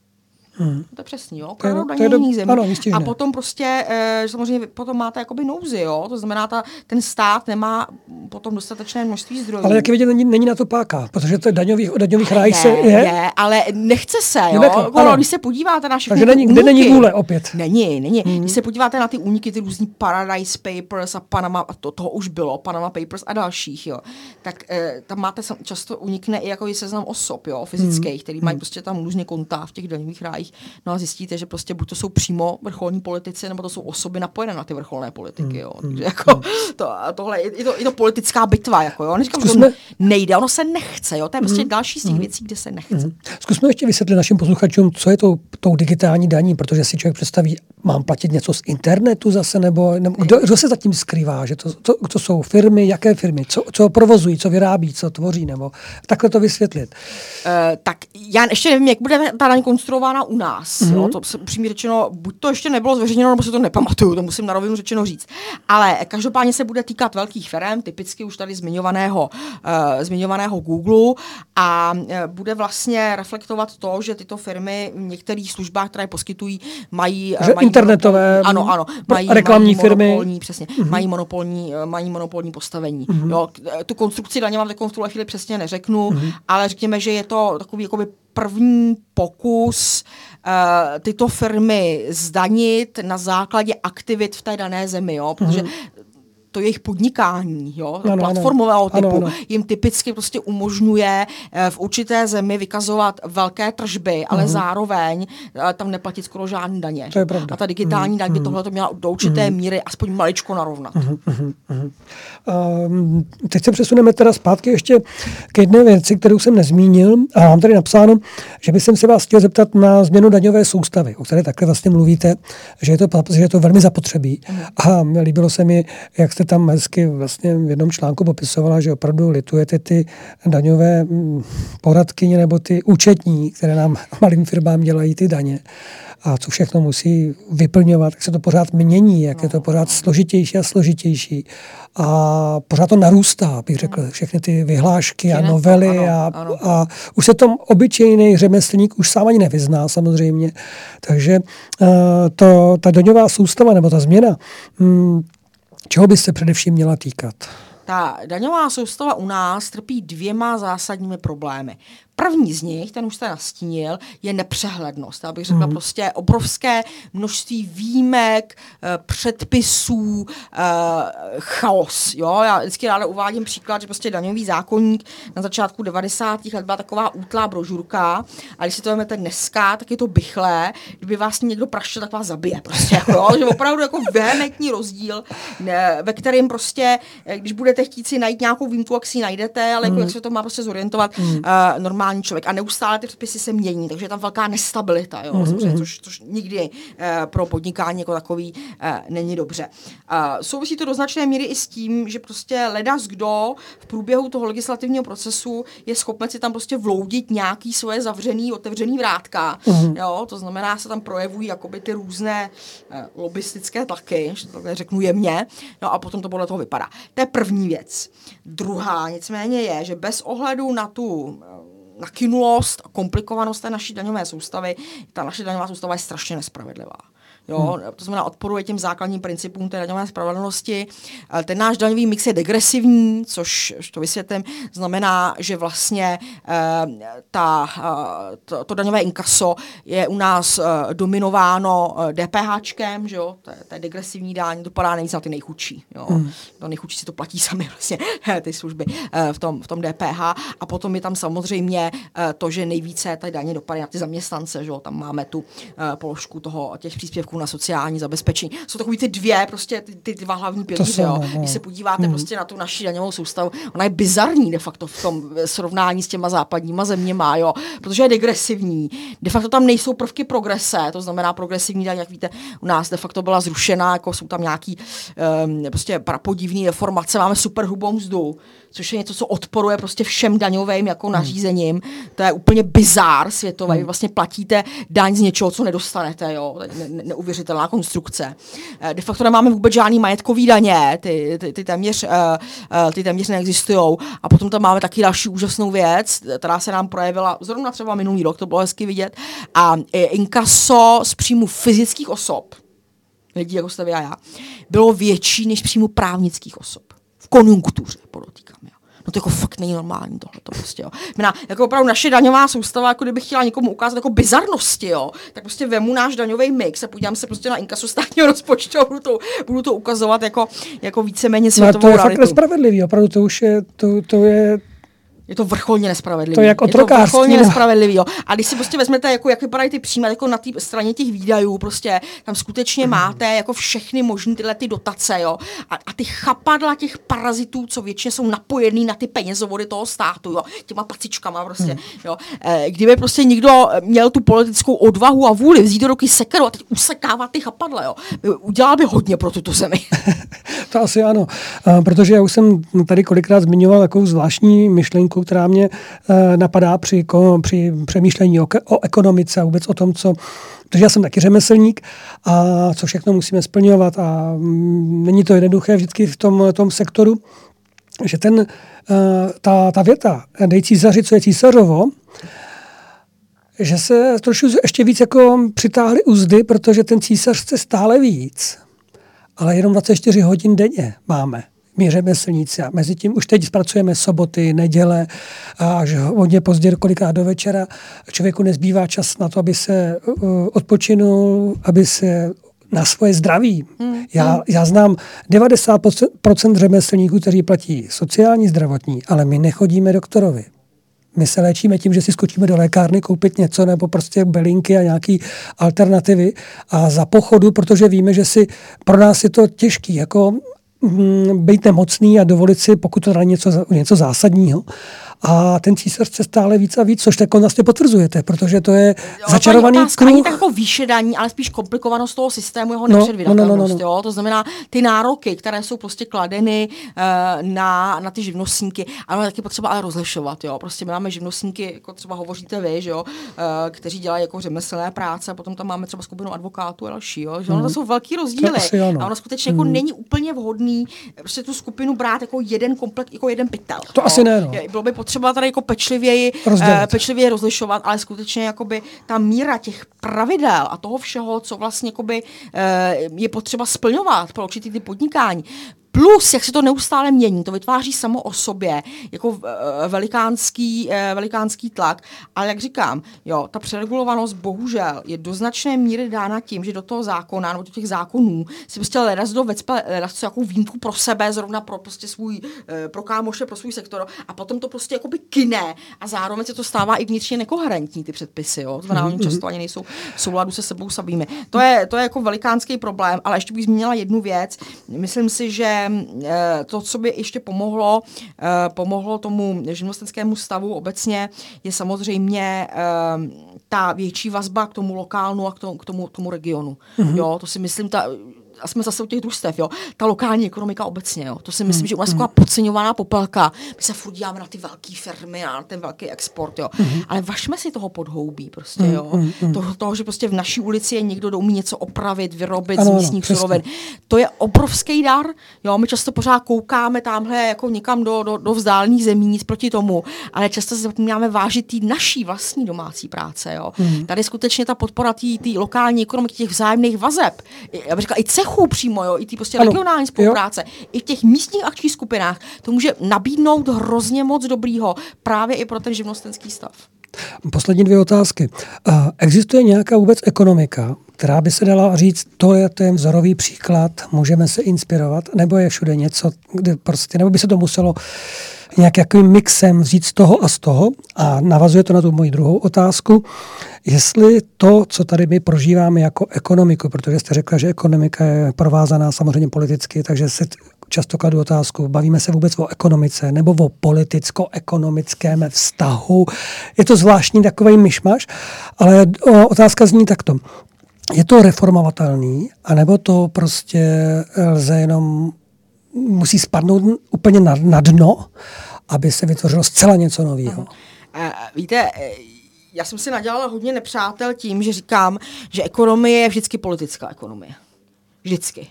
Hmm. To je přesný, jo. To je- Kradou to je daně jiných zemí. ano, a potom prostě, e, samozřejmě potom máte jakoby nouzi, jo. To znamená, ta, ten stát nemá potom dostatečné množství zdrojů. Ale jak je vidět, není, není na to páka, protože to je daňových, o daňových rájích se je, je. ale nechce se, jo. Nechce, Jako, ano. když se podíváte na všechny Takže není, kde není vůle opět. Není, není. Mm. Když se podíváte na ty úniky, ty různý Paradise Papers a Panama, a to, toho už bylo, Panama Papers a dalších, jo, tak eh, tam máte často unikne i jako seznam osob, jo, fyzických, mm. který mají prostě tam různě konta v těch daňových rájích. No a zjistíte, že prostě buď to jsou přímo vrcholní politici, nebo to jsou osoby napojené na ty vrcholné politiky, jo. Takže jako to, a tohle je, to, je to politická bitva, jako jo. Neříkám, že to Zkusme- nejde, ono se nechce, jo. To je prostě další z těch věcí, kde se nechce. Zkusme ještě vysvětlit našim posluchačům, co je tou, tou digitální daní, protože si člověk představí, mám platit něco z internetu zase, nebo, nebo kdo, kdo se zatím skrývá, že to, to, to jsou firmy, jaké firmy, co, co provozují, co vyrábí, co tvoří, nebo takhle to vysvětlit. Eh, tak já ještě nevím, jak bude ta daň konstruována u nás. Mm-hmm. Jo, to se upřímně řečeno, buď to ještě nebylo zveřejněno, nebo si to nepamatuju, to musím na rovinu řečeno říct. Ale každopádně se bude týkat velkých firm, typicky už tady zmiňovaného, uh, zmiňovaného Google a uh, bude vlastně reflektovat to, že tyto firmy v některých službách, které poskytují, mají, Že mají internetové, ano, ano, mají, reklamní mají firmy. monopolní, přesně, mm-hmm. mají monopolní, eh, mají monopolní postavení. Mm-hmm. Jo, eh, tu konstrukci daně vám v tuhle chvíli přesně neřeknu, mm-hmm. ale řekněme, že je to takový jakoby první pokus uh, tyto firmy zdanit na základě aktivit v té dané zemi, jo, protože to jejich podnikání, jo, Ano, ano. platformového Ano, typu, ano. jim typicky prostě umožňuje eh, v určité zemi vykazovat velké tržby, ale zároveň eh, tam neplatit skoro žádný daně. To je pravda. A ta digitální daň by tohle to měla do určité míry aspoň maličko narovnat. Um, teď se přesuneme teda zpátky ještě k jedné věci, kterou jsem nezmínil a mám tady napsáno, že bych se vás chtěl zeptat na změnu daňové soustavy, o které takhle vlastně mluvíte, že je to, že je to velmi zapotřebí. A líbilo se mi, jak jste tam hezky vlastně v jednom článku popisovala, že opravdu litujete ty daňové mm, poradkyně nebo ty účetní, které nám malým firmám dělají ty daně a co všechno musí vyplňovat, jak se to pořád mění, jak je to pořád složitější a složitější. A pořád to narůstá, bych řekl, všechny ty vyhlášky a novely a, a už se tom obyčejný řemeslník už sám ani nevyzná samozřejmě. Takže eh, to, ta daňová soustava nebo ta změna, hm, čeho by se především měla týkat? Ta daňová soustava u nás trpí dvěma zásadními problémy. První z nich, ten už jste nastínil, je nepřehlednost. Já bych řekla mm. prostě obrovské množství výjimek, eh, předpisů, eh, chaos. Jo? Já vždycky ráda uvádím příklad, že prostě daňový zákonník na začátku 90. let byla taková útlá brožurka a když si to vezmete dneska, tak je to bychlé. Kdyby vás někdo praštil, tak vás zabije. Prostě, jako, jo? Že opravdu jako vehementní rozdíl, ne, ve kterém prostě, eh, když budete chtít si najít nějakou výjimku, jak si ji najdete, ale jako, jak se to má prostě zorientovat mm. uh, normální člověk. A neustále ty předpisy se mění, takže je tam velká nestabilita, jo? Mm. Což, což nikdy uh, pro podnikání jako takový uh, není dobře. Uh, souvisí to do značné míry i s tím, že prostě ledas kdo v průběhu toho legislativního procesu je schopen si tam prostě vloudit nějaký svoje zavřený, otevřený vrátka. Mm. Jo? To znamená, se tam projevují jakoby ty různé uh, lobistické tlaky, že to takhle řeknu jemně, no a potom to podle toho vypadá. To je první věc. Druhá nicméně je, že bez ohledu na tu eh, nakynulost a komplikovanost té naší daňové soustavy, ta naše daňová soustava je strašně nespravedlivá. Jo? To znamená, odporuje těm základním principům té daňové spravedlnosti. Eh, Ten náš daňový mix je degresivní, což, to vysvětlím, znamená, že vlastně eh, ta, eh, to, to daňové inkaso je u nás eh, dominováno eh, DPHčkem, že jo? To, je, to je degresivní daň, dopadá nejvíc na ty nejchudší. Jo? Hmm. To nejchudší si to platí sami vlastně, ty služby eh, v tom, v tom DPH. A potom je tam samozřejmě eh, to, že nejvíce ty daně dopady na ty zaměstnance, že jo? Tam máme tu eh, položku toho, těch příspěvků na sociální zabezpečení. Jsou takový ty dvě, prostě ty, ty dva hlavní pilíře. jo? no, no. Když se podíváte prostě na tu naši daňovou soustavu, ona je bizarní de facto v tom srovnání s těma západníma zeměma, jo? protože je degresivní. De facto tam nejsou prvky progrese, to znamená progresivní daň, jak víte, u nás de facto byla zrušena, jako jsou tam nějaký um, prostě prapodivný deformace, máme super hrubou mzdu, což je něco, co odporuje prostě všem daňovým jako nařízením. To je úplně bizár světový. Vy vlastně platíte daň z něčeho, co nedostanete, jo. Ne, ne, neuvěřitelná konstrukce. Eh, De facto nemáme vůbec žádný majetkový daně, ty, ty, ty téměř, uh, uh, ty téměř neexistují. A potom tam máme taky další úžasnou věc, která se nám projevila zrovna třeba minulý rok, to bylo hezky vidět. A eh, inkaso z příjmu fyzických osob, lidí jako jste vy a já, bylo větší než příjmu právnických osob. V konjunktuře, podotýkám. No to jako fakt není normální tohle to prostě, jo. Mena, jako opravdu naše daňová soustava, jako kdybych chtěla někomu ukázat jako bizarnosti, jo, tak prostě vemu náš daňový mix a podívám se prostě na inkasu státního rozpočtu a budu to, budu to ukazovat jako, jako víceméně No, světovou to je fakt realitu. nespravedlivý, opravdu to už je, to, to je, Je to vrcholně nespravedlivý. To je jak to otrokářství, vrcholně no. nespravedlivý. Jo. A když si prostě vezmete, jako, jak vypadají ty příjmy, jako na té straně těch výdajů, prostě tam skutečně máte jako všechny možné tyhle ty dotace, jo. A, a ty chapadla těch parazitů, co většině jsou napojený na ty penězovody toho státu, jo. Těma pacičkama prostě, jo. E, kdyby prostě někdo měl tu politickou odvahu a vůli vzít do ruky sekeru a teď usekávat ty chapadla, jo. Udělal by hodně pro tuto zemi. to asi ano, a, protože já už jsem tady kolikrát zmiňoval takovou zvláštní myšlenku, která mě eh, napadá při, při přemýšlení o, o ekonomice a vůbec o tom, co Protože já jsem taky řemeslník a co všechno musíme splňovat a mm, není to jednoduché vždycky v tom, tom sektoru, že ten, eh, ta, ta věta, dej císaři, co je císařovo, že se trošku ještě víc jako přitáhly uzdy, protože ten císař chce stále víc, ale jenom 24 hodin denně máme. My řemeslníci a mezi tím už teď zpracujeme soboty, neděle a až hodně pozdě, kolikrát do večera. Člověku nezbývá čas na to, aby se uh, odpočinul, aby se na svoje zdraví. Já, já znám 90% řemeslníků, kteří platí sociální, zdravotní, ale my nechodíme doktorovi. My se léčíme tím, že si skočíme do lékárny koupit něco nebo prostě belinky a nějaké alternativy a za pochodu, protože víme, že si pro nás je to těžký, jako být nemocný a dovolit si, pokud to není něco, něco zásadního. A ten císař chce stále víc a víc, což tak vlastně potvrzujete, protože to je Jo, začarovaný to není otázka, Ani kruh. tak jako ale spíš komplikovanost toho systému, jeho No, nepředvídatelnost. no, no, no, no. Jo? To znamená, ty nároky, které jsou prostě kladeny uh, na, na ty živnostníky, ale taky potřeba ale rozlišovat. Jo? Prostě my máme živnostníky, jako třeba hovoříte vy, že jo? Uh, kteří dělají jako řemeslné práce, a potom tam máme třeba skupinu advokátů a další. Jo? Že ono to jsou velký rozdíly. Mhm. ano. A ono skutečně jako není úplně vhodný prostě tu skupinu brát jako jeden komplet, jako jeden pytel. To jo? asi ne, no. Je- Bylo by potřeba tady jako pečlivě pečlivěji, Rozdělit. eh, pečlivěji rozlišovat, ale skutečně jakoby ta míra těch pravidel a toho všeho, co vlastně jakoby, eh, je potřeba splňovat pro určitý ty podnikání, Plus, jak se to neustále mění, to vytváří samo o sobě jako eh, velikánský, eh, velikánský tlak. Ale jak říkám, jo, ta přeregulovanost bohužel je do značné míry dána tím, že do toho zákona nebo do těch zákonů si prostě ledas do vecpe, ledas co jakou výjimku pro sebe, zrovna pro prostě svůj, eh, pro kámoše, pro svůj sektor a potom to prostě jakoby kine a zároveň se to stává i vnitřně nekoherentní ty předpisy, jo. To znamená, oni často ani nejsou v souladu se sebou samými. To je, to je jako velikánský problém, ale ještě bych zmínila jednu věc. Myslím si, že eh, to, co by ještě pomohlo, eh, pomohlo tomu živnostenskému stavu obecně, je samozřejmě eh, ta větší vazba k tomu lokálnu a k tomu, k tomu, k tomu regionu. Mm-hmm. Jo, to si myslím, ta, a jsme zase u těch družstev, jo, ta lokální ekonomika obecně, jo, to si myslím, že u nás je taková podceňovaná popelka. My se furt díváme na ty velké firmy a na ten velký export, jo. Ale vašme si toho podhoubí prostě, jo. Toho, toho, že prostě v naší ulici je někdo, kdo umí něco opravit, vyrobit Ano, z místních surovin. To je obrovský dar, jo. My často pořád koukáme tamhle jako někam do, do, do vzdálených zemí, nic proti tomu, ale často se zapomínáme vážit té naší vlastní domácí práce, jo. Tady skutečně ta podpora té lokální ekonomiky, těch vzájemných vazeb, já bych řekla i cechů přímo, jo, i ty prostě Ano, regionální jo. spolupráce, i v těch místních akčních skupinách, to může nabídnout hrozně moc dobrýho právě i pro ten živnostenský stav. Poslední dvě otázky. Uh, Existuje nějaká vůbec ekonomika, která by se dala říct, to je ten vzorový příklad, můžeme se inspirovat, nebo je všude něco, kde prostě, nebo by se to muselo nějak jakým mixem vzít z toho a z toho a navazuje to na tu moji druhou otázku, jestli to, co tady my prožíváme jako ekonomiku, protože jste řekla, že ekonomika je provázaná samozřejmě politicky, takže se často kladu otázku, bavíme se vůbec o ekonomice nebo o politicko-ekonomickém vztahu. Je to zvláštní takový myšmaš, ale otázka zní takto. Je to reformovatelný, anebo to prostě lze jenom, musí spadnout úplně na, na dno, aby se vytvořilo zcela něco nového? Eh, víte, eh, já jsem si nadělala hodně nepřátel tím, že říkám, že ekonomie je vždycky politická ekonomie. Vždycky.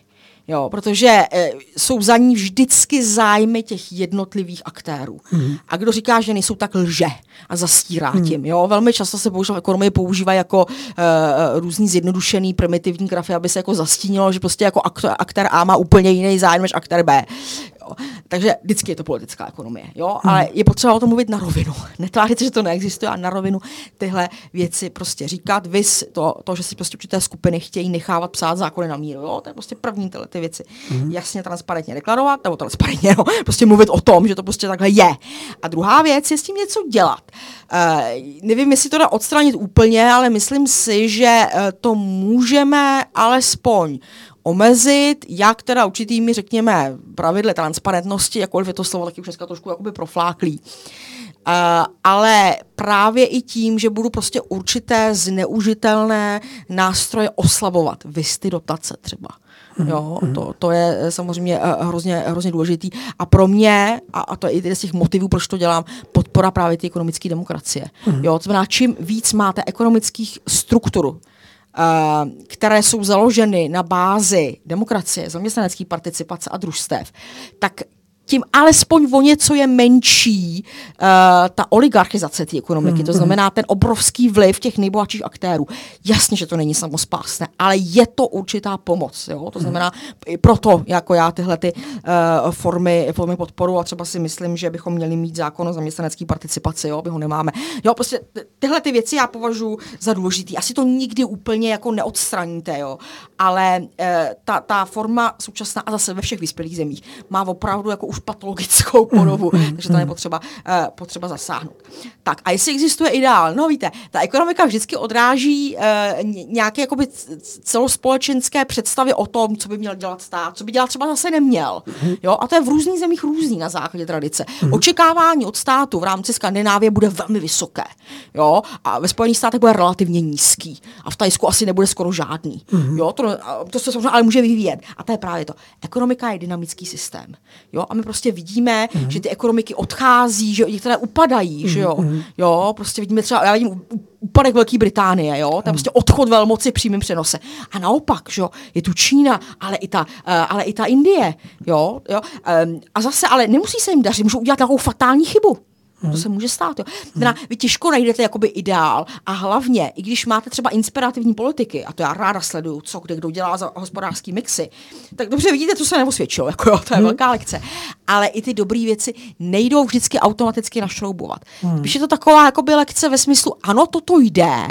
Jo, protože e, jsou za ní vždycky zájmy těch jednotlivých aktérů. Mm. A kdo říká, že nejsou tak lže a zastírá mm. tím. Jo? Velmi často se bohužel v ekonomii používají jako e, různý zjednodušený primitivní grafy, aby se jako zastínilo, že prostě jako aktor, aktér A má úplně jiný zájem než aktér B. Jo. Takže vždycky je to politická ekonomie. Jo? Hmm. Ale je potřeba o tom mluvit na rovinu. Netvářit se, že to neexistuje a na rovinu tyhle věci prostě říkat. Vys to, to, že si prostě určité skupiny chtějí nechávat psát zákony na míru. Jo? To je prostě první tyhle ty věci. Hmm. Jasně, transparentně deklarovat, nebo transparentně, no, prostě mluvit o tom, že to prostě takhle je. A druhá věc je s tím něco dělat. Uh, nevím, jestli to dá odstranit úplně, ale myslím si, že uh, to můžeme alespoň omezit, jak teda určitými, řekněme, pravidly transparentnosti, jakkoliv je to slovo taky už dneska trošku jakoby profláklý. Uh, ale právě i tím, že budu prostě určité zneužitelné nástroje oslabovat, vysty dotace třeba. Jo, to, to je eh, samozřejmě eh, hrozně, hrozně důležitý. A pro mě, a, a to je jeden z těch motivů, proč to dělám, podpora právě té ekonomické demokracie. Jo, to znamená, čím víc máte ekonomických struktur, které jsou založeny na bázi demokracie, zaměstnanecké participace a družstev, tak tím alespoň o něco je menší uh, ta oligarchizace té ekonomiky, to znamená ten obrovský vliv těch nejbohatších aktérů. Jasně, že to není samospásné, ale je to určitá pomoc. Jo? To znamená, i proto jako já tyhle ty, uh, formy, formy podporu a třeba si myslím, že bychom měli mít zákon o zaměstnanecké participaci, jo? aby ho nemáme. Jo, prostě ty- tyhle ty věci já považuji za důležitý. Asi to nikdy úplně jako neodstraníte, jo? ale uh, ta, ta forma současná a zase ve všech vyspělých zemích má opravdu jako už patologickou podobu, takže tam je potřeba, uh, potřeba zasáhnout. Tak a jestli existuje ideál? No víte, ta ekonomika vždycky odráží uh, nějaké jakoby celospolečenské představy o tom, co by měl dělat stát, co by dělat třeba zase neměl. Jo? A to je v různých zemích různý na základě tradice. Očekávání od státu v rámci Skandinávie bude velmi vysoké. Jo? A ve Spojených státech bude relativně nízký. A v Tajsku asi nebude skoro žádný. Jo? To, to se samozřejmě ale může vyvíjet. A to je právě to. Ekonomika je dynamický systém. Jo? A my prostě vidíme, že ty ekonomiky odchází, že některé upadají, že jo. Jo, prostě vidíme třeba, já vidím úpadek Velké Británie, jo, to je prostě odchod velmoci v přímém přenose. A naopak, že jo, je tu Čína, ale i ta, uh, ale i ta Indie, jo, jo. Um, a zase, ale nemusí se jim dařit, můžou udělat takovou fatální chybu. To se může stát. Jo. Teda, vy těžko najdete jakoby ideál a hlavně, i když máte třeba inspirativní politiky, a to já ráda sleduju, co kde kdo dělá za hospodářský mixy, tak dobře vidíte, co se neosvědčilo, jako jo, to je velká lekce. Ale i ty dobré věci nejdou vždycky automaticky našroubovat. Hmm. Spíš je to taková jakoby lekce ve smyslu, ano, toto jde,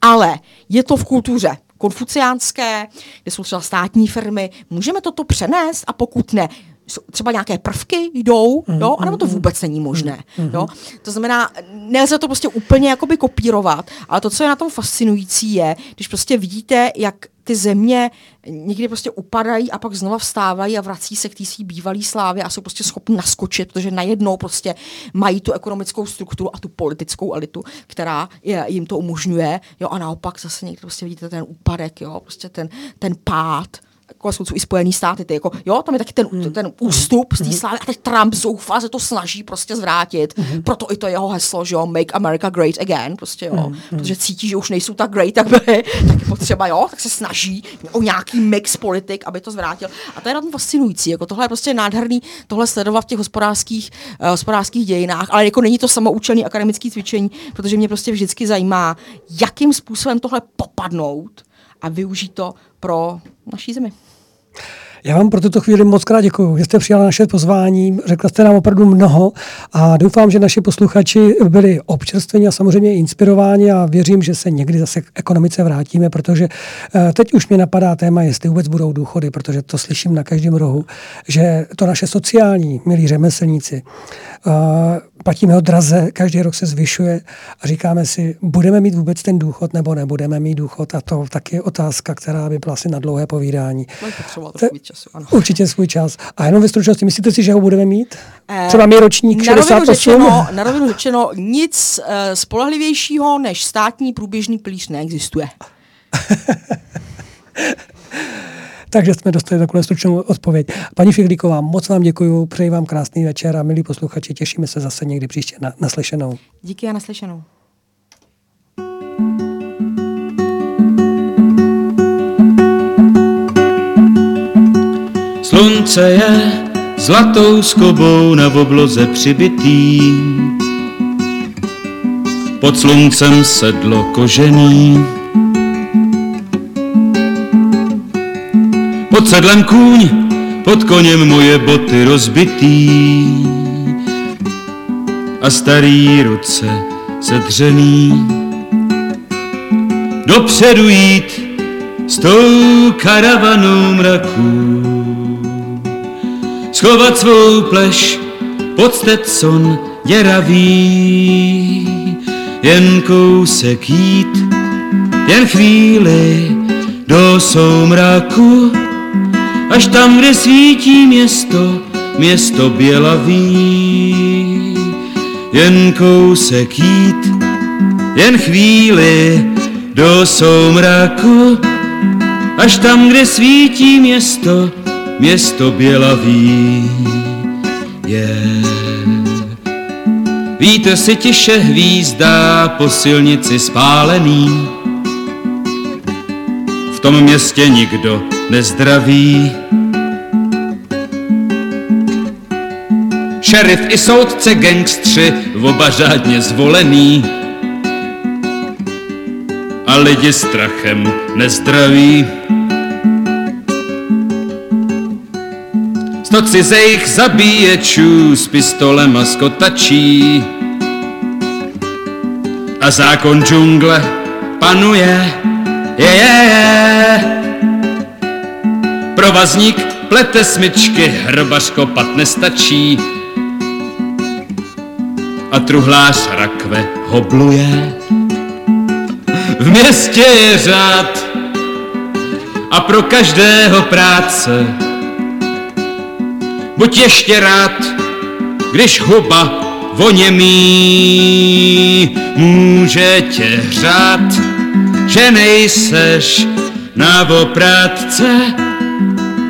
ale je to v kultuře konfuciánské, kde jsou třeba státní firmy, můžeme toto přenést a pokud ne, třeba nějaké prvky jdou, jo, anebo to vůbec není možné. Jo. To znamená, nelze to prostě úplně jakoby kopírovat, ale to, co je na tom fascinující, je, když prostě vidíte, jak ty země někdy prostě upadají a pak znova vstávají a vrací se k té svý bývalý slávě a jsou prostě schopni naskočit, protože najednou prostě mají tu ekonomickou strukturu a tu politickou elitu, která je, jim to umožňuje, jo, a naopak zase někdy prostě vidíte ten úpadek, jo, prostě ten, ten pád, konec konců i Spojený státy, ty jako, jo, tam je taky ten, Hmm. ten ústup z té slávy a teď Trump zoufá se to snaží prostě zvrátit. Hmm. Proto i to jeho heslo, že jo, make America great again, prostě jo, Hmm. protože cítí, že už nejsou tak great, jak byly, tak je potřeba, jo, tak se snaží o nějaký mix politik, aby to zvrátil. A to je na tom fascinující, jako tohle je prostě nádherný, tohle sledovat v těch hospodářských, uh, hospodářských dějinách, ale jako není to samoučelný akademický cvičení, protože mě prostě vždycky zajímá, jakým způsobem tohle popadnout a využít to pro naší zemi. Já vám pro tuto chvíli moc krát děkuji, že jste přijala naše pozvání, řekla jste nám opravdu mnoho a doufám, že naši posluchači byli občerstveni a samozřejmě inspirováni a věřím, že se někdy zase k ekonomice vrátíme, protože eh, teď už mě napadá téma, jestli vůbec budou důchody, protože to slyším na každém rohu, že to naše sociální, milí řemeslníci, eh, platíme ho draze, každý rok se zvyšuje a říkáme si, budeme mít vůbec ten důchod nebo nebudeme mít důchod a to taky je otázka, která by byla asi na dlouhé povídání. Víc času, ano. Určitě svůj čas. A jenom ve stručnosti, myslíte si, že ho budeme mít? Eh, Třeba my ročník na rovinu 68? řečeno, na rovinu řečeno, nic uh, spolehlivějšího než státní průběžný pilíř neexistuje. Takže jsme dostali takovou stručnou odpověď. Paní Figlíková, moc vám děkuji, přeji vám krásný večer a milí posluchači, těšíme se zase někdy příště na, naslyšenou. Díky a naslyšenou. Slunce je zlatou skobou na obloze přibitý. Pod sluncem sedlo kožený. Pod sedlem kůň, pod koněm moje boty rozbitý. A starý ruce sedřený. Dopředu jít s tou karavanou mraků schovat svou pleš pod Stetson děravý, jen kousek jít, jen chvíli do soumraku, až tam, kde svítí město, město bělavý. Jen kousek jít, jen chvíli do soumraku, až tam, kde svítí město, město bělavý je. Vítr si tiše hvízdá po silnici spálený, v tom městě nikdo nezdraví. Šerif i soudce gangstři, oba řádně zvolený, a lidi strachem nezdraví. Sto cizejch zabíječů s pistolem a skotačí. A zákon džungle panuje, je, je, je. Provazník plete smyčky, hrobař kopat nestačí. A truhlář rakve hobluje. V městě je řád a pro každého práce buď ještě rád, když huba voněmí může tě hřát, že nejseš na oprátce,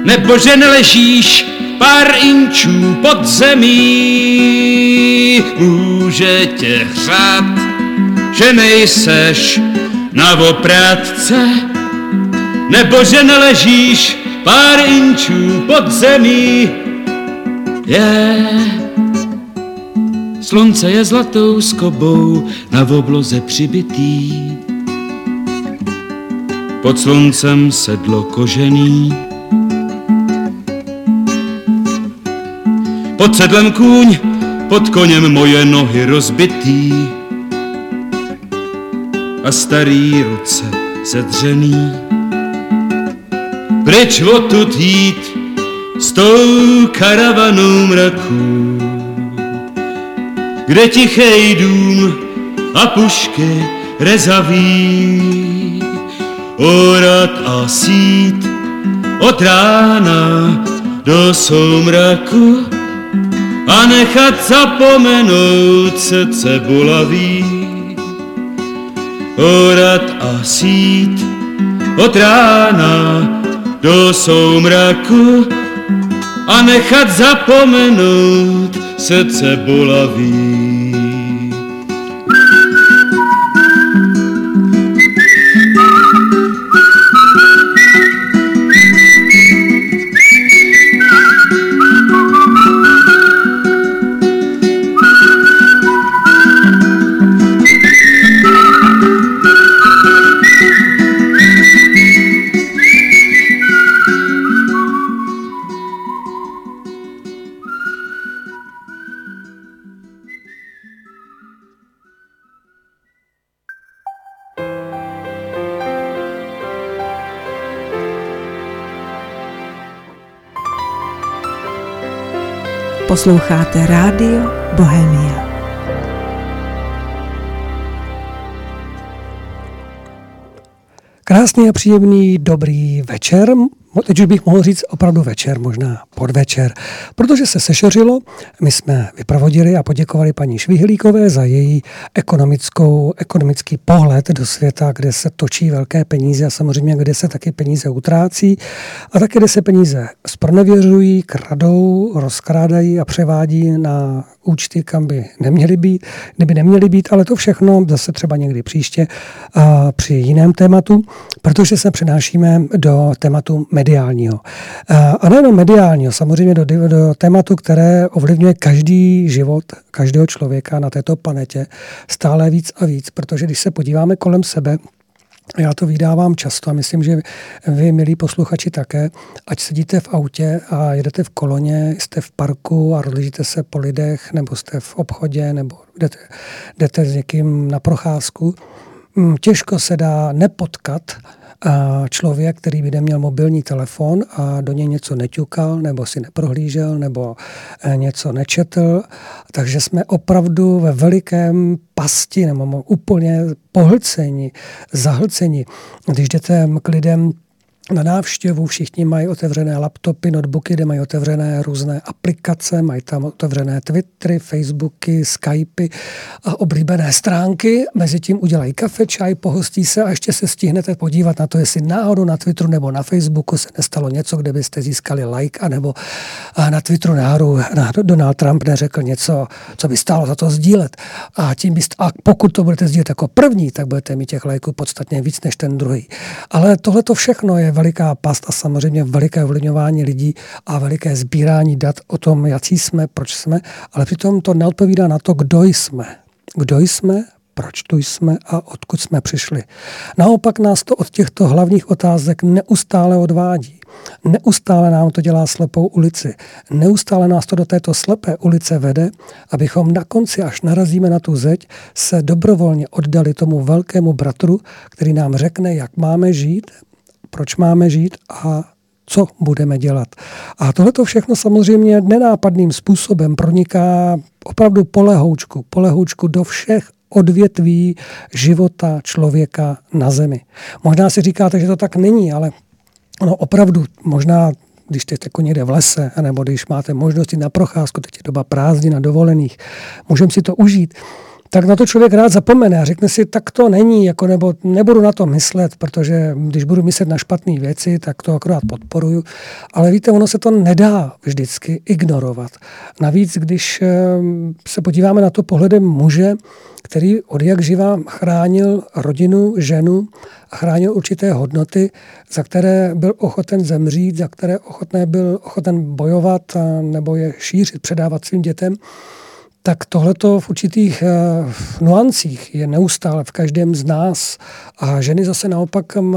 nebo že neležíš pár inčů pod zemí. Může tě hřát, že nejseš na oprátce, nebo že neležíš pár inčů pod zemí je. Slunce je zlatou skobou na obloze přibitý. Pod sluncem sedlo kožený. Pod sedlem kůň, pod koněm moje nohy rozbitý. A starý ruce sedřený. Pryč odtud jít, s tou karavanou mraků, kde tichej dům a pušky rezaví, orat a sít od rána do soumraku a nechat zapomenout srdce bolavý. Orat a sít od rána do soumraku a nechat zapomenout srdce bolavý. Posloucháte Rádio Bohemia. Krásný a příjemný dobrý večer. Teď už bych mohl říct opravdu večer, možná podvečer, protože se sešeřilo, my jsme vyprovodili a poděkovali paní Švihlíkové za její ekonomickou, ekonomický pohled do světa, kde se točí velké peníze a samozřejmě kde se taky peníze utrácí a taky kde se peníze spronevěřují, kradou, rozkrádají a převádí na účty, kam by neměly být, kdyby neměly být, ale to všechno zase třeba někdy příště a při jiném tématu, protože se přenášíme do tématu mediálního. A nejenom mediálního, samozřejmě do, do tématu, které ovlivňuje každý život každého člověka na této planetě stále víc a víc, protože když se podíváme kolem sebe, já to vydávám často a myslím, že vy, milí posluchači, také, ať sedíte v autě a jedete v koloně, jste v parku a rozlížíte se po lidech, nebo jste v obchodě, nebo jdete, jdete s někým na procházku, hm, těžko se dá nepotkat člověk, který by neměl mobilní telefon a do něj něco neťukal, nebo si neprohlížel, nebo eh, něco nečetl. Takže jsme opravdu ve velikém pasti, nebo úplně pohlceni, zahlceni. Když jdete k lidem na návštěvu, všichni mají otevřené laptopy, notebooky, kde mají otevřené různé aplikace, mají tam otevřené Twittery, Facebooky, Skypey a oblíbené stránky. Mezitím udělají kafe, čaj, pohostí se a ještě se stihnete podívat na to, jestli náhodou na Twitteru nebo na Facebooku se nestalo něco, kde byste získali like, anebo na Twitteru náhodou Donald Trump neřekl něco, co by stálo za to sdílet. A, tím byste, a pokud to budete sdílet jako první, tak budete mít těch lajků podstatně víc než ten druhý. Ale tohle to všechno je veliká past a samozřejmě veliké ovlivňování lidí a veliké sbírání dat o tom, jaký jsme, proč jsme, ale přitom to neodpovídá na to, kdo jsme. Kdo jsme, proč tu jsme a odkud jsme přišli. Naopak nás to od těchto hlavních otázek neustále odvádí. Neustále nám to dělá slepou ulici. Neustále nás to do této slepé ulice vede, abychom na konci, až narazíme na tu zeď, se dobrovolně oddali tomu velkému bratru, který nám řekne, jak máme žít, proč máme žít a co budeme dělat. A tohle to všechno samozřejmě nenápadným způsobem proniká opravdu polehoučku, polehoučku do všech odvětví života člověka na zemi. Možná si říkáte, že to tak není, ale ono opravdu možná když jste jako někde v lese, nebo když máte možnosti na procházku, teď je doba prázdnin na dovolených, můžeme si to užít tak na to člověk rád zapomene a řekne si, tak to není, jako nebo nebudu na to myslet, protože když budu myslet na špatné věci, tak to akorát podporuju. Ale víte, ono se to nedá vždycky ignorovat. Navíc, když ehm, se podíváme na to pohledem muže, který od jak živa chránil rodinu, ženu a chránil určité hodnoty, za které byl ochoten zemřít, za které ochotné byl ochoten bojovat nebo je šířit, předávat svým dětem, tak tohleto v určitých uh, nuancích je neustále v každém z nás. A ženy zase naopak um,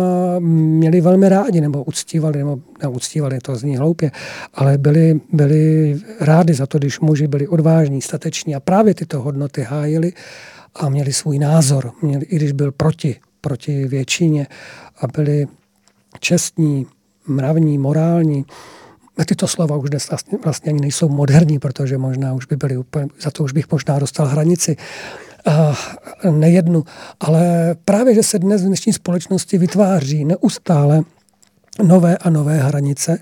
měly velmi rádi, nebo uctívali, nebo neuctívali, to zní hloupě, ale byli, byli rádi za to, když muži byli odvážní, stateční a právě tyto hodnoty hájili a měli svůj názor, měli, i když byl proti, proti většině a byli čestní, mravní, morální tyto slova už dnes vlastně, vlastně ani nejsou moderní, protože možná už by byly úplně, za to už bych možná dostal hranici uh, nejednu. Ale právě, že se dnes v dnešní společnosti vytváří neustále nové a nové hranice,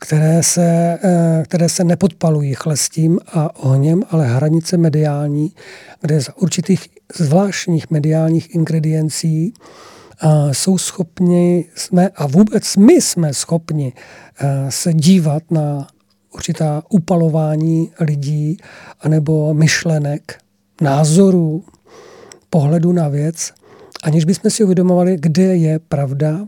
které se, uh, které se nepodpalují chlestím a ohněm, ale hranice mediální, kde za určitých zvláštních mediálních ingrediencí jsou schopni, jsme, a vůbec my jsme schopni a, se dívat na určitá upalování lidí anebo myšlenek, názorů, pohledu na věc, aniž bychom si uvědomovali, kde je pravda,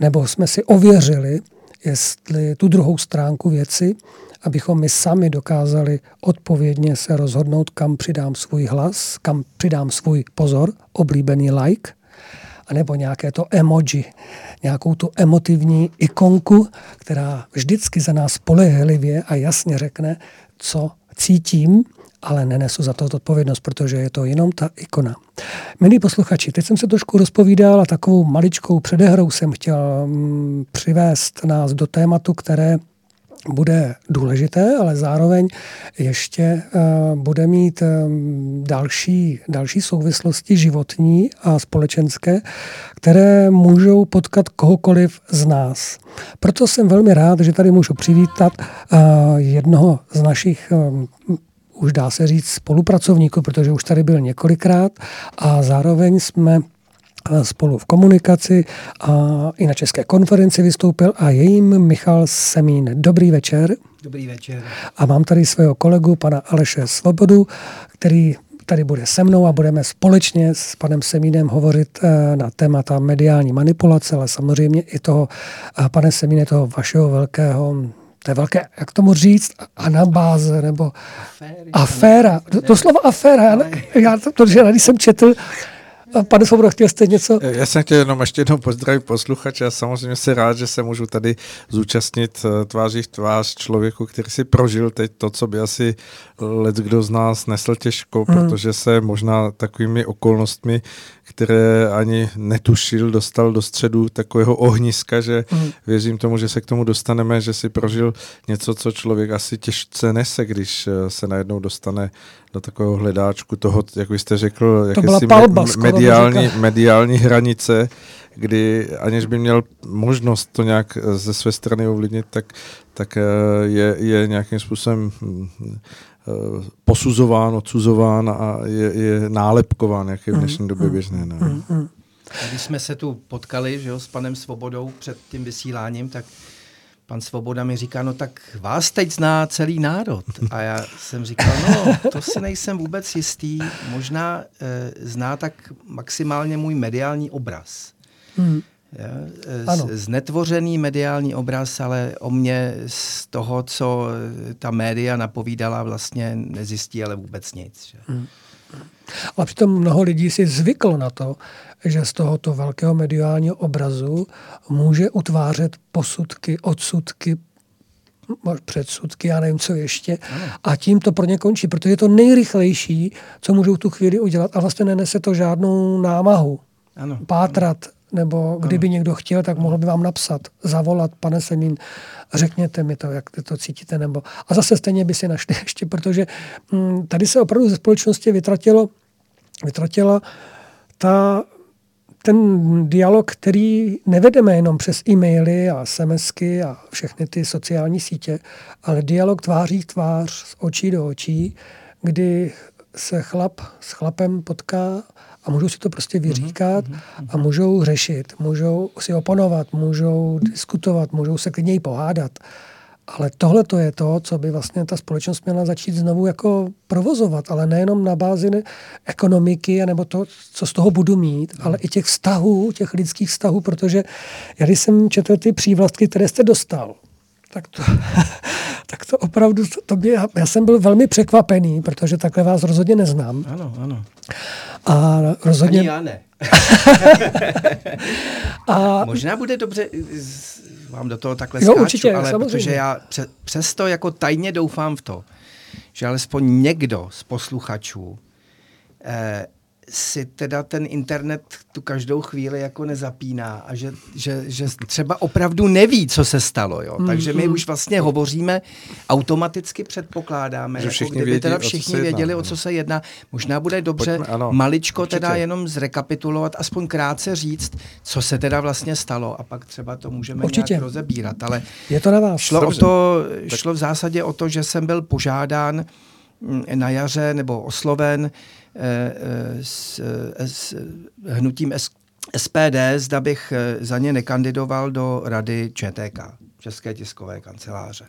nebo jsme si ověřili, jestli tu druhou stránku věci, abychom my sami dokázali odpovědně se rozhodnout, kam přidám svůj hlas, kam přidám svůj pozor, oblíbený like, anebo nějaké to emoji, nějakou tu emotivní ikonku, která vždycky za nás spolehlivě a jasně řekne, co cítím, ale nenesu za to odpovědnost, protože je to jenom ta ikona. Milí posluchači, teď jsem se trošku rozpovídal a takovou maličkou předehrou jsem chtěl mm, přivést nás do tématu, které bude důležité, ale zároveň ještě uh, bude mít um, další, další souvislosti životní a společenské, které můžou potkat kohokoliv z nás. Proto jsem velmi rád, že tady můžu přivítat uh, jednoho z našich už dá se říct spolupracovníků, protože už tady byl několikrát a zároveň jsme spolu v komunikaci a i na České konferenci vystoupil a je jim Michal Semín. Dobrý večer. Dobrý večer. A mám tady svého kolegu, pana Aleše Svobodu, který tady bude se mnou a budeme společně s panem Semínem hovořit eh, na témata mediální manipulace, ale samozřejmě i toho, pane Semíne, toho vašeho velkého to je velké, jak tomu říct, anabáze nebo Aféry, aféra. Doslova aféra. Já, já to, protože když jsem četl Pane Svobodo, chtěl jste něco? Já jsem chtěl jenom ještě jednou pozdravit posluchače a samozřejmě se rád, že se můžu tady zúčastnit eh, tváří v tvář člověku, který si prožil teď to, co by asi let kdo z nás nesl těžko, hmm. protože se možná takovými okolnostmi, které ani netušil, dostal do středu takového ohniska, že hmm. věřím tomu, že se k tomu dostaneme, že si prožil něco, co člověk asi těžce nese, když eh, se najednou dostane do takového hledáčku toho, jak byste řekl, jakési palba, me- mediální, mediální hranice, kdy aniž by měl možnost to nějak eh, ze své strany ovlivnit, tak, tak eh, je, je nějakým způsobem hm, eh, posuzován, odsuzován a je, je nálepkován, jak je v mm, dnešní době mm, běžné. Ne? Mm, Když jsme se tu potkali že jo, s panem Svobodou před tím vysíláním, tak pan Svoboda mi říká, no tak vás teď zná celý národ. A já jsem říkal, no to si nejsem vůbec jistý, možná e, zná tak maximálně můj mediální obraz. Hmm. Ja, z, znetvořený mediální obraz, ale o mě z toho, co ta média napovídala, vlastně nezjistí ale vůbec nic. Že? Hmm. Ale přitom mnoho lidí si zvyklo na to, že z tohoto velkého mediálního obrazu může utvářet posudky, odsudky, předsudky, já nevím, co ještě. A tím to pro ně končí, protože je to nejrychlejší, co můžou tu chvíli udělat a vlastně nenese to žádnou námahu. Ano. Pátrat, nebo kdyby ano. někdo chtěl, tak mohl by vám napsat, zavolat, pane Semín, řekněte mi to, jak to cítíte, nebo... A zase stejně by si našli ještě, protože hm, tady se opravdu ze společnosti vytratilo, vytratila ta ten dialog, který nevedeme jenom přes e-maily a SMSky a všechny ty sociální sítě, ale dialog tváří tvář, z očí do očí, kdy se chlap s chlapem potká a můžou si to prostě vyříkat mm-hmm. a můžou řešit, můžou si oponovat, můžou diskutovat, můžou se klidně i pohádat. Ale tohle to je to, co by vlastně ta společnost měla začít znovu jako provozovat, ale nejenom na bázi ekonomiky, nebo to, co z toho budu mít, no. ale i těch vztahů, těch lidských vztahů, protože já když jsem četl ty přívlastky, které jste dostal, tak to, tak to opravdu, to by, já jsem byl velmi překvapený, protože takhle vás rozhodně neznám. Ano, ano. A rozhodně... Ani já ne. a... Možná bude dobře vám do toho takhle jo, skáču, určitě, ale samozřejmě. protože já pře- přesto jako tajně doufám v to, že alespoň někdo z posluchačů eh, si teda ten internet tu každou chvíli jako nezapíná a že, že, že třeba opravdu neví, co se stalo. Jo? Mm, Takže my mm. už vlastně hovoříme, automaticky předpokládáme, že jako kdyby vědí, teda všichni o věděli, jedná, o co se jedná. Možná bude dobře Pojďme, ano, maličko určitě. teda jenom zrekapitulovat, aspoň krátce říct, co se teda vlastně stalo a pak třeba to můžeme určitě. nějak rozebírat. Ale Je to na vás. Šlo, o to, šlo v zásadě o to, že jsem byl požádán mm, na jaře nebo osloven Eh, s, eh, s hnutím S, SPD, zda bych eh, za ně nekandidoval do rady ČTK, České tiskové kanceláře.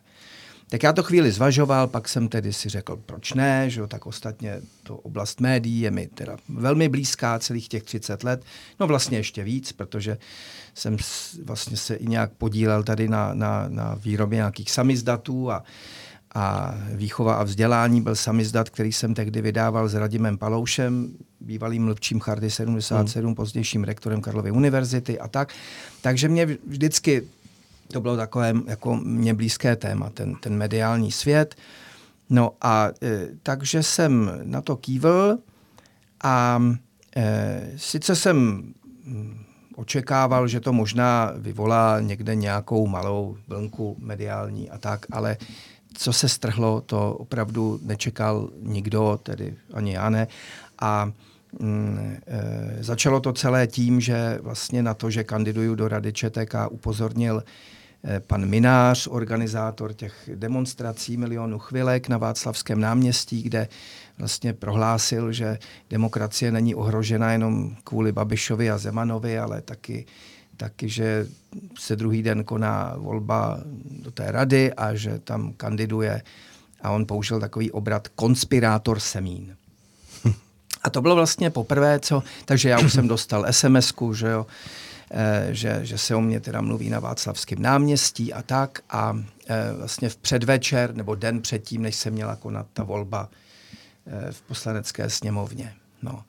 Tak já to chvíli zvažoval, pak jsem tedy si řekl, proč ne, že jo, tak ostatně to oblast médií je mi teda velmi blízká celých těch 30 let, no vlastně ještě víc, protože jsem vlastně se i nějak podílel tady na, na, na výrobě nějakých samizdatů a, a výchova a vzdělání byl samizdat, který jsem tehdy vydával s Radimem Paloušem, bývalým mluvčím Charty 77, hmm. pozdějším rektorem Karlovy univerzity a tak. Takže mě vždycky to bylo takové jako mě blízké téma, ten, ten mediální svět. No a e, takže jsem na to kývl a e, sice jsem mm, očekával, že to možná vyvolá někde nějakou malou vlnku mediální a tak, ale co se strhlo, to opravdu nečekal nikdo, tedy ani já ne. A mm, e, začalo to celé tím, že vlastně na to, že kandiduju do Rady ČTK, upozornil eh, pan Minář, organizátor těch demonstrací milionu chvilek na Václavském náměstí, kde vlastně prohlásil, že demokracie není ohrožena jenom kvůli Babišovi a Zemanovi, ale taky, taky že se druhý den koná volba do té rady a že tam kandiduje a on použil takový obrat konspirátor Semín. A to bylo vlastně poprvé, co, takže já už jsem dostal SMS-ku, že jo, eh, že, že se o mě teda mluví na Václavském náměstí a tak a eh, vlastně v předvečer nebo den předtím, než se měla konat ta volba eh, v poslanecké sněmovně. No.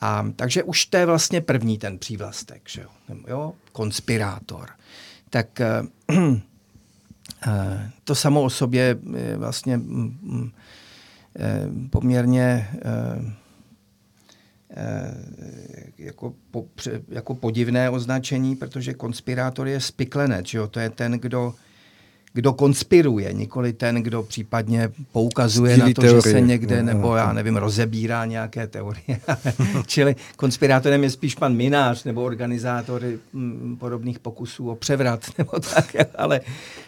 A, takže už to je vlastně první ten přívlastek, že jo, jo? konspirátor. Tak eh, to samo o sobě je vlastně eh, poměrně eh, jako, po, jako podivné označení, protože konspirátor je spiklenec, že jo? to je ten, kdo, kdo konspiruje, nikoli ten, kdo případně poukazuje Sdílí na to, že teorie. se někde, No, nebo no, já no. nevím, rozebírá nějaké teorie. Čili konspirátorem je spíš pan Minář nebo organizátor mm, podobných pokusů o převrat, nebo tak, ale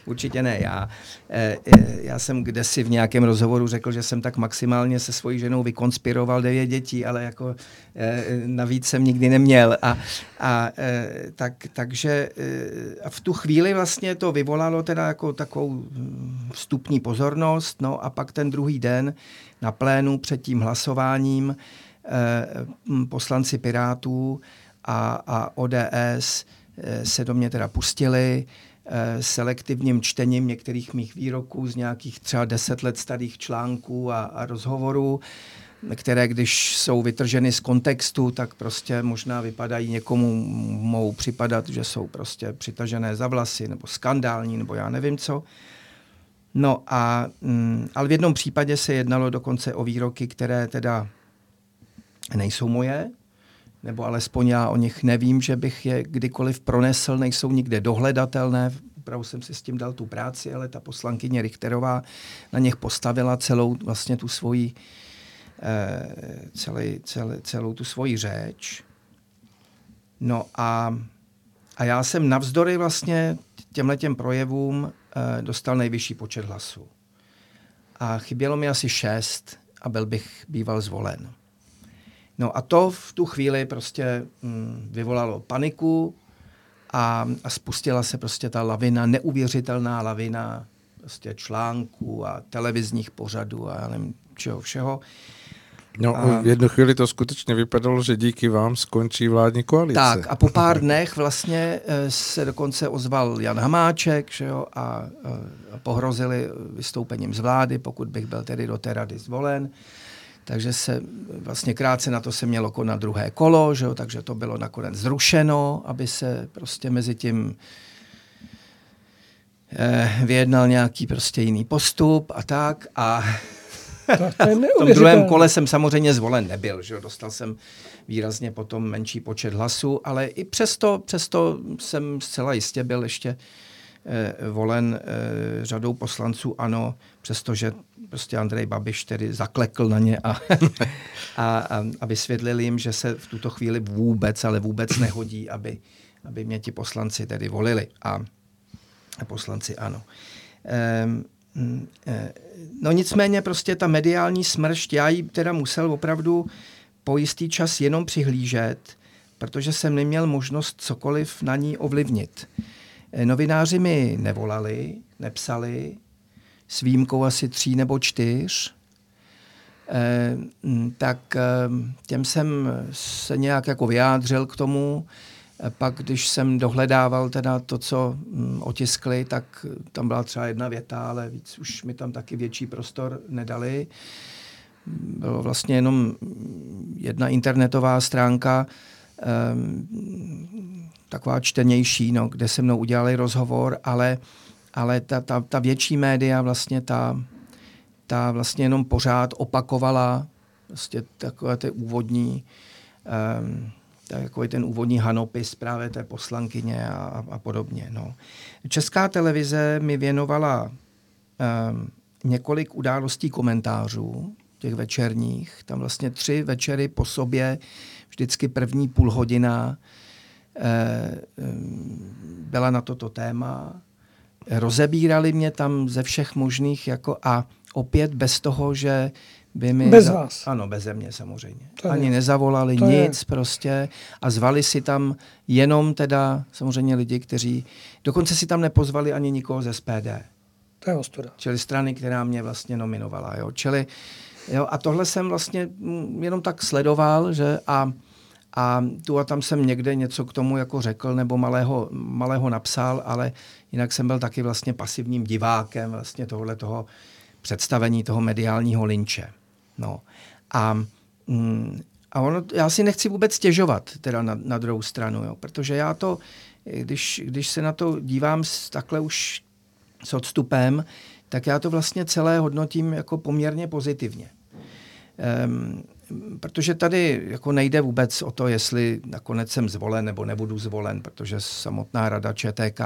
určitě ne já. Eh, Já jsem kdesi v nějakém rozhovoru řekl, že jsem tak maximálně se svojí ženou vykonspiroval devět dětí, ale jako eh, navíc jsem nikdy neměl. A, a eh, tak, takže eh, a v tu chvíli vlastně to vyvolalo teda jako takovou mm, vstupní pozornost, no a pak ten druhý den na plénu před tím hlasováním eh, m, poslanci Pirátů a, a ODS eh, se do mě teda pustili eh, selektivním čtením některých mých výroků z nějakých třeba deset let starých článků a, a rozhovorů, které když jsou vytrženy z kontextu, tak prostě možná vypadají někomu, mohou připadat, že jsou prostě přitažené za vlasy nebo skandální nebo já nevím co. No a, mm, ale v jednom případě se jednalo dokonce o výroky, které teda nejsou moje, nebo alespoň já o nich nevím, že bych je kdykoliv pronesl, nejsou nikde dohledatelné. Opravdu jsem si s tím dal tu práci, ale ta poslankyně Richterová na něch postavila celou vlastně tu svoji eh, celý, celý, celou tu svoji řeč. No a, a já jsem navzdory vlastně těmhle těm projevům eh, dostal nejvyšší počet hlasů. A chybělo mi asi šest a byl bych býval zvolen. No a to v tu chvíli prostě mm, vyvolalo paniku a, a spustila se prostě ta lavina, neuvěřitelná lavina prostě článků a televizních pořadů a já nevím čeho všeho. No, A- v jednu chvíli to skutečně vypadalo, že díky vám skončí vládní koalice. Tak a po pár dnech vlastně eh, se dokonce ozval Jan Hamáček že jo, a, eh, a pohrozili vystoupením z vlády, pokud bych byl tedy do té rady zvolen. Takže se vlastně krátce na to se mělo konat druhé kolo, že jo, takže to bylo nakonec zrušeno, aby se prostě mezi tím eh, vyjednal nějaký prostě jiný postup a tak. A Tak to je v tom druhém kole jsem samozřejmě zvolen nebyl, že dostal jsem výrazně potom menší počet hlasů, ale i přesto, přesto jsem zcela jistě byl ještě eh, volen eh, řadou poslanců ANO, přestože prostě Andrej Babiš tedy zaklekl na ně a, a, a, a vysvětlil jim, že se v tuto chvíli vůbec, ale vůbec nehodí, aby, aby mě ti poslanci tedy volili. A, a poslanci ANO. Ehm, eh, No nicméně prostě ta mediální smršť, já ji teda musel opravdu po jistý čas jenom přihlížet, protože jsem neměl možnost cokoliv na ní ovlivnit. Eh, Novináři mi nevolali, nepsali, s výjimkou asi tří nebo čtyř, eh, tak eh, těm jsem se nějak jako vyjádřil k tomu. Eh, Pak, když jsem dohledával teda to, co mm, otiskli, tak tam byla třeba jedna věta, ale víc už mi tam taky větší prostor nedali. Bylo vlastně jenom jedna internetová stránka, ehm, taková čtenější, no, kde se mnou udělali rozhovor, ale, ale ta, ta, ta větší média vlastně ta, ta vlastně jenom pořád opakovala vlastně takové ty úvodní um, takový ten úvodní hanopis právě té poslankyně a, a, podobně. No. Česká televize mi věnovala um, několik událostí komentářů, těch večerních, tam vlastně tři večery po sobě, vždycky první půl hodina eh, byla na toto téma. Rozebírali mě tam ze všech možných jako a opět bez toho, že by mi... Bez vás. Ano, beze mě samozřejmě. To je- Ani nezavolali to je- nic prostě a zvali si tam jenom teda samozřejmě lidi, kteří... Dokonce si tam nepozvali ani nikoho ze SPD To je ostuda. čili strany, která mě vlastně nominovala. Jo. Čili, jo, a tohle jsem vlastně jenom tak sledoval, že a, a tu a tam jsem někde něco k tomu jako řekl nebo malého, malého napsal, ale jinak jsem byl taky vlastně pasivním divákem vlastně tohohle toho představení toho mediálního linče. No. A, mm, a ono, já si nechci vůbec stěžovat teda na, na druhou stranu, jo, protože já to, když, když se na to dívám s, takhle už s odstupem, tak já to vlastně celé hodnotím jako poměrně pozitivně. Um, protože tady jako nejde vůbec o to, jestli nakonec jsem zvolen nebo nebudu zvolen, protože samotná rada ČTK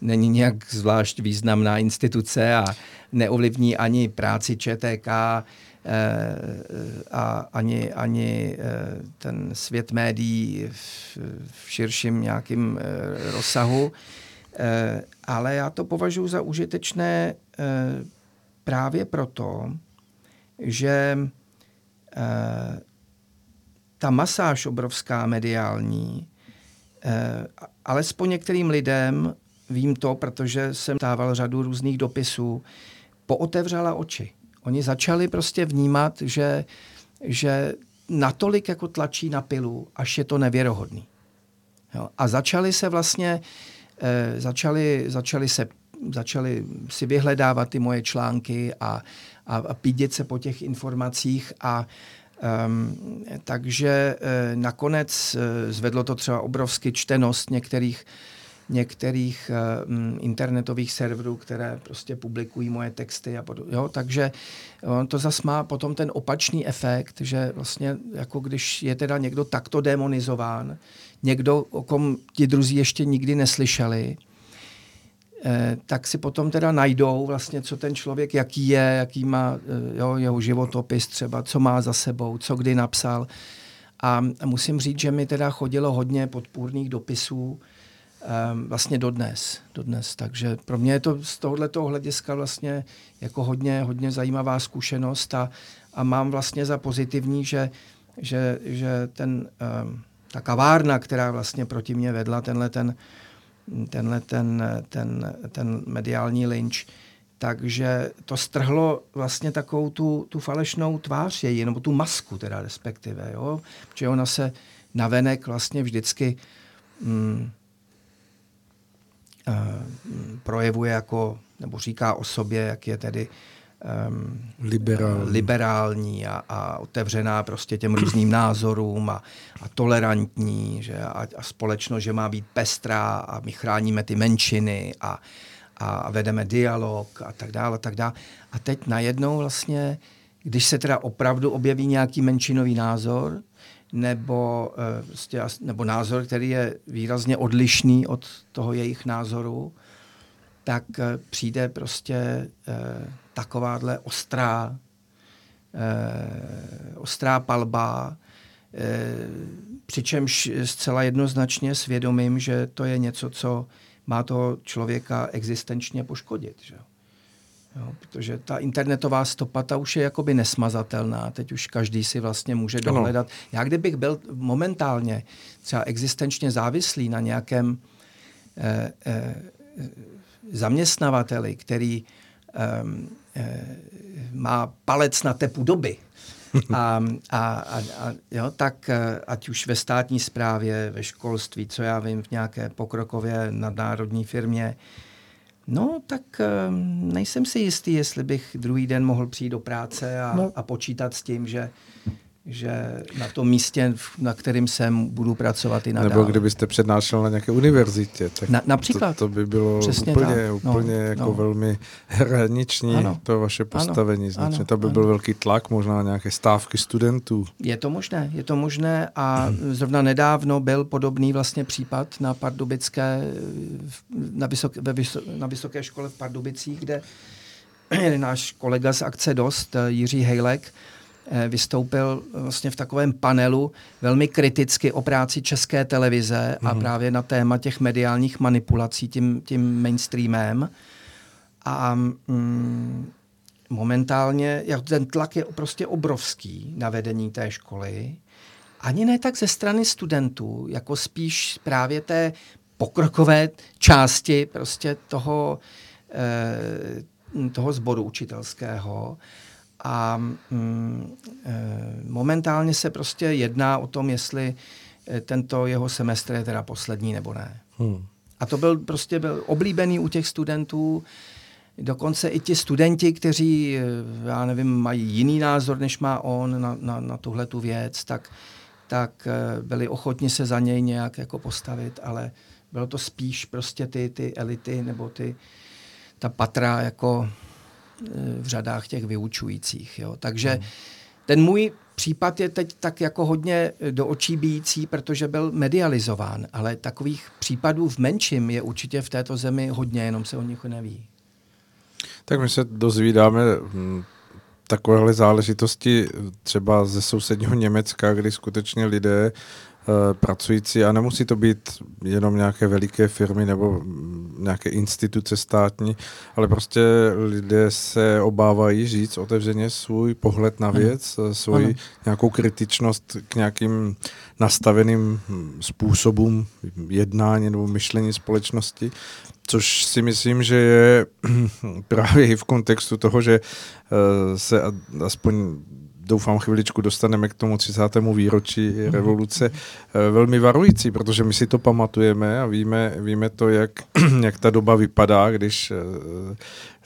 není nějak zvlášť významná instituce a neovlivní ani práci ČTK a ani, ani eh, ten svět médií v, v širším nějakým eh, rozsahu. Eh, ale já to považuji za užitečné eh, právě proto, že eh, ta masáž obrovská mediální, eh, alespoň některým lidem, vím to, protože jsem dával řadu různých dopisů, pootevřela oči. Oni začali prostě vnímat, že, že natolik jako tlačí na pilu, až je to nevěrohodný. Jo? A začali se vlastně, eh, začali, začali, se, začali si vyhledávat ty moje články a, a, a pídět se po těch informacích a Um, takže eh, nakonec eh, zvedlo to třeba obrovsky čtenost některých, některých eh, mm, internetových serverů, které prostě publikují moje texty a. Jo, takže on to zas má potom ten opačný efekt, že vlastně jako když je teda někdo takto demonizován, někdo, o kom ti druzí ještě nikdy neslyšeli, eh, tak si potom teda najdou vlastně, co ten člověk, jaký je, jaký má eh, jo, jeho životopis třeba, co má za sebou, co kdy napsal. A musím říct, že mi teda chodilo hodně podpůrných dopisů um, vlastně dodnes, dodnes. Takže pro mě je to z tohoto hlediska vlastně jako hodně, hodně zajímavá zkušenost a, a mám vlastně za pozitivní, že, že, že ten, um, ta kavárna, která vlastně proti mě vedla, tenhle ten, tenhle ten, ten, ten mediální lynč, takže to strhlo vlastně takovou tu, tu falešnou tvář její, nebo tu masku teda respektive, jo? Protože ona se navenek vlastně vždycky mm, projevuje jako, nebo říká o sobě, jak je tedy um, Liberální. liberální a, a otevřená prostě těm různým názorům a, a tolerantní, že a, a společnost, že má být pestrá a my chráníme ty menšiny a, a vedeme dialog a tak dále, a tak dále. A teď najednou vlastně, když se teda opravdu objeví nějaký menšinový názor, nebo, eh, prostě, nebo názor, který je výrazně odlišný od toho jejich názoru, tak eh, přijde prostě eh, takováhle ostrá, ostrá palba, přičemž zcela jednoznačně svědomím, že to je něco, co má toho člověka existenčně poškodit. Že? Jo. Protože ta internetová stopa, ta už je jakoby nesmazatelná. Teď už každý si vlastně může dohledat. Já kdybych byl momentálně třeba existenčně závislý na nějakém eh, eh, zaměstnavateli, který eh, eh, má palec na tepu doby, a, a, a, a jo, tak eh, ať už ve státní správě, ve školství, co já vím, v nějaké pokrokově nadnárodní firmě, No, tak um, nejsem si jistý, jestli bych druhý den mohl přijít do práce a, no. a počítat s tím, že že na tom místě, na kterým jsem, budu pracovat i nadále. Nebo kdybyste přednášel na nějaké univerzitě, tak na, například. To, to by bylo Přesně úplně, tak. No, úplně no, jako no. velmi hraniční ano. to vaše postavení. Ano, ano, to by ano. byl velký tlak, možná nějaké stávky studentů. Je to možné, je to možné a hmm. zrovna nedávno byl podobný vlastně případ na Pardubické, na, vysok, na Vysoké škole v Pardubicích, kde náš kolega z akce DOST, Jiří Hejlek, vystoupil vlastně v takovém panelu velmi kriticky o práci české televize mm-hmm. a mhm. právě na téma těch mediálních manipulací tím, tím mainstreamem. A mm, momentálně jak ten tlak je prostě obrovský na vedení té školy. Ani ne tak ze strany studentů, jako spíš právě té pokrokové části prostě toho, eh, toho sboru učitelského. A mm, e, momentálně se prostě jedná o tom, jestli e, tento jeho semestr je teda poslední nebo ne. Hmm. A to byl prostě byl oblíbený u těch studentů. Dokonce i ti studenti, kteří, e, já nevím, mají jiný názor, než má on na, na, na tuhle tu věc, tak, tak byli ochotni se za něj nějak jako postavit, ale bylo to spíš prostě ty, ty elity nebo ty, ta patra jako v řadách těch vyučujících. Jo. Takže hmm. ten můj případ je teď tak jako hodně do očí bíjící, protože byl medializován, ale takových případů v menším je určitě v této zemi hodně, jenom se o nich neví. Tak my se dozvídáme hm, takovéhle záležitosti třeba ze sousedního Německa, kdy skutečně lidé pracující a nemusí to být jenom nějaké veliké firmy nebo nějaké instituce státní, ale prostě lidé se obávají říct otevřeně svůj pohled na věc, ano. svoji ano. nějakou kritičnost k nějakým nastaveným způsobům jednání nebo myšlení společnosti, což si myslím, že je právě i v kontextu toho, že eh, se aspoň doufám chviličku dostaneme k tomu 30. výročí revoluce, eh, velmi varující, protože my si to pamatujeme a víme, víme to, jak, jak ta doba vypadá, když eh,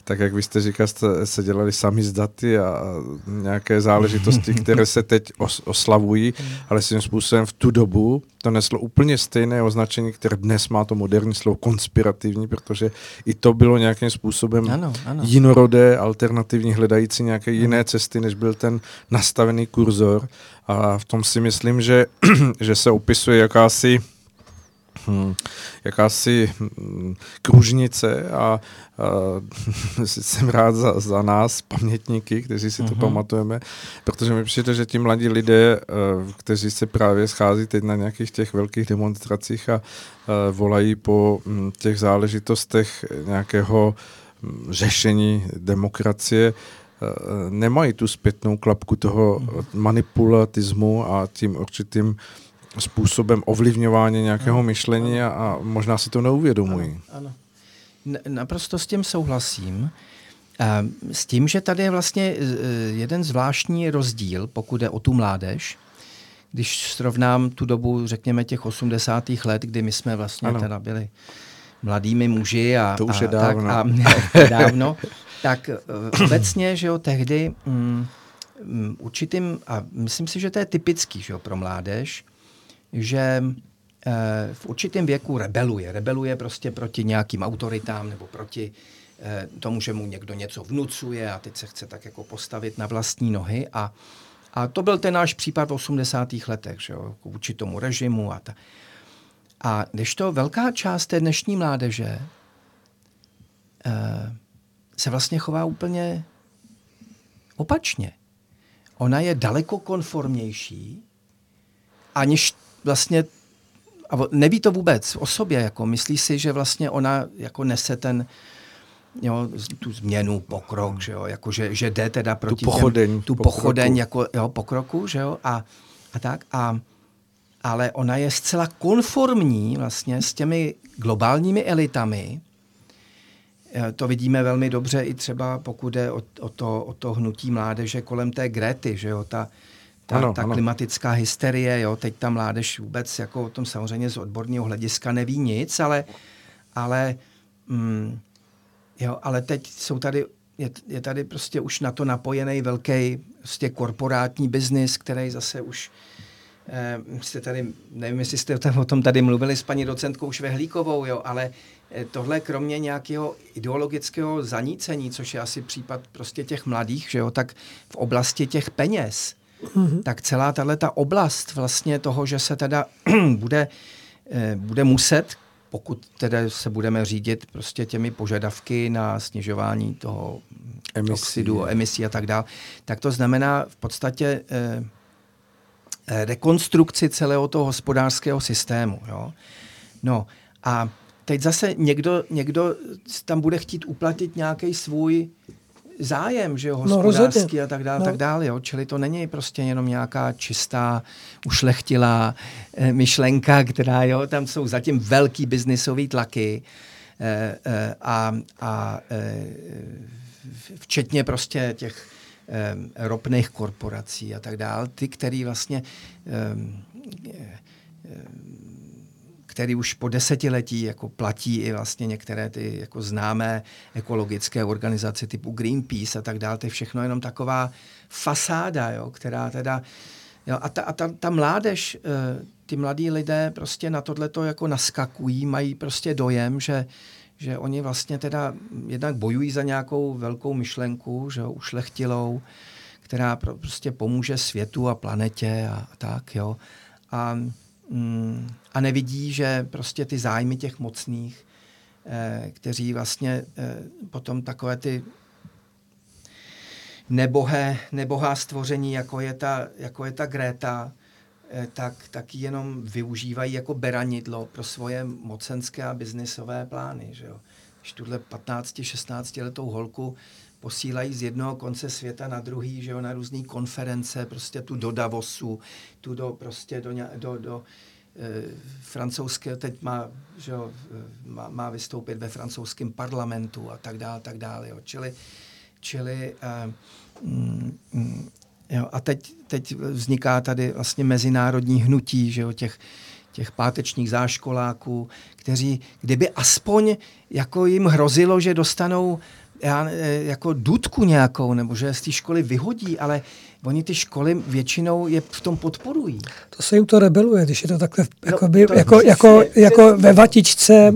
tak jak vy jste říkal, jste se dělali sami z daty a nějaké záležitosti, které se teď os, oslavují, ale svým způsobem v tu dobu to neslo úplně stejné označení, které dnes má to moderní slovo konspirativní, protože i to bylo nějakým způsobem ano, ano. jinorodé, alternativní, hledající nějaké jiné cesty, než byl ten nastavený kurzor. A v tom si myslím, že, že se opisuje jakási jakási hmm, kružnice a, a jsem rád za, za nás, pamětníky, kteří si to mhm. pamatujeme, protože mi přijde, že ti mladí lidé, eh, kteří se právě schází teď na nějakých těch velkých demonstracích a, a eh, volají po hm, těch záležitostech nějakého hm, řešení demokracie, eh, nemají tu zpětnou klapku toho mhm. manipulatismu a tím určitým způsobem ovlivňování nějakého ano, myšlení. A, a možná si to neuvědomují. Ano, ano. Naprosto s tím souhlasím. S tím, že tady je vlastně e, jeden zvláštní rozdíl, pokud je o tu mládež, když srovnám tu dobu, řekněme, těch 80. let, kdy my jsme vlastně ano. teda byli mladými muži a, to už a, je dávno. Tak, a, dávno, tak e, obecně, že jo, tehdy um, určitým, a myslím si, že to je typický že jo, pro mládež, že eh, v určitém věku rebeluje. Rebeluje prostě proti nějakým autoritám nebo proti eh, tomu, že mu někdo něco vnucuje a teď se chce tak jako postavit na vlastní nohy. A, a to byl ten náš případ v 80. letech, že jo, vůči tomu režimu. A, ta. a když to velká část té dnešní mládeže eh, se vlastně chová úplně opačně. Ona je daleko konformnější, aniž vlastně a neví to vůbec o sobě, jako myslí si, že vlastně ona jako nese ten, jo, tu změnu, pokrok, že jo, jako že, že jde teda proti pochodeň těm, tu pokroku. pochodeň jako jo, pokroku, že jo, a, a tak a ale ona je zcela konformní vlastně s těmi globálními elitami. Eh, To vidíme velmi dobře i třeba pokud jde o, o, to, o to hnutí mládeže kolem té Grety, že jo, ta, ta, Ano, ta ano. klimatická hysterie, jo, teď ta mládež vůbec jako o tom samozřejmě z odborného hlediska neví nic, ale, ale, mm, jo, ale teď jsou tady, je, je tady prostě už na to napojený velký prostě korporátní biznis, který zase už Eh, jste tady, nevím, jestli jste o tom tady mluvili s paní docentkou Švehlíkovou, jo, ale eh, tohle kromě nějakého ideologického zanícení, což je asi případ prostě těch mladých, že jo, tak v oblasti těch peněz, mm-hmm. tak celá tahle ta oblast vlastně toho, že se teda bude, eh, bude muset, pokud teda se budeme řídit prostě těmi požadavky na snižování toho Emisí. oxidu, emisí a tak dále, tak to znamená v podstatě eh, rekonstrukci celého toho hospodářského systému. Jo? No a teď zase někdo, někdo tam bude chtít uplatit nějaký svůj zájem, že jo, No, hospodářský rozhodně. a tak dále, No. tak dále, jo. Čili to není prostě jenom nějaká čistá, ušlechtilá eh, myšlenka, která, jo, tam jsou zatím velký biznisový tlaky eh, eh, a, a eh, včetně prostě těch eh, ropných korporací a tak dále, ty, který vlastně eh, který už po desetiletí jako platí i vlastně některé ty jako známé ekologické organizace typu Greenpeace a tak dále. To je všechno jenom taková fasáda, jo, která teda... Jo, a ta, a ta, ta mládež, eh, ty mladí lidé prostě na tohleto jako naskakují, mají prostě dojem, že, že oni vlastně teda jednak bojují za nějakou velkou myšlenku, že jo, ušlechtilou, která pro, prostě pomůže světu a planetě a, a tak, jo. A, mm, a nevidí, že prostě ty zájmy těch mocných, eh, kteří vlastně eh, potom takové ty nebohé, nebohá stvoření, jako je ta, jako je ta Greta, eh, tak, tak jenom využívají jako beranidlo pro svoje mocenské a biznisové plány. Že jo. Když tuhle 15-16 letou holku posílají z jednoho konce světa na druhý, že jo, na různé konference, prostě tu do Davosu, tu do prostě do, do, do eh, francouzské, teď má, že jo, eh, má, má vystoupit ve francouzském parlamentu a tak dále, tak dále. Jo. Čili, čili eh, mm, mm, jo, a teď, teď vzniká tady vlastně mezinárodní hnutí, že jo, těch, těch pátečních záškoláků, kteří, kdyby aspoň jako jim hrozilo, že dostanou já, ne- jako dudku nějakou, nebo že je z té školy vyhodí, ale oni ty školy většinou je v tom podporují. To se jim to rebeluje, když je to takhle No, jakoby, to jako, přesně, jako, přesně. jako ve vatičce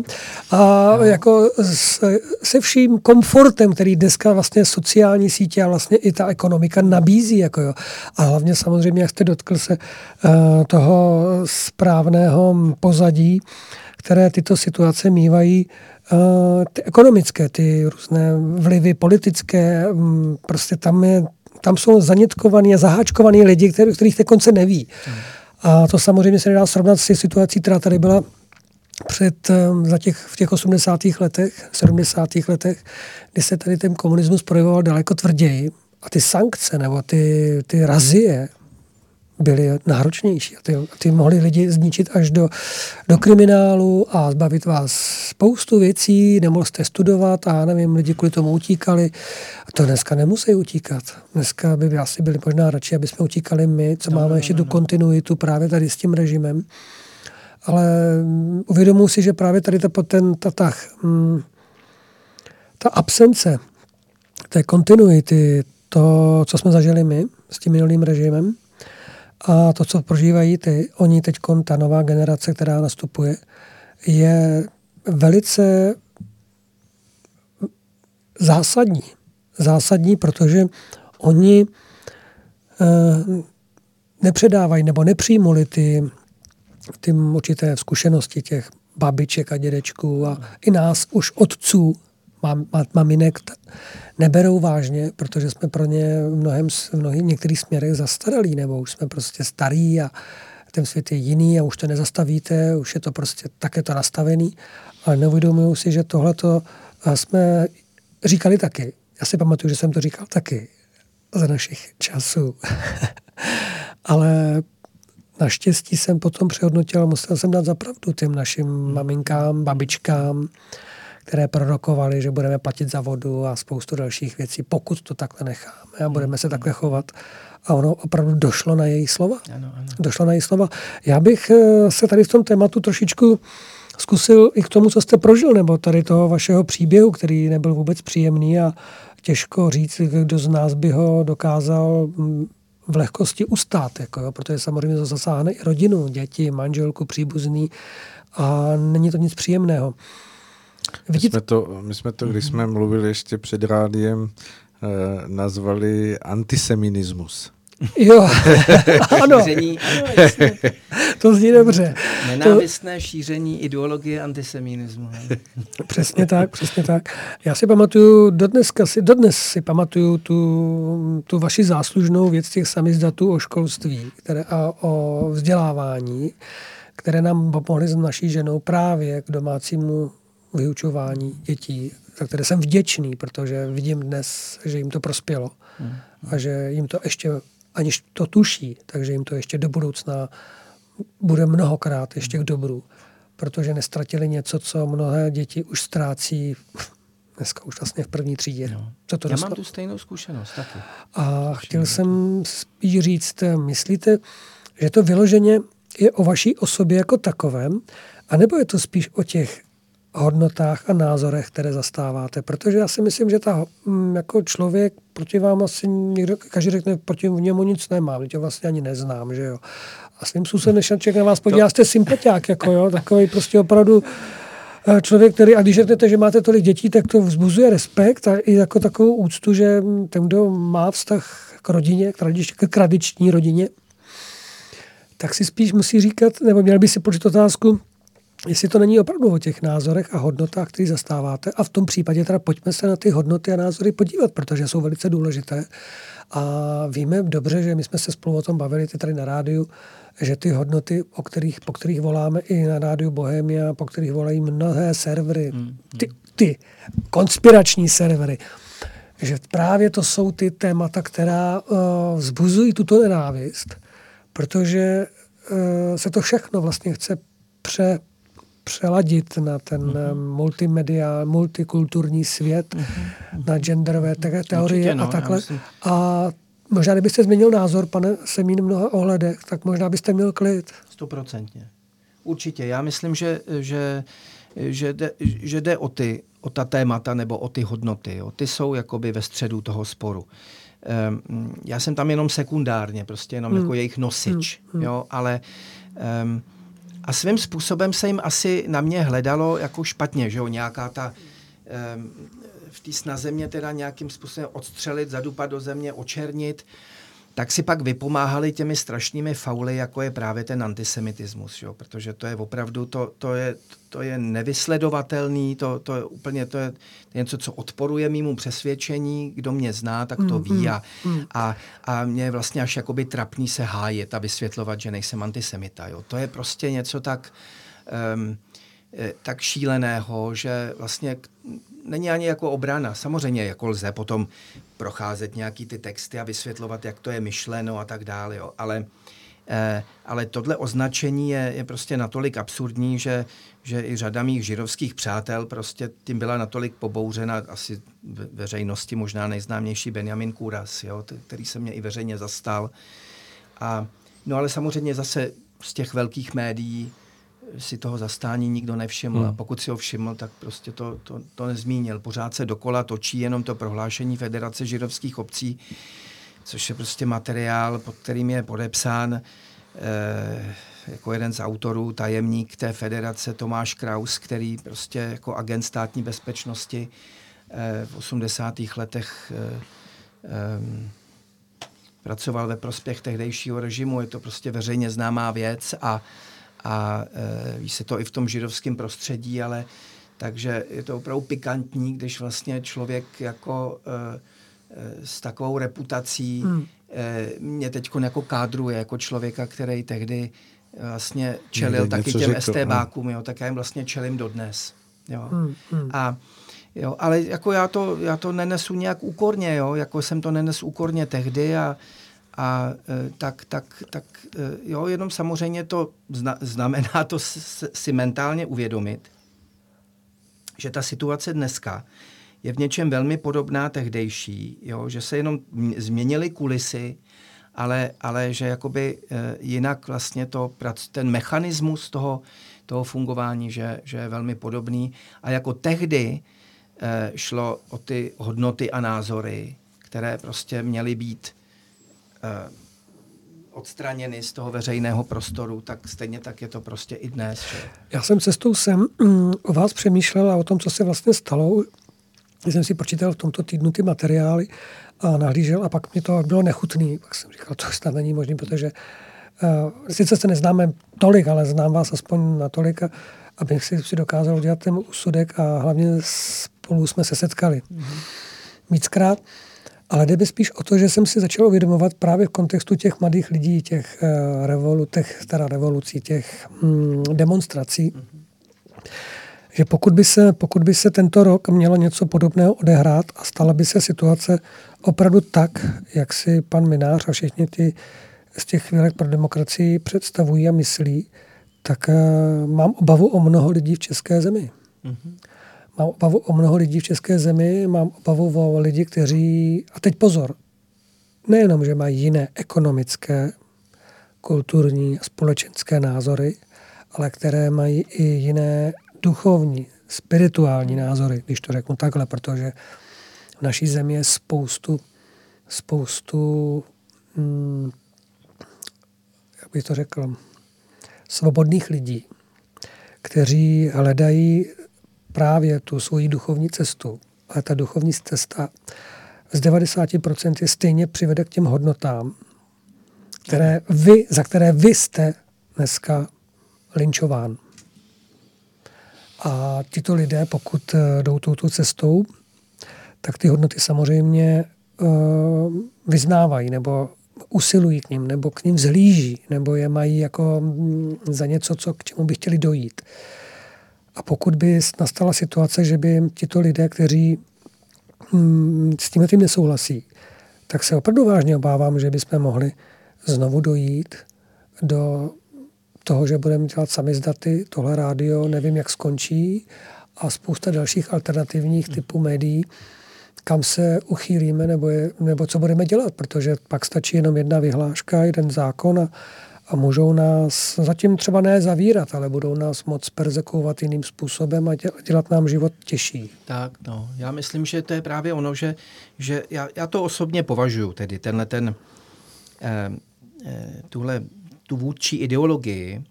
a jako s, se vším komfortem, který dneska vlastně sociální sítě a vlastně i ta ekonomika nabízí. Jako jo. A hlavně samozřejmě, jak jste dotkl se uh, toho správného pozadí, které tyto situace mývají, uh, ty ekonomické, ty různé vlivy politické, um, prostě tam je tam jsou zanětkovaní a zaháčkovaní lidi, který, kterých teď konce neví. A to samozřejmě se nedá srovnat s situací, která tady byla před, um, za těch, v těch 80. letech, 70. letech, kdy se tady ten komunismus projevoval daleko tvrději a ty sankce nebo ty, ty razie byly náročnější a ty, ty mohly lidi zničit až do, do kriminálu a zbavit vás spoustu věcí, nemohl jste studovat a nevím, lidi kvůli tomu utíkali. A to dneska nemusí utíkat. Dneska by asi byli možná radši, aby jsme utíkali my, co no, máme ještě tu kontinuitu právě tady s tím režimem. Ale mm, uvědomuji si, že právě tady ta, ten, ta, ta, mm, ta absence té kontinuity, to, co jsme zažili my s tím minulým režimem, a to, co prožívají ty, oni teď, ta nová generace, která nastupuje, je velice zásadní. Zásadní, protože oni eh, nepředávají nebo nepřijmuli ty, ty určité zkušenosti těch babiček a dědečků a i nás už otců, mam, maminek, neberou vážně, protože jsme pro ně v mnohem, v mnohých některých směrech zastaralí, nebo už jsme prostě starí a ten svět je jiný a už to nezastavíte, už je to prostě také to nastavený, ale neuvědomují si, že tohleto jsme říkali taky. Já si pamatuju, že jsem to říkal taky za našich časů. Ale naštěstí jsem potom přehodnotil musel jsem dát zapravdu těm našim maminkám, babičkám, které prorokovaly, že budeme platit za vodu a spoustu dalších věcí, pokud to takhle necháme a budeme se takhle chovat. A ono opravdu došlo na její slova. Ano, ano. Došlo na její slova. Já bych eh, se tady v tom tématu trošičku zkusil i k tomu, co jste prožil, nebo tady toho vašeho příběhu, který nebyl vůbec příjemný a těžko říct, kdo z nás by ho dokázal mm, v lehkosti ustát, jako jo, protože samozřejmě to zasáhne i rodinu, děti, manželku, příbuzný a není to nic příjemného. My jsme to, my jsme to když jsme mluvili ještě před rádiem, eh, nazvali antiseminismus. jo, ano, Šíření, ano, to zní dobře. Nenávistné šíření ideologie antisemitismu. Přesně tak, přesně tak. Já si pamatuju, dodneska si, dodnes si pamatuju tu, tu vaši záslužnou věc těch samizdatů o školství které, a o vzdělávání, které nám pomohly s naší ženou právě k domácímu vyučování dětí, za které jsem vděčný, protože vidím dnes, že jim to prospělo a že jim to ještě, aniž to tuší, takže jim to ještě do budoucna bude mnohokrát ještě k dobru, protože nestratili něco, co mnohé děti už ztrácí dneska už vlastně v první třídě. No. Co to Já dostalo? mám tu stejnou zkušenost taky. A chtěl jsem spíš říct, myslíte, že to vyloženě je o vaší osobě jako takovém, anebo je to spíš o těch hodnotách a názorech, které zastáváte? Protože já si myslím, že ta, mm, jako člověk proti vám asi někdo, každý řekne, proti němu nic nemám, tě vlastně ani neznám, že jo. A svým způsobem, než člověk na vás podívá, jste sympatiák, jako jo, takový prostě opravdu eh, člověk, který, a když řeknete, že máte tolik dětí, tak to vzbuzuje respekt a i jako takovou úctu, že mm, ten, kdo má vztah k rodině, k, tradič, k tradiční rodině, tak si spíš musí říkat, nebo měl by si položit otázku, jestli to není opravdu o těch názorech a hodnotách, které zastáváte. A v tom případě teda pojďme se na ty hodnoty a názory podívat, protože jsou velice důležité. A víme dobře, že my jsme se spolu o tom bavili ty tady na rádiu, že ty hodnoty, o kterých, po kterých voláme i na rádiu Bohemia, po kterých volají mnohé servery, ty, ty konspirační servery, že právě to jsou ty témata, která uh, vzbuzují tuto nenávist, protože uh, se to všechno vlastně chce pře, přeladit na ten mm-hmm. multimedia, multikulturní svět, mm-hmm. na genderové te- teorie Určitě, no, a takhle. myslím- A možná, kdybyste změnil názor, pane Semín, v mnoha ohledech, tak možná byste měl klid. Stoprocentně. Určitě. Já myslím, že, že, že, jde, že jde o, ty, o ta témata nebo o ty hodnoty. Jo. Ty jsou jakoby ve středu toho sporu. Um, já jsem tam jenom sekundárně, prostě jenom Hmm. jako jejich nosič. Jo, ale um, a svým způsobem se jim asi na mě hledalo jako špatně, že jo, nějaká ta v té snaze mě teda nějakým způsobem odstřelit, zadupat do země, očernit, tak si pak vypomáhali těmi strašnými fauly, jako je právě ten antisemitismus, jo? protože to je opravdu, to, to, je, to je nevysledovatelný, to, to je úplně, to je něco, co odporuje mýmu přesvědčení, kdo mě zná, tak to ví a, a, a mě je vlastně až jakoby trapný se hájet a vysvětlovat, že nejsem antisemita. Jo? To je prostě něco tak, um, tak šíleného, že vlastně není ani jako obrana. Samozřejmě jako lze potom procházet nějaký ty texty a vysvětlovat, jak to je myšleno a tak dále, jo. Ale, eh, ale tohle označení je, je prostě natolik absurdní, že, že i řada mých žirovských přátel prostě tím byla natolik pobouřena, asi ve veřejnosti možná nejznámější Benjamin Kůras, jo, t- který se mě i veřejně zastal. A, no ale samozřejmě zase z těch velkých médií si toho zastání nikdo nevšiml. Hmm. A pokud si ho všiml, tak prostě to, to, to nezmínil. Pořád se dokola točí jenom to prohlášení Federace židovských obcí, což je prostě materiál, pod kterým je podepsán eh, jako jeden z autorů, tajemník té federace Tomáš Kraus, který prostě jako agent státní bezpečnosti eh, v 80. letech eh, eh, pracoval ve prospěch tehdejšího režimu, je to prostě veřejně známá věc a, a e, ví se to i v tom židovském prostředí, ale takže je to opravdu pikantní, když vlastně člověk jako e, e, s takovou reputací hmm. e, mě teď jako kádruje jako člověka, který tehdy vlastně čelil Někde taky těm řekl, no. STBákům, jo, tak já jim vlastně čelím dodnes. Jo. Hmm, hmm. A Jo, ale jako já to, já to nenesu nějak úkorně, jo, jako jsem to nenes úkorně tehdy a, a e, tak, tak, tak e, jo, jenom samozřejmě to zna, znamená to si mentálně uvědomit, že ta situace dneska je v něčem velmi podobná tehdejší, jo, že se jenom změnily kulisy, ale, ale že jakoby e, jinak vlastně to, ten mechanismus toho, toho fungování, že, že je velmi podobný. A jako tehdy šlo o ty hodnoty a názory, které prostě měly být odstraněny z toho veřejného prostoru, tak stejně tak je to prostě i dnes. Že? Já jsem cestou sem mm, o vás přemýšlel a o tom, co se vlastně stalo. Když jsem si počítal v tomto týdnu ty materiály a nahlížel a pak mi to bylo nechutný. Pak jsem říkal, to snad není možné, protože uh, sice se neznáme tolik, ale znám vás aspoň natolik, abych si, si dokázal udělat ten úsudek a hlavně spolu jsme se setkali. Mm-hmm. Víckrát. Ale jde mi spíš o to, že jsem si začal uvědomovat právě v kontextu těch mladých lidí, těch, uh, revolu, těch teda revolucí, těch mm, demonstrací, mm-hmm. že pokud by, se, pokud by se tento rok mělo něco podobného odehrát a stala by se situace opravdu tak, jak si pan Minář a všichni ty z těch chvílek pro demokracii představují a myslí, tak uh, mám obavu o mnoho lidí v české zemi. Mm-hmm. Mám obavu o mnoho lidí v české zemi, mám obavu o lidi, kteří, a teď pozor, nejenom, že mají jiné ekonomické, kulturní a společenské názory, ale které mají i jiné duchovní, spirituální názory, když to řeknu takhle, protože v naší zemi je spoustu, spoustu, hm, jak bych to řekl, svobodných lidí, kteří hledají právě tu svoji duchovní cestu. Ale ta duchovní cesta z 90% stejně přivede k těm hodnotám, které vy, za které vy jste dneska linčován. A tito lidé, pokud eh, jdou touto cestou, tak ty hodnoty samozřejmě uh, vyznávají nebo usilují k ním, nebo k ním zhlíží, nebo je mají jako mm, za něco, co, k čemu by chtěli dojít. A pokud by nastala situace, že by tito lidé, kteří mm, s tím tím nesouhlasí, tak se opravdu vážně obávám, že bychom mohli znovu dojít do toho, že budeme dělat samizdaty, tohle rádio, nevím, jak skončí, a spousta dalších alternativních typů médií, kam se uchýlíme nebo, je, nebo co budeme dělat, protože pak stačí jenom jedna vyhláška, jeden zákon a, a můžou nás zatím třeba ne zavírat, ale budou nás moc perzekovat jiným způsobem a dělat nám život těžší. Tak, no, já myslím, že to je právě ono, že, že já, já to osobně považuji, tedy tenhle ten, eh, eh, tuhle, tu vůdčí ideologii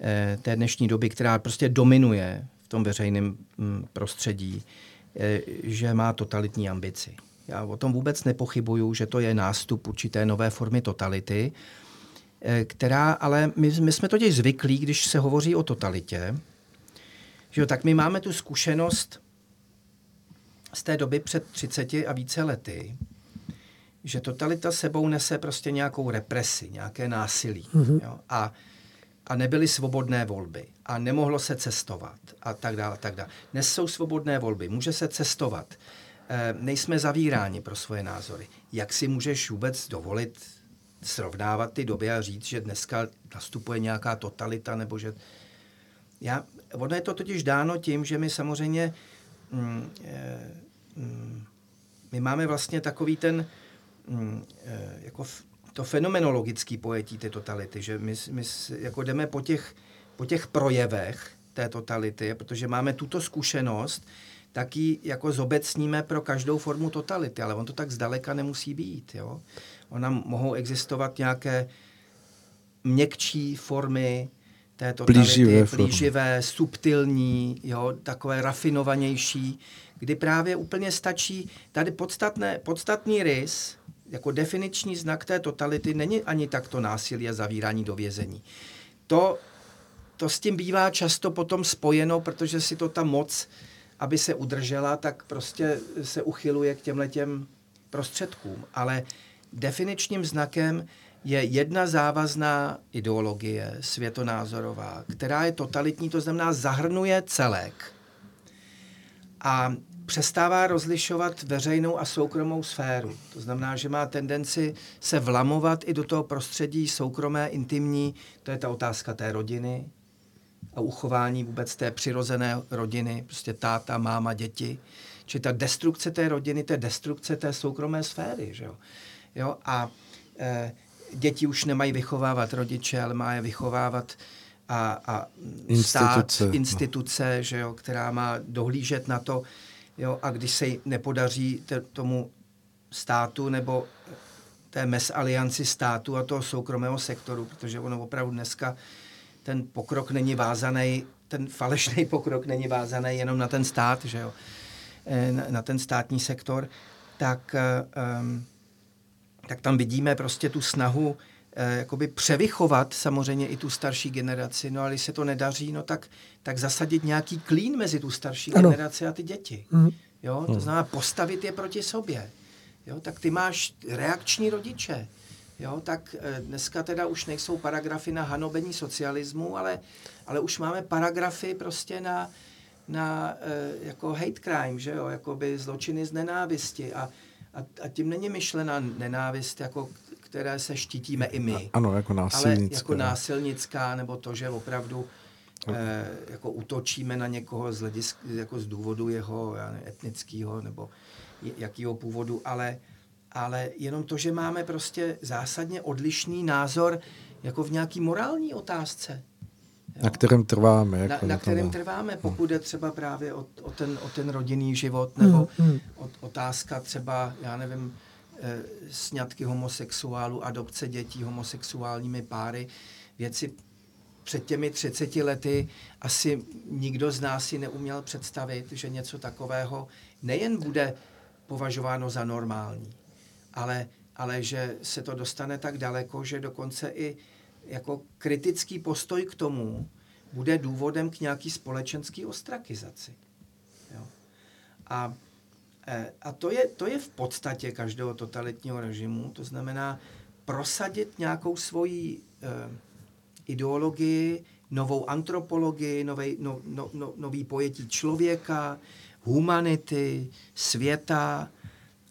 eh, té dnešní doby, která prostě dominuje v tom veřejném hm, prostředí, eh, že má totalitní ambici. Já o tom vůbec nepochybuju, že to je nástup určité nové formy totality, eh, která, ale my, my jsme totiž zvyklí, když se hovoří o totalitě, že jo, tak my máme tu zkušenost z té doby před 30 a více lety, že totalita sebou nese prostě nějakou represi, nějaké násilí. Mm-hmm. Jo? A, a nebyly svobodné volby a nemohlo se cestovat a tak dále. A tak dále. Dnes jsou svobodné volby, může se cestovat. E, nejsme zavíráni pro svoje názory. Jak si můžeš vůbec dovolit srovnávat ty doby a říct, že dneska nastupuje nějaká totalita nebo že... Já, ono je to totiž dáno tím, že my samozřejmě mm, e, mm, my máme vlastně takový ten mm, e, jako to fenomenologický pojetí té totality, že my, my jako jdeme po těch, po těch projevech té totality, protože máme tuto zkušenost, tak ji jako zobecníme pro každou formu totality, ale on to tak zdaleka nemusí být. Jo? Ona mohou existovat nějaké měkčí formy té totality, Plíživé plíživé, subtilní, jo, takové rafinovanější, kdy právě úplně stačí, tady podstatné, podstatný rys, jako definiční znak té totality není ani takto násilí a zavírání do vězení. To, to s tím bývá často potom spojeno, protože si to ta moc, aby se udržela, tak prostě se uchyluje k těmhletěm prostředkům. Ale definičním znakem je jedna závazná ideologie světonázorová, která je totalitní, to znamená zahrnuje celek. a přestává rozlišovat veřejnou a soukromou sféru. To znamená, že má tendenci se vlamovat i do toho prostředí soukromé, intimní, to je ta otázka té rodiny a uchování vůbec té přirozené rodiny, prostě táta, máma, děti. Či ta destrukce té rodiny, to je destrukce té soukromé sféry. Že jo? Jo? A e, děti už nemají vychovávat rodiče, ale má je vychovávat a, a Instituce. stát, instituce, že jo, která má dohlížet na to, jo, a když se nepodaří te, tomu státu nebo té mesalianci státu a toho soukromého sektoru, protože ono opravdu dneska ten pokrok není vázaný, ten falešný pokrok není vázaný jenom na ten stát, že jo, na, na ten státní sektor, tak, um, tak tam vidíme prostě tu snahu eh, jakoby převychovat samozřejmě i tu starší generaci, no ale když se to nedaří, no tak, tak zasadit nějaký klín mezi tu starší Ano. generaci a ty děti. Mhm. Jo, to znamená postavit je proti sobě. Jo, tak ty máš reakční rodiče. Jo, tak eh, dneska teda už nejsou paragrafy na hanobení socialismu, ale, ale už máme paragrafy prostě na, na eh, jako hate crime, že jo, jakoby zločiny z nenávisti a, a, a tím není myšlena nenávist, jako které se štítíme i my. Ano, jako Ale násilnické. jako násilnická, nebo to, že opravdu eh, jako útočíme na někoho z, hledisk, jako z důvodu jeho nevím, etnického nebo jakýho původu, ale, ale jenom to, že máme prostě zásadně odlišný názor jako v nějaký morální otázce. Na kterém trváme. Na, Jako na tom- kterém trváme, pokud je třeba právě o, o, ten, o ten rodinný život, nebo Hmm, o, otázka třeba, já nevím, eh, sňatky homosexuálů, adopce dětí homosexuálními páry, věci před těmi 30 lety asi nikdo z nás si neuměl představit, že něco takového nejen bude považováno za normální, ale, ale že se to dostane tak daleko, že dokonce i jako kritický postoj k tomu bude důvodem k nějaký společenský ostrakizaci. Jo. A, eh, a to, je, to je v podstatě každého totalitního režimu, to znamená prosadit nějakou svoji eh, ideologii, novou antropologii, novej, no, no, no, nový pojetí člověka, humanity, světa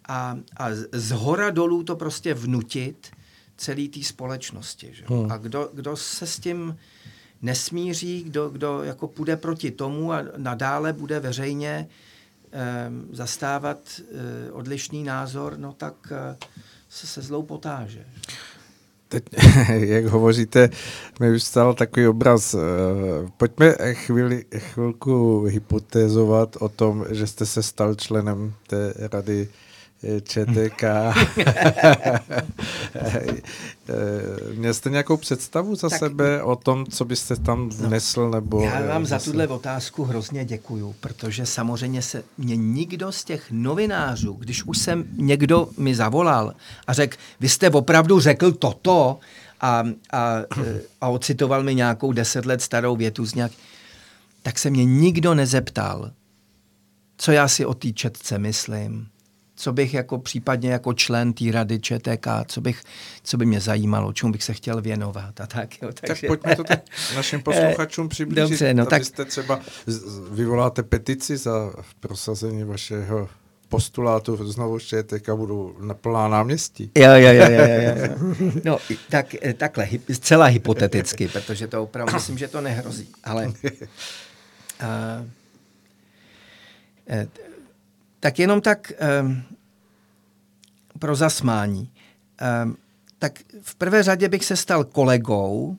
a, a z hora dolů to prostě vnutit celé té společnosti. Že? Hmm. A kdo, kdo se s tím nesmíří, kdo, kdo jako půjde proti tomu a nadále bude veřejně eh, zastávat eh, odlišný názor, no tak eh, se, se zlou potáže. Teď, jak hovoříte, mi vystal takový obraz. eh, Pojďme chvíli, chvilku hypotézovat o tom, že jste se stal členem té rady ČTK. Měl jste nějakou představu za Tak- sebe o tom, co byste tam vnesl? Nebo, Já vám za zase- tuhle otázku hrozně děkuju, protože samozřejmě se mě nikdo z těch novinářů, když už jsem někdo mi zavolal a řekl, vy jste opravdu řekl toto a, a, a ocitoval mi nějakou deset let starou větu z nějak, tak se mě nikdo nezeptal, co já si o té četce myslím, co bych jako případně jako člen té rady ČTK, co, bych, co by mě zajímalo, čemu bych se chtěl věnovat a tak. Jo. Tak pojďme to tak našim posluchačům přiblížit. Dobře, no tak- Abyste třeba vyvoláte petici za prosazení vašeho postulátu znovu ČTK budou na plná náměstí. Jo, jo, jo, jo, jo. No, tak, eh, takhle, zcela hypoteticky, protože to opravdu myslím, že to nehrozí, ale... Uh, tak jenom tak um, pro zasmání. Um, tak v prvé řadě bych se stal kolegou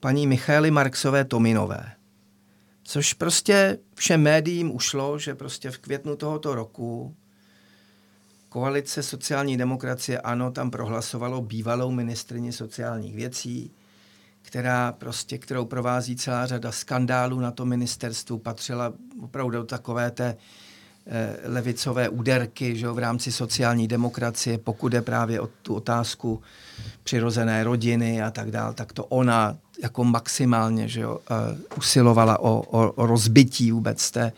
paní Michaely Marksové Tominové. Což prostě všem médiím ušlo, že prostě v květnu tohoto roku koalice sociální demokracie ANO tam prohlasovalo bývalou ministrině sociálních věcí, která prostě, kterou provází celá řada skandálů na to ministerstvu, patřila opravdu do takové té levicové úderky že jo, v rámci sociální demokracie, pokud je právě o tu otázku přirozené rodiny a tak dále, tak to ona jako maximálně že jo, uh, usilovala o, o, o rozbití vůbec té.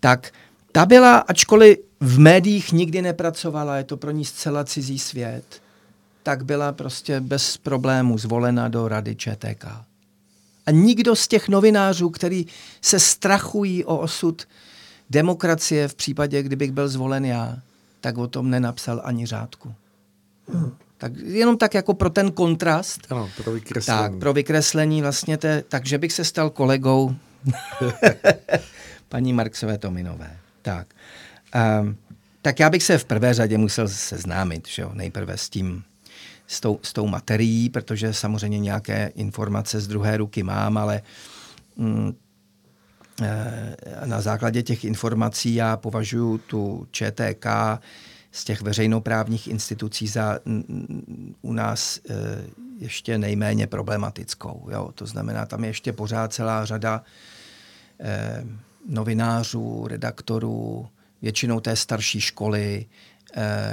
Tak ta byla, ačkoliv v médiích nikdy nepracovala, je to pro ní zcela cizí svět, tak byla prostě bez problémů zvolena do rady ČTK. A nikdo z těch novinářů, který se strachují o osud Demokracie v případě, kdybych byl zvolen já, tak o tom nenapsal ani řádku. Tak jenom tak jako pro ten kontrast. Ano, pro vykreslení. Tak, pro vykreslení vlastně, te, takže bych se stal kolegou paní Marksové Tominové. Tak. Um, tak já bych se v prvé řadě musel seznámit, že jo, nejprve s tím, s tou, s tou materií, protože samozřejmě nějaké informace z druhé ruky mám, ale mm, na základě těch informací já považuji tu ČTK z těch veřejnoprávních institucí za u nás e, ještě nejméně problematickou. Jo? To znamená, tam je ještě pořád celá řada e, novinářů, redaktorů, většinou té starší školy,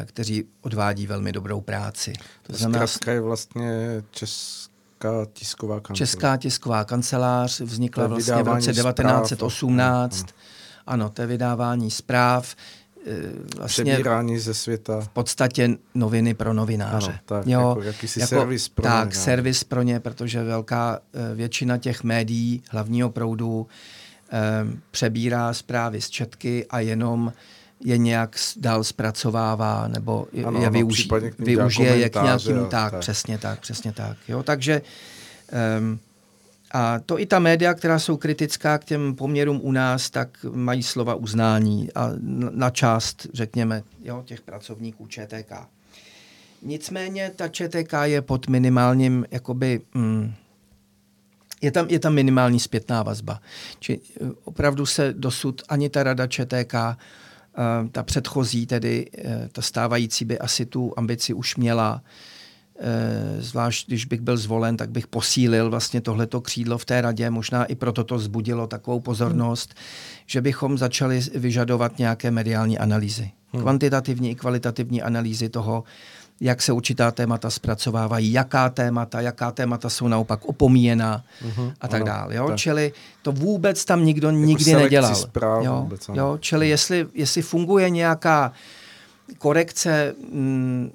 kteří odvádí velmi dobrou práci. To znamená, je vlastně Česká tisková kancelář. Česká tisková kancelář vznikla vlastně v roce 1918. Zpráv. Ano, to je vydávání zpráv vlastně Přebírání ze světa. V podstatě noviny pro novináře. Ano, tak, jo, jako jakýsi jako, servis pro Tak, ně, servis pro ně, protože velká většina těch médií hlavního proudu eh, přebírá zprávy z Četky a jenom je nějak dál zpracovává nebo ano, je využí, využije je k nějakým, tak, tak, přesně tak, přesně tak. Jo, takže um, a to i ta média, která jsou kritická k těm poměrům u nás, tak mají slova uznání a na část, řekněme, jo, těch pracovníků ČTK. Nicméně ta ČTK je pod minimálním, jakoby, mm, je, tam, je tam minimální zpětná vazba. Či eh, opravdu se dosud ani ta rada ČTK, ta předchozí, tedy uh, ta stávající by asi tu ambici už měla, Eh, zvlášť když bych byl zvolen, tak bych posílil vlastně tohleto křídlo v té radě. Možná i proto to zbudilo takovou pozornost, hmm. že bychom začali vyžadovat nějaké mediální analýzy. Hmm. Kvantitativní i kvalitativní analýzy toho, jak se určitá témata zpracovávají, jaká témata, jaká témata jsou naopak opomíjena uh-huh, a tak dále. Jo? Tak. Čili to vůbec tam nikdo jako nikdy nedělal. Zpráv, jo? Vůbec, jo? Čili jestli, jestli funguje nějaká korekce mm,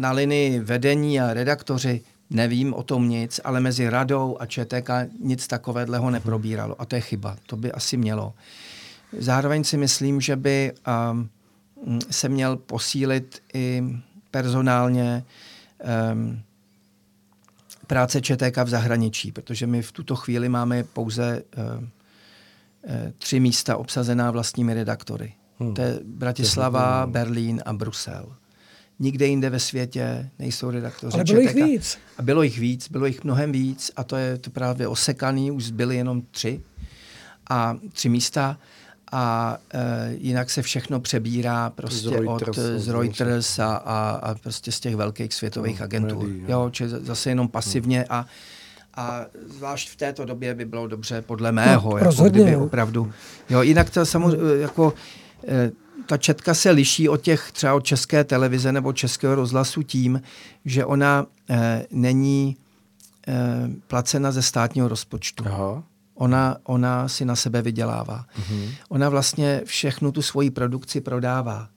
na linii vedení a redaktoři, nevím o tom nic, ale mezi radou a ČTK nic takového mhm. neprobíralo. A to je chyba. To by asi mělo. Zároveň si myslím, že by um, se měl posílit i personálně um, práce ČTK v zahraničí, protože my v tuto chvíli máme pouze uh, tři místa obsazená vlastními redaktory. Hmm. To je Bratislava, Berlín a Brusel. Nikde jinde ve světě nejsou redaktoři. Ale bylo jich víc. A bylo jich víc, bylo jich mnohem víc a to je to právě osekaný, už byly jenom tři a tři místa a e, jinak se všechno přebírá prostě z Reuters, od, z Reuters a, a, a prostě z těch velkých světových no, agentur. Médií, jo, či zase jenom pasivně hmm. a a zvlášť v této době by bylo dobře, podle mého, no, jako kdyby opravdu. Jo, jinak to samozřejmě jako Eh, ta četka se liší od těch třeba od české televize nebo českého rozhlasu tím, že ona eh, není eh, placena ze státního rozpočtu. Aha. Ona, ona si na sebe vydělává. Uh-huh. Ona vlastně všechnu tu svoji produkci prodává.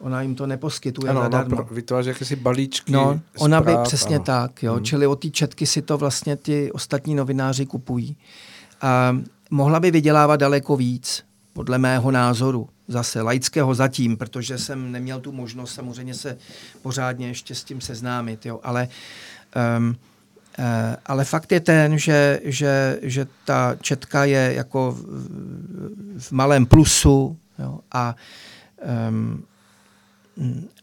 Ona jim to neposkytuje ano, zadarmo. Pro, vytváří jakési balíčky No, ona zpráv, by přesně ano. tak, jo. Hmm. Čili od té četky si to vlastně ty ostatní novináři kupují. A mohla by vydělávat daleko víc, podle mého názoru zase laického zatím, protože jsem neměl tu možnost samozřejmě se pořádně ještě s tím seznámit, jo, ale um, ale fakt je ten, že, že, že ta četka je jako v, v malém plusu jo, a um,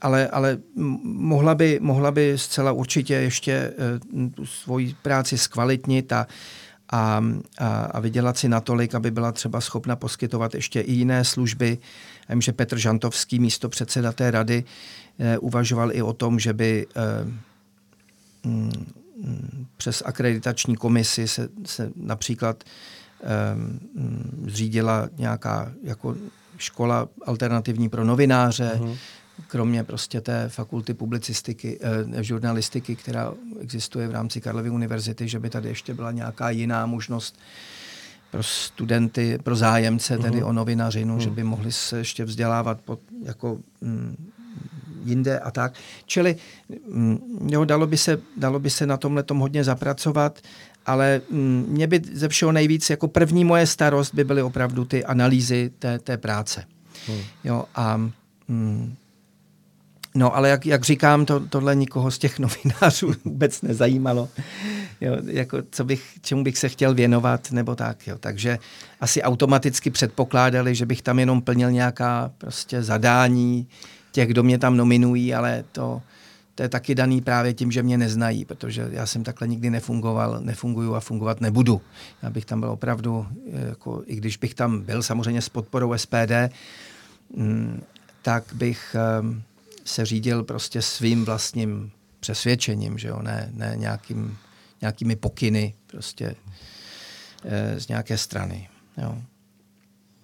ale, ale mohla, by, mohla by zcela určitě ještě uh, tu svoji práci zkvalitnit a a, a, a vydělat si natolik, aby byla třeba schopna poskytovat ještě i jiné služby. vím, že Petr Žantovský, místo předseda té rady, eh, uvažoval i o tom, že by eh, mm, přes akreditační komisi se, se například eh, zřídila nějaká jako škola alternativní pro novináře, uh-huh kromě prostě té fakulty publicistiky, eh, žurnalistiky, která existuje v rámci Karlovy univerzity, že by tady ještě byla nějaká jiná možnost pro studenty, pro zájemce, tedy uh-huh. o novinařinu, uh-huh. že by mohli se ještě vzdělávat pod, jako mm, jinde a tak. Čili mm, jo, dalo, by se, dalo by se na tomhle tom hodně zapracovat, ale mm, mě by ze všeho nejvíc, jako první moje starost by byly opravdu ty analýzy té, té práce. Hmm. Jo, a mm, No, ale jak, jak říkám, to, tohle nikoho z těch novinářů vůbec nezajímalo. Jo, jako co bych, čemu bych se chtěl věnovat, nebo tak. Jo. Takže asi automaticky předpokládali, že bych tam jenom plnil nějaká prostě zadání těch, kdo mě tam nominují, ale to, to je taky daný právě tím, že mě neznají, protože já jsem takhle nikdy nefungoval, nefunguju a fungovat nebudu. Já bych tam byl opravdu, jako, i když bych tam byl samozřejmě s podporou SPD, mm, tak bych um, se řídil prostě svým vlastním přesvědčením, že jo, ne, ne nějakým, nějakými pokyny prostě e, z nějaké strany. Jo.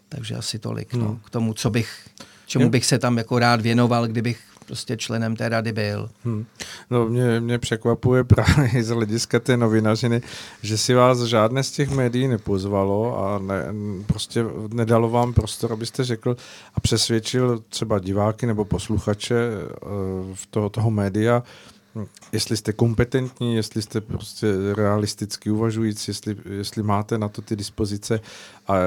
Takže asi tolik no, no, k tomu, co bych, čemu bych se tam jako rád věnoval, kdybych prostě členem té rady byl. Hmm. No mě, mě překvapuje právě z hlediska té novinařiny, že si vás žádné z těch médií nepozvalo a ne, prostě nedalo vám prostor, abyste řekl a přesvědčil třeba diváky nebo posluchače uh, v toho, toho média, jestli jste kompetentní, jestli jste prostě realisticky uvažující, jestli, jestli máte na to ty dispozice. A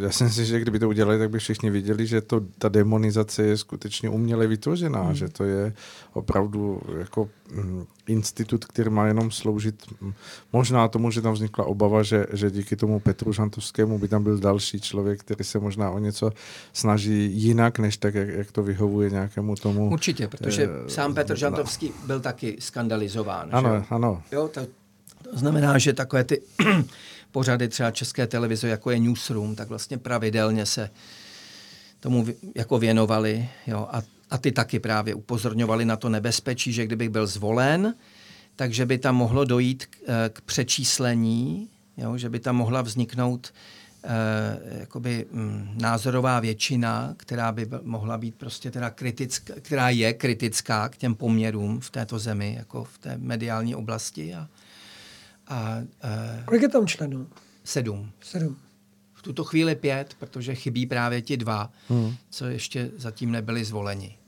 já si myslím, že kdyby to udělali, tak by všichni viděli, že to, ta demonizace je skutečně uměle vytvořená, hmm. že to je opravdu jako mm, institut, který má jenom sloužit mm, možná tomu, že tam vznikla obava, že, že díky tomu Petru Žantovskému by tam byl další člověk, který se možná o něco snaží jinak, než tak, jak, jak to vyhovuje nějakému tomu. Určitě, protože eh, sám Petr Žantovský byl taky skandalizován. Ano, že? ano. Jo, to, to znamená, že takové ty pořady třeba české televize, jako je Newsroom, tak vlastně pravidelně se tomu jako věnovali jo, a, a ty taky právě upozorňovali na to nebezpečí, že kdybych byl zvolen, takže by tam mohlo dojít k, eh, k přečíslení, jo, že by tam mohla vzniknout jakoby mm, názorová většina, která by mohla být prostě teda kritická, která je kritická k těm poměrům v této zemi, jako v té mediální oblasti. A, a, eh, Kolik je tam členů? Sedm. Sedm. V tuto chvíli pět, protože chybí právě ti dva, hmm. co ještě zatím nebyli zvoleni.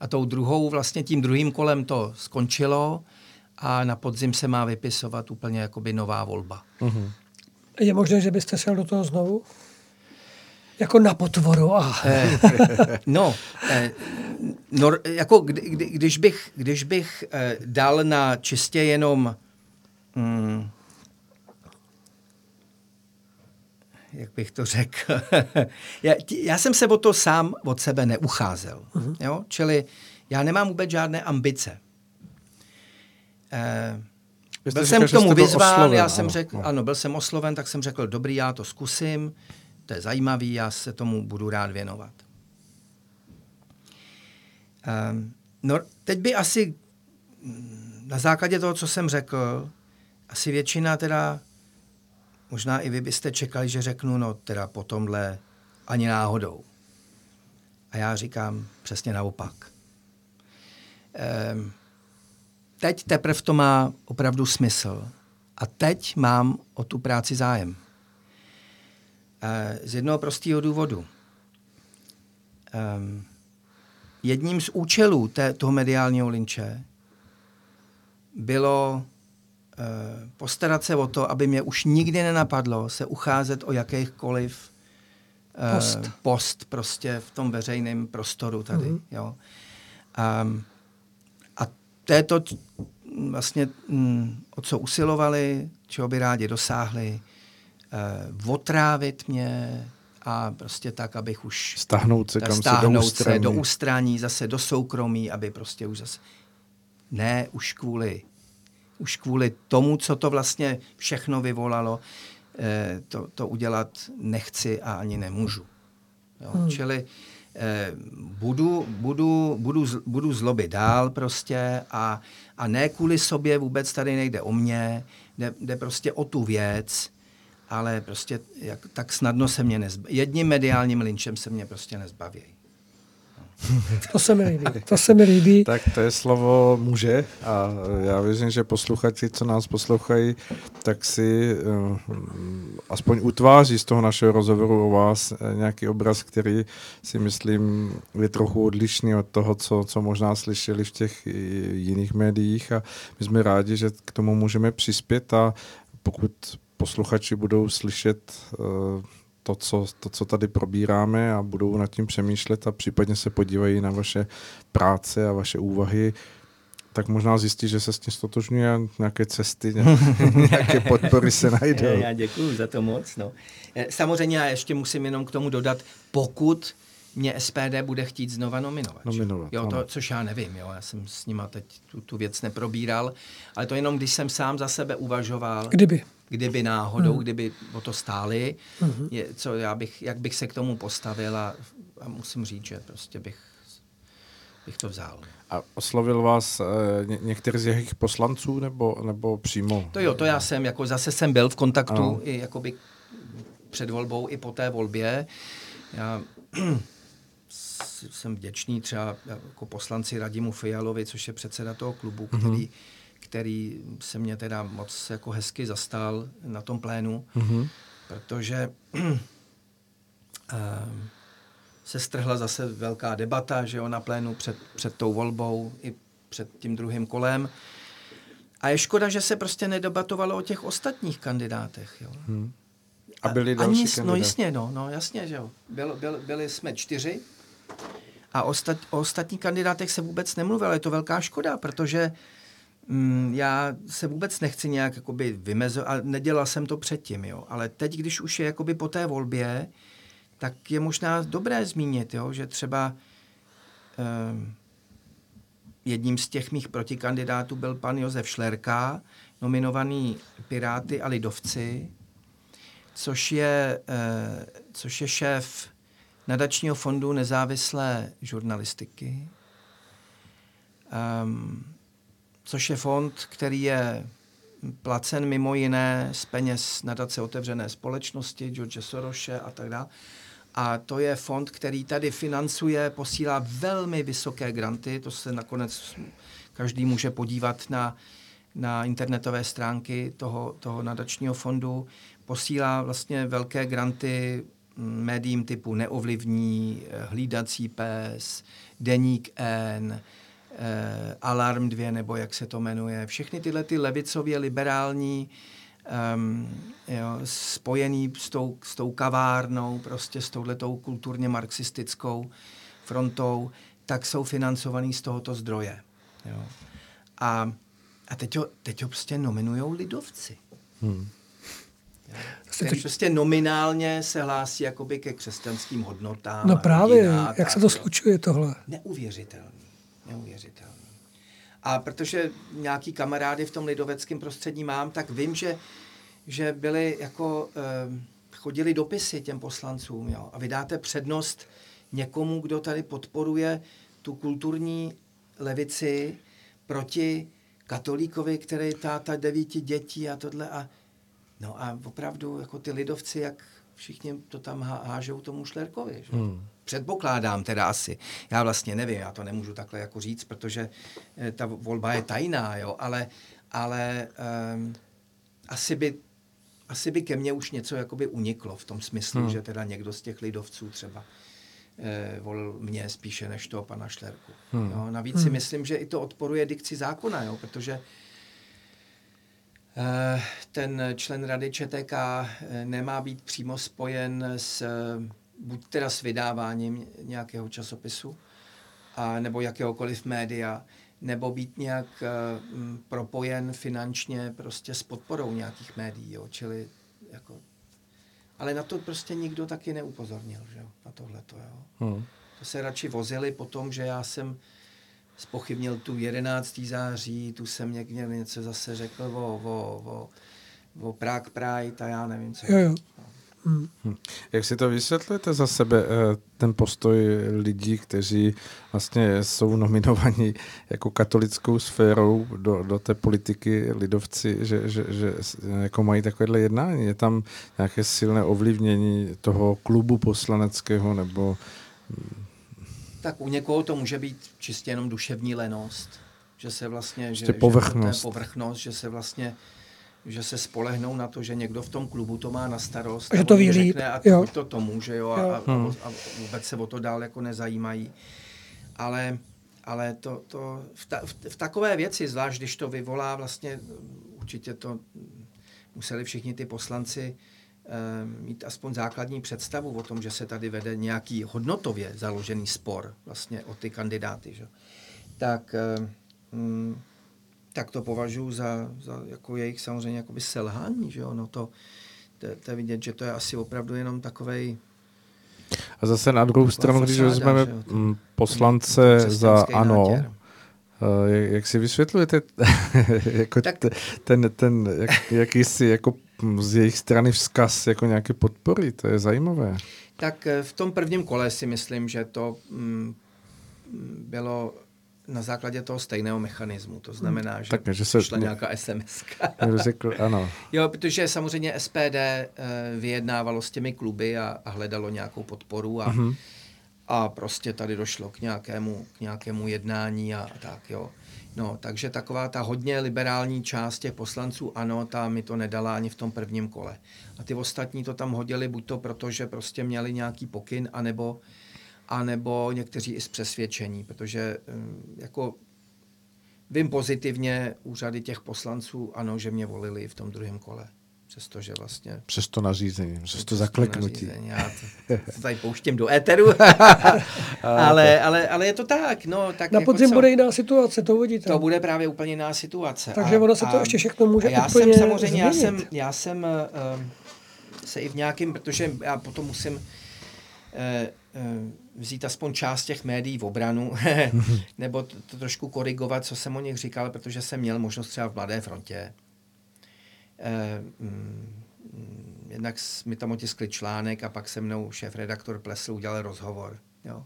A tou druhou, vlastně tím druhým kolem to skončilo a na podzim se má vypisovat úplně jakoby nová volba. Hmm. Je možné, že byste šel do toho znovu? Jako na potvoru. Ah. Eh, no, no, jako kdy, kdy, když bych, když bych eh, dal na čistě jenom mm, jak bych to řekl, já, já jsem se o to sám od sebe neucházel. Uh-huh. Jo? Čili já nemám vůbec žádné ambice. Eh, byl jsem k tomu vyzván, osloven, já jsem řekl, no. ano, byl jsem osloven, tak jsem řekl, dobrý, já to zkusím, to je zajímavý, já se tomu budu rád věnovat. Um, no, teď by asi mm, na základě toho, co jsem řekl, asi většina teda, možná i vy byste čekali, že řeknu, no teda po tomhle ani náhodou. A já říkám přesně naopak. Um, teď teprve to má opravdu smysl. A teď mám o tu práci zájem. E, z jednoho prostého důvodu. E, jedním z účelů té, toho mediálního linče bylo e, postarat se o to, aby mě už nikdy nenapadlo se ucházet o jakýchkoliv e, post. post prostě v tom veřejném prostoru tady. Mm-hmm. Jo. Um, to je to vlastně, mm, o co usilovali, čeho by rádi dosáhli, eh, otrávit mě a prostě tak, abych už... Stáhnout se kam stáhnout se do ústraní. se do ústraní, zase do soukromí, aby prostě už zase... Ne, už kvůli, už kvůli tomu, co to vlastně všechno vyvolalo, eh, to, to udělat nechci a ani nemůžu. Jo? Hmm. Čili Eh, budu, budu, budu, budu zlobit dál prostě a, a ne kvůli sobě, vůbec tady nejde o mě, jde, jde prostě o tu věc, ale prostě jak, tak snadno se mě nezbaví. Jedním mediálním linčem se mě prostě nezbaví. To se mi líbí. To se mi líbí. Tak to je slovo muže a já věřím, že posluchači, co nás poslouchají, tak si uh, aspoň utváří z toho našeho rozhovoru o vás eh, nějaký obraz, který si myslím je trochu odlišný od toho, co, co možná slyšeli v těch jiných médiích a my jsme rádi, že k tomu můžeme přispět a pokud posluchači budou slyšet uh, to co, to, co tady probíráme a budou nad tím přemýšlet a případně se podívají na vaše práce a vaše úvahy, tak možná zjistí, že se s tím stotožňuje a nějaké cesty, nějaké podpory se najdou. Já, děkuji za to moc. No. Eh, samozřejmě já ještě musím jenom k tomu dodat, pokud mě SPD bude chtít znova nominovat. Nominovat, jo, to, což já nevím, jo, já jsem s nima teď tu, tu věc neprobíral, ale to jenom, když jsem sám za sebe uvažoval. Kdyby kdyby náhodou, hmm. kdyby o to stáli, hmm. je, co já bych, jak bych se k tomu postavil a, a musím říct, že prostě bych, bych to vzal. A oslovil vás e, ně, některý z jejich poslanců nebo, nebo přímo? To jo, to já jsem, jako zase jsem byl v kontaktu ano. i jakoby před volbou, i po té volbě. Já jsem vděčný třeba jako poslanci Radimu Fialovi, což je předseda toho klubu, který mm-hmm který se mě teda moc jako hezky zastal na tom plénu, mm-hmm. protože uh, se strhla zase velká debata, že jo, na plénu před, před tou volbou i před tím druhým kolem. A je škoda, že se prostě nedebatovalo o těch ostatních kandidátech. Jo. Hmm. A byli další Ani, No jasně, no, no jasně, že jo. Byl, byl, byli jsme čtyři a ostat, o ostatních kandidátech se vůbec nemluvilo. Je to velká škoda, protože Mm, já se vůbec nechci nějak jakoby vymezovat, a nedělal jsem to předtím, jo. Ale teď, když už je jakoby po té volbě, tak je možná dobré zmínit, jo, že třeba eh, jedním z těch mých protikandidátů byl pan Josef Šlerka, nominovaný Piráty a Lidovci, což je, eh, což je šéf nadačního fondu nezávislé žurnalistiky. Um, což je fond, který je placen mimo jiné z peněz nadace otevřené společnosti, George Soroshe a tak dále. A to je fond, který tady financuje, posílá velmi vysoké granty, to se nakonec každý může podívat na, na internetové stránky toho, toho nadačního fondu. Posílá vlastně velké granty médiím typu Neovlivní, Hlídací pes, Deník N, eh, Alarm 2, nebo jak se to jmenuje. Všechny tyhle ty levicově liberální um, jo, spojený s tou, s tou kavárnou, prostě s touhletou kulturně marxistickou frontou, tak jsou financovaný z tohoto zdroje. Jo. A, a teď ho, teď ho prostě nominujou lidovci. Hmm. Který prostě nominálně se hlásí jakoby ke křesťanským hodnotám. No právě, jak se to slučuje tohle? Neuvěřitelný neuvěřitelný. A protože nějaký kamarády v tom lidoveckém prostředí mám, tak vím, že, že byli jako, eh, chodili dopisy těm poslancům, jo, a vydáte přednost někomu, kdo tady podporuje tu kulturní levici proti katolíkovi, který táta devíti dětí a tohle a no a opravdu jako ty lidovci, jak všichni to tam hážou tomu Šlerkovi. Že? Hmm. Předpokládám teda asi. Já vlastně nevím, já to nemůžu takhle jako říct, protože eh, ta volba je tajná, jo, ale, ale um, asi by asi by ke mně už něco jakoby uniklo v tom smyslu, hmm. že teda někdo z těch lidovců třeba eh, volil mě spíše než toho pana Šlerku. Hmm. Jo, navíc hmm. si myslím, že i to odporuje dikci zákona, jo, protože eh, ten člen rady ČTK eh, nemá být přímo spojen s buď teda s vydáváním nějakého časopisu, a, nebo jakéhokoliv média, nebo být nějak uh, propojen finančně prostě s podporou nějakých médií, jo, čili jako... Ale na to prostě nikdo taky neupozornil, že jo, na tohleto, jo. Hmm. To se radši vozili po tom, že já jsem spochybnil tu 11. září, tu jsem někde něco zase řekl o, o, o, o Prague Pride a já nevím, co. Jo, jo. Hmm. Jak si to vysvětlujete za sebe, eh, ten postoj lidí, kteří vlastně jsou nominovaní jako katolickou sférou do, do té politiky lidovci, že, že, že jako mají takovéhle jednání? Je tam nějaké silné ovlivnění toho klubu poslaneckého nebo Tak u někoho to může být čistě jenom duševní lenost, že se vlastně, že, Prostě povrchnost. že povrchnost, že se vlastně že se spolehnou na to, že někdo v tom klubu to má na starost. Že a to řekne, A jo. to tomu, že jo, a, Jo. a, a, a vůbec se o to dál jako nezajímají. Ale, ale to, to v, ta, v, v takové věci, zvlášť když to vyvolá vlastně, určitě to museli všichni ty poslanci eh, mít aspoň základní představu o tom, že se tady vede nějaký hodnotově založený spor vlastně o ty kandidáty. Že? Tak, eh, mm, tak to považuji za, za jako jejich samozřejmě jakoby selhání. Že jo? No to, to, to je vidět, že to je asi opravdu jenom takovej A zase na druhou stranu, když vezmeme poslance za ANO, nátěr. eh, jak, jak si vysvětlujete jako Tak- ten, ten jak, jakýsi jako z jejich strany vzkaz jako nějaké podpory, to je zajímavé. Tak eh, v tom prvním kole si myslím, že to mm, bylo na základě toho stejného mechanismu. To znamená, že, Tak, že se- šla nějaká SMS. Řekl, ano. jo, protože samozřejmě SPD eh, vyjednávalo s těmi kluby a, a hledalo nějakou podporu a, Mhm. a prostě tady došlo k nějakému, k nějakému jednání a, a tak, jo. No, takže taková ta hodně liberální část těch poslanců, ano, ta mi to nedala ani v tom prvním kole. A ty ostatní to tam hodili buď to proto, že prostě měli nějaký pokyn, anebo, anebo někteří i z přesvědčení, protože hm, jako vím pozitivně úřady těch poslanců, ano, že mě volili v tom druhém kole. Přestože vlastně Přes to nařízení, přes to přes zakleknutí. nařízení. Já to, to tady pouštím do éteru. ale, ale, ale je to tak. No, tak Na jako podzim co? bude jiná situace, to uvidíte. To bude právě úplně jiná situace. Takže ono se to ještě všechno může a já úplně jsem samozřejmě, já změnit. jsem, já jsem uh, se i v nějakým, protože já potom musím uh, vzít aspoň část těch médií v obranu, nebo to, to trošku korigovat, co jsem o nich říkal, protože jsem měl možnost třeba v Mladé frontě. Uh, mm, jednak mi tam otiskli článek a pak se mnou šéf-redaktor Plesl udělal rozhovor. Jo.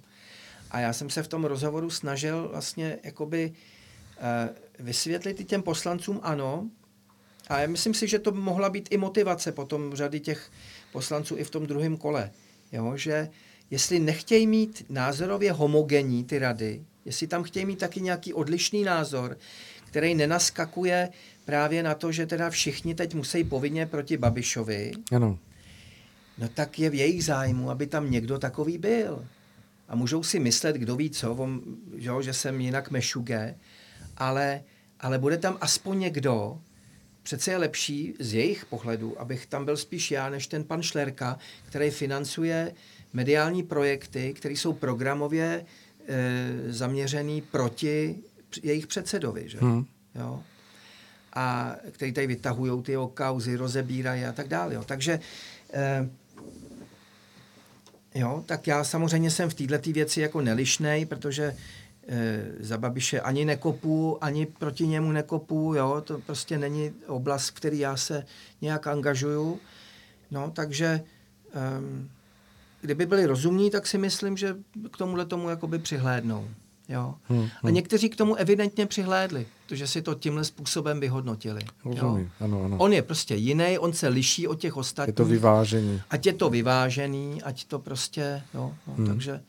A já jsem se v tom rozhovoru snažil vlastně jakoby eh, vysvětlit i těm poslancům ano. A já myslím si, že to mohla být i motivace potom řady těch poslanců i v tom druhém kole. Jo, že jestli nechtějí mít názorově homogenní ty rady, jestli tam chtějí mít taky nějaký odlišný názor, který nenaskakuje právě na to, že teda všichni teď musí povinně proti Babišovi, Ano. no tak je v jejich zájmu, aby tam někdo takový byl. A můžou si myslet, kdo ví co, on, že, že jsem jinak mešuge, ale, ale bude tam aspoň někdo, přece je lepší z jejich pohledu, abych tam byl spíš já, než ten pan Šlerka, který financuje mediální projekty, které jsou programově e, zaměřený proti jejich předsedovi. Že? Hmm. Jo? A který tady vytahují ty jeho kauzy, rozebírají a tak dále. Jo? Takže e, Jo, tak já samozřejmě jsem v této věci jako nelišnej, protože e, za Babiše ani nekopu, ani proti němu nekopu, jo, to prostě není oblast, v který já se nějak angažuju. No, takže um, kdyby byli rozumní, tak si myslím, že k tomuhle tomu jakoby přihlédnou. Jo. Hmm, A někteří k tomu evidentně přihlédli, protože si to tímhle způsobem vyhodnotili. Jo. Rozumím, ano, ano. On je prostě jiný, on se liší od těch ostatních. Je to vyvážení. Ať je to vyvážený, ať to prostě, jo, no, hmm. takže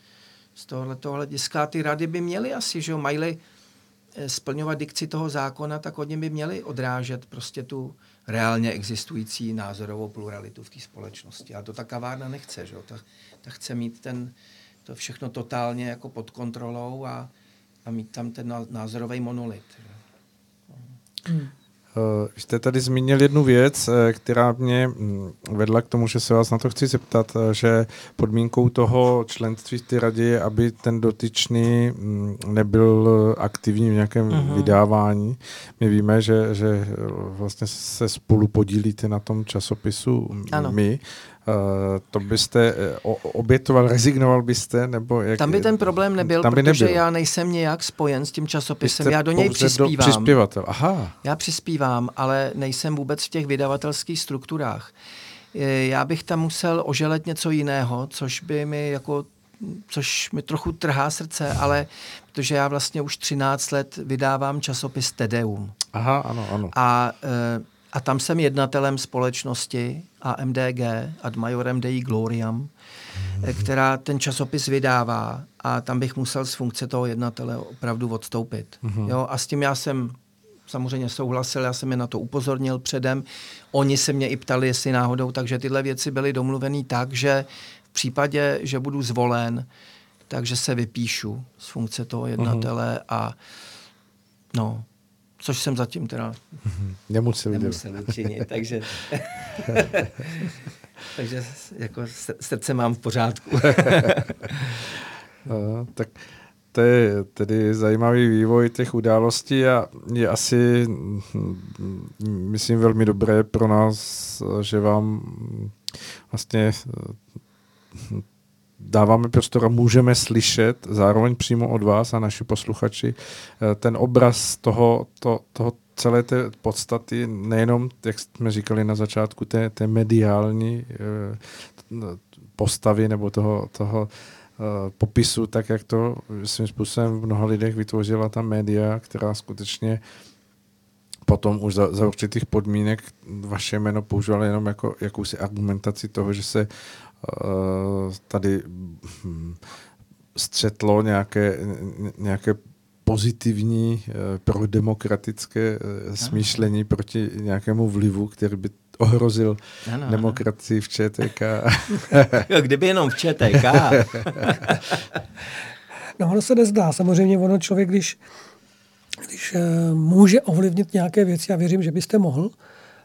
z tohohle hlediska ty rady by měly asi, že jo, mají splňovat dikci toho zákona, tak hodně by měli odrážet prostě tu reálně existující názorovou pluralitu v té společnosti. A to ta kavárna nechce, že jo, ta, ta chce mít ten, to všechno totálně jako pod kontrolou a, a mít tam ten ná- názorový monolit. Že? Uh, jste tady zmínil jednu věc, eh, která mě mm, vedla k tomu, že se vás na to chci zeptat, eh, že podmínkou toho členství v té radě je, aby ten dotyčný mm, nebyl eh, aktivní v nějakém uh-huh. vydávání. My víme, že, že eh, vlastně se spolu podílíte na tom časopisu m- Ano. my. Uh, to byste eh, obětoval, rezignoval byste? Nebo jak, Tam by ten problém nebyl, tam by protože nebyl. já nejsem nějak spojen s tím časopisem. Já do něj pouze do- přispívám. Přispěvatel, aha. Já přispívám, ale nejsem vůbec v těch vydavatelských strukturách. E, Já bych tam musel oželet něco jiného, což by mi jako což mi trochu trhá srdce, ale protože já vlastně už 13 let vydávám časopis Tedeum. Aha, ano, ano. A, a tam jsem jednatelem společnosti AMDG, ad majorem Dei Gloriam. eh, která ten časopis vydává a tam bych musel z funkce toho jednatele opravdu odstoupit. Jo, a s tím já jsem samozřejmě souhlasil, já jsem je na to upozornil předem. Oni se mě i ptali, jestli náhodou, takže tyhle věci byly domluvený tak, že v případě, že budu zvolen, takže se vypíšu z funkce toho jednatele a no, což jsem zatím teda Nemusel dělat. nemusel učinit, takže takže jako srdce mám v pořádku. No, tak to je tedy zajímavý vývoj těch událostí a je asi, myslím, velmi dobré pro nás, že vám vlastně dáváme prostor a můžeme slyšet zároveň přímo od vás a naši posluchači eh, ten obraz toho, to, toho celé té podstaty, nejenom, jak jsme říkali na začátku, té, té mediální eh, postavy nebo toho, toho eh, popisu, tak jak to svým způsobem v mnoha lidech vytvořila ta média, která skutečně potom už za, za určitých podmínek vaše jméno používala jenom jako jakousi argumentaci toho, že se tady hm, střetlo nějaké, ně- nějaké pozitivní, eh, prodemokratické eh, smýšlení proti nějakému vlivu, který by ohrozil Ano, ano. demokracii v ČTK. Jo, kdyby jenom v ČTK. No ono se nezdá. Samozřejmě ono člověk, když, když může ovlivnit nějaké věci, já věřím, že byste mohl,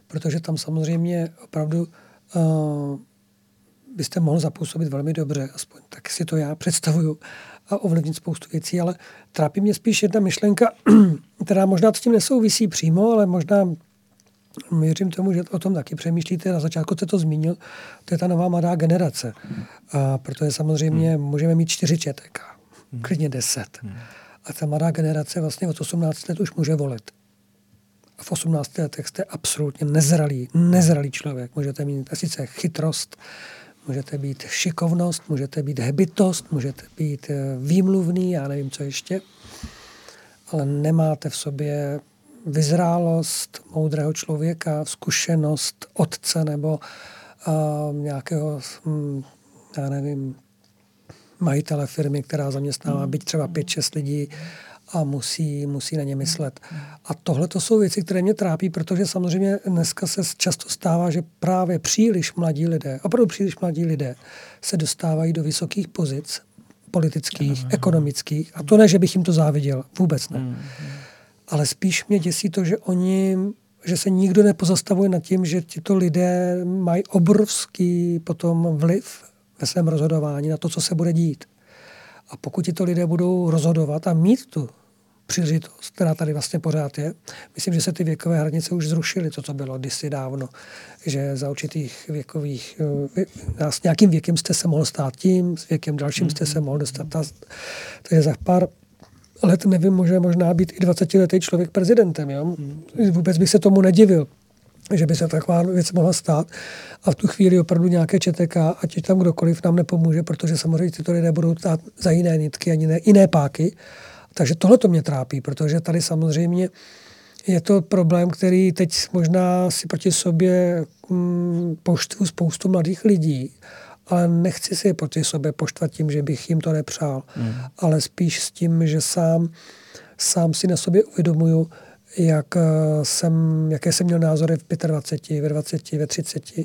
protože tam samozřejmě opravdu uh, byste mohl zapůsobit velmi dobře, aspoň tak si to já představuju, a ovlivnit spoustu věcí, ale trápí mě spíš jedna myšlenka, která možná s tím nesouvisí přímo, ale možná věřím tomu, že o tom taky přemýšlíte. Na začátku jste to zmínil, to je ta nová mladá generace. A protože samozřejmě můžeme mít čtyři ČTK, klidně deset. A ta mladá generace vlastně od 18 let už může volit. A v 18 letech jste absolutně nezralý, nezralý člověk. Můžete mít sice chytrost, můžete být šikovnost, můžete být hebitost, můžete být eh, výmluvný, já nevím, co ještě, ale nemáte v sobě vyzrálost moudrého člověka, zkušenost otce nebo uh, nějakého, hm, já nevím, majitele firmy, která zaměstnává byť třeba 5-6 lidí a musí, musí na ně myslet. A tohle to jsou věci, které mě trápí, protože samozřejmě dneska se často stává, že právě příliš mladí lidé, opravdu příliš mladí lidé se dostávají do vysokých pozic politických, ekonomických. A to ne, že bych jim to záviděl, vůbec ne. Ale spíš mě děsí to, že oni že se nikdo nepozastavuje nad tím, že tito lidé mají obrovský potom vliv ve svém rozhodování na to, co se bude dít. A pokud tito lidé budou rozhodovat a mít tu příležitost, která tady vlastně pořád je, myslím, že se ty věkové hranice už zrušily, to, co bylo kdysi dávno, že za určitých věkových, eh, s nějakým věkem jste se mohl stát tím, s věkem dalším jste se mohl dostat. Ta, to je za pár let, nevím, může možná být i 20-letý člověk prezidentem. Jo? Vůbec bych se tomu nedivil že by se taková věc mohla stát a v tu chvíli opravdu nějaké ČTK, ať je tam kdokoliv, nám nepomůže, protože samozřejmě tyto lidé budou tát za jiné nitky a jiné, jiné páky. Takže tohle to mě trápí, protože tady samozřejmě je to problém, který teď možná si proti sobě mm, poštvu spoustu mladých lidí, ale nechci si je proti sobě poštvat tím, že bych jim to nepřál, mm. ale spíš s tím, že sám, sám si na sobě uvědomuju, jak eh, jsem, jaké jsem měl názory v 25, ve 20, ve 30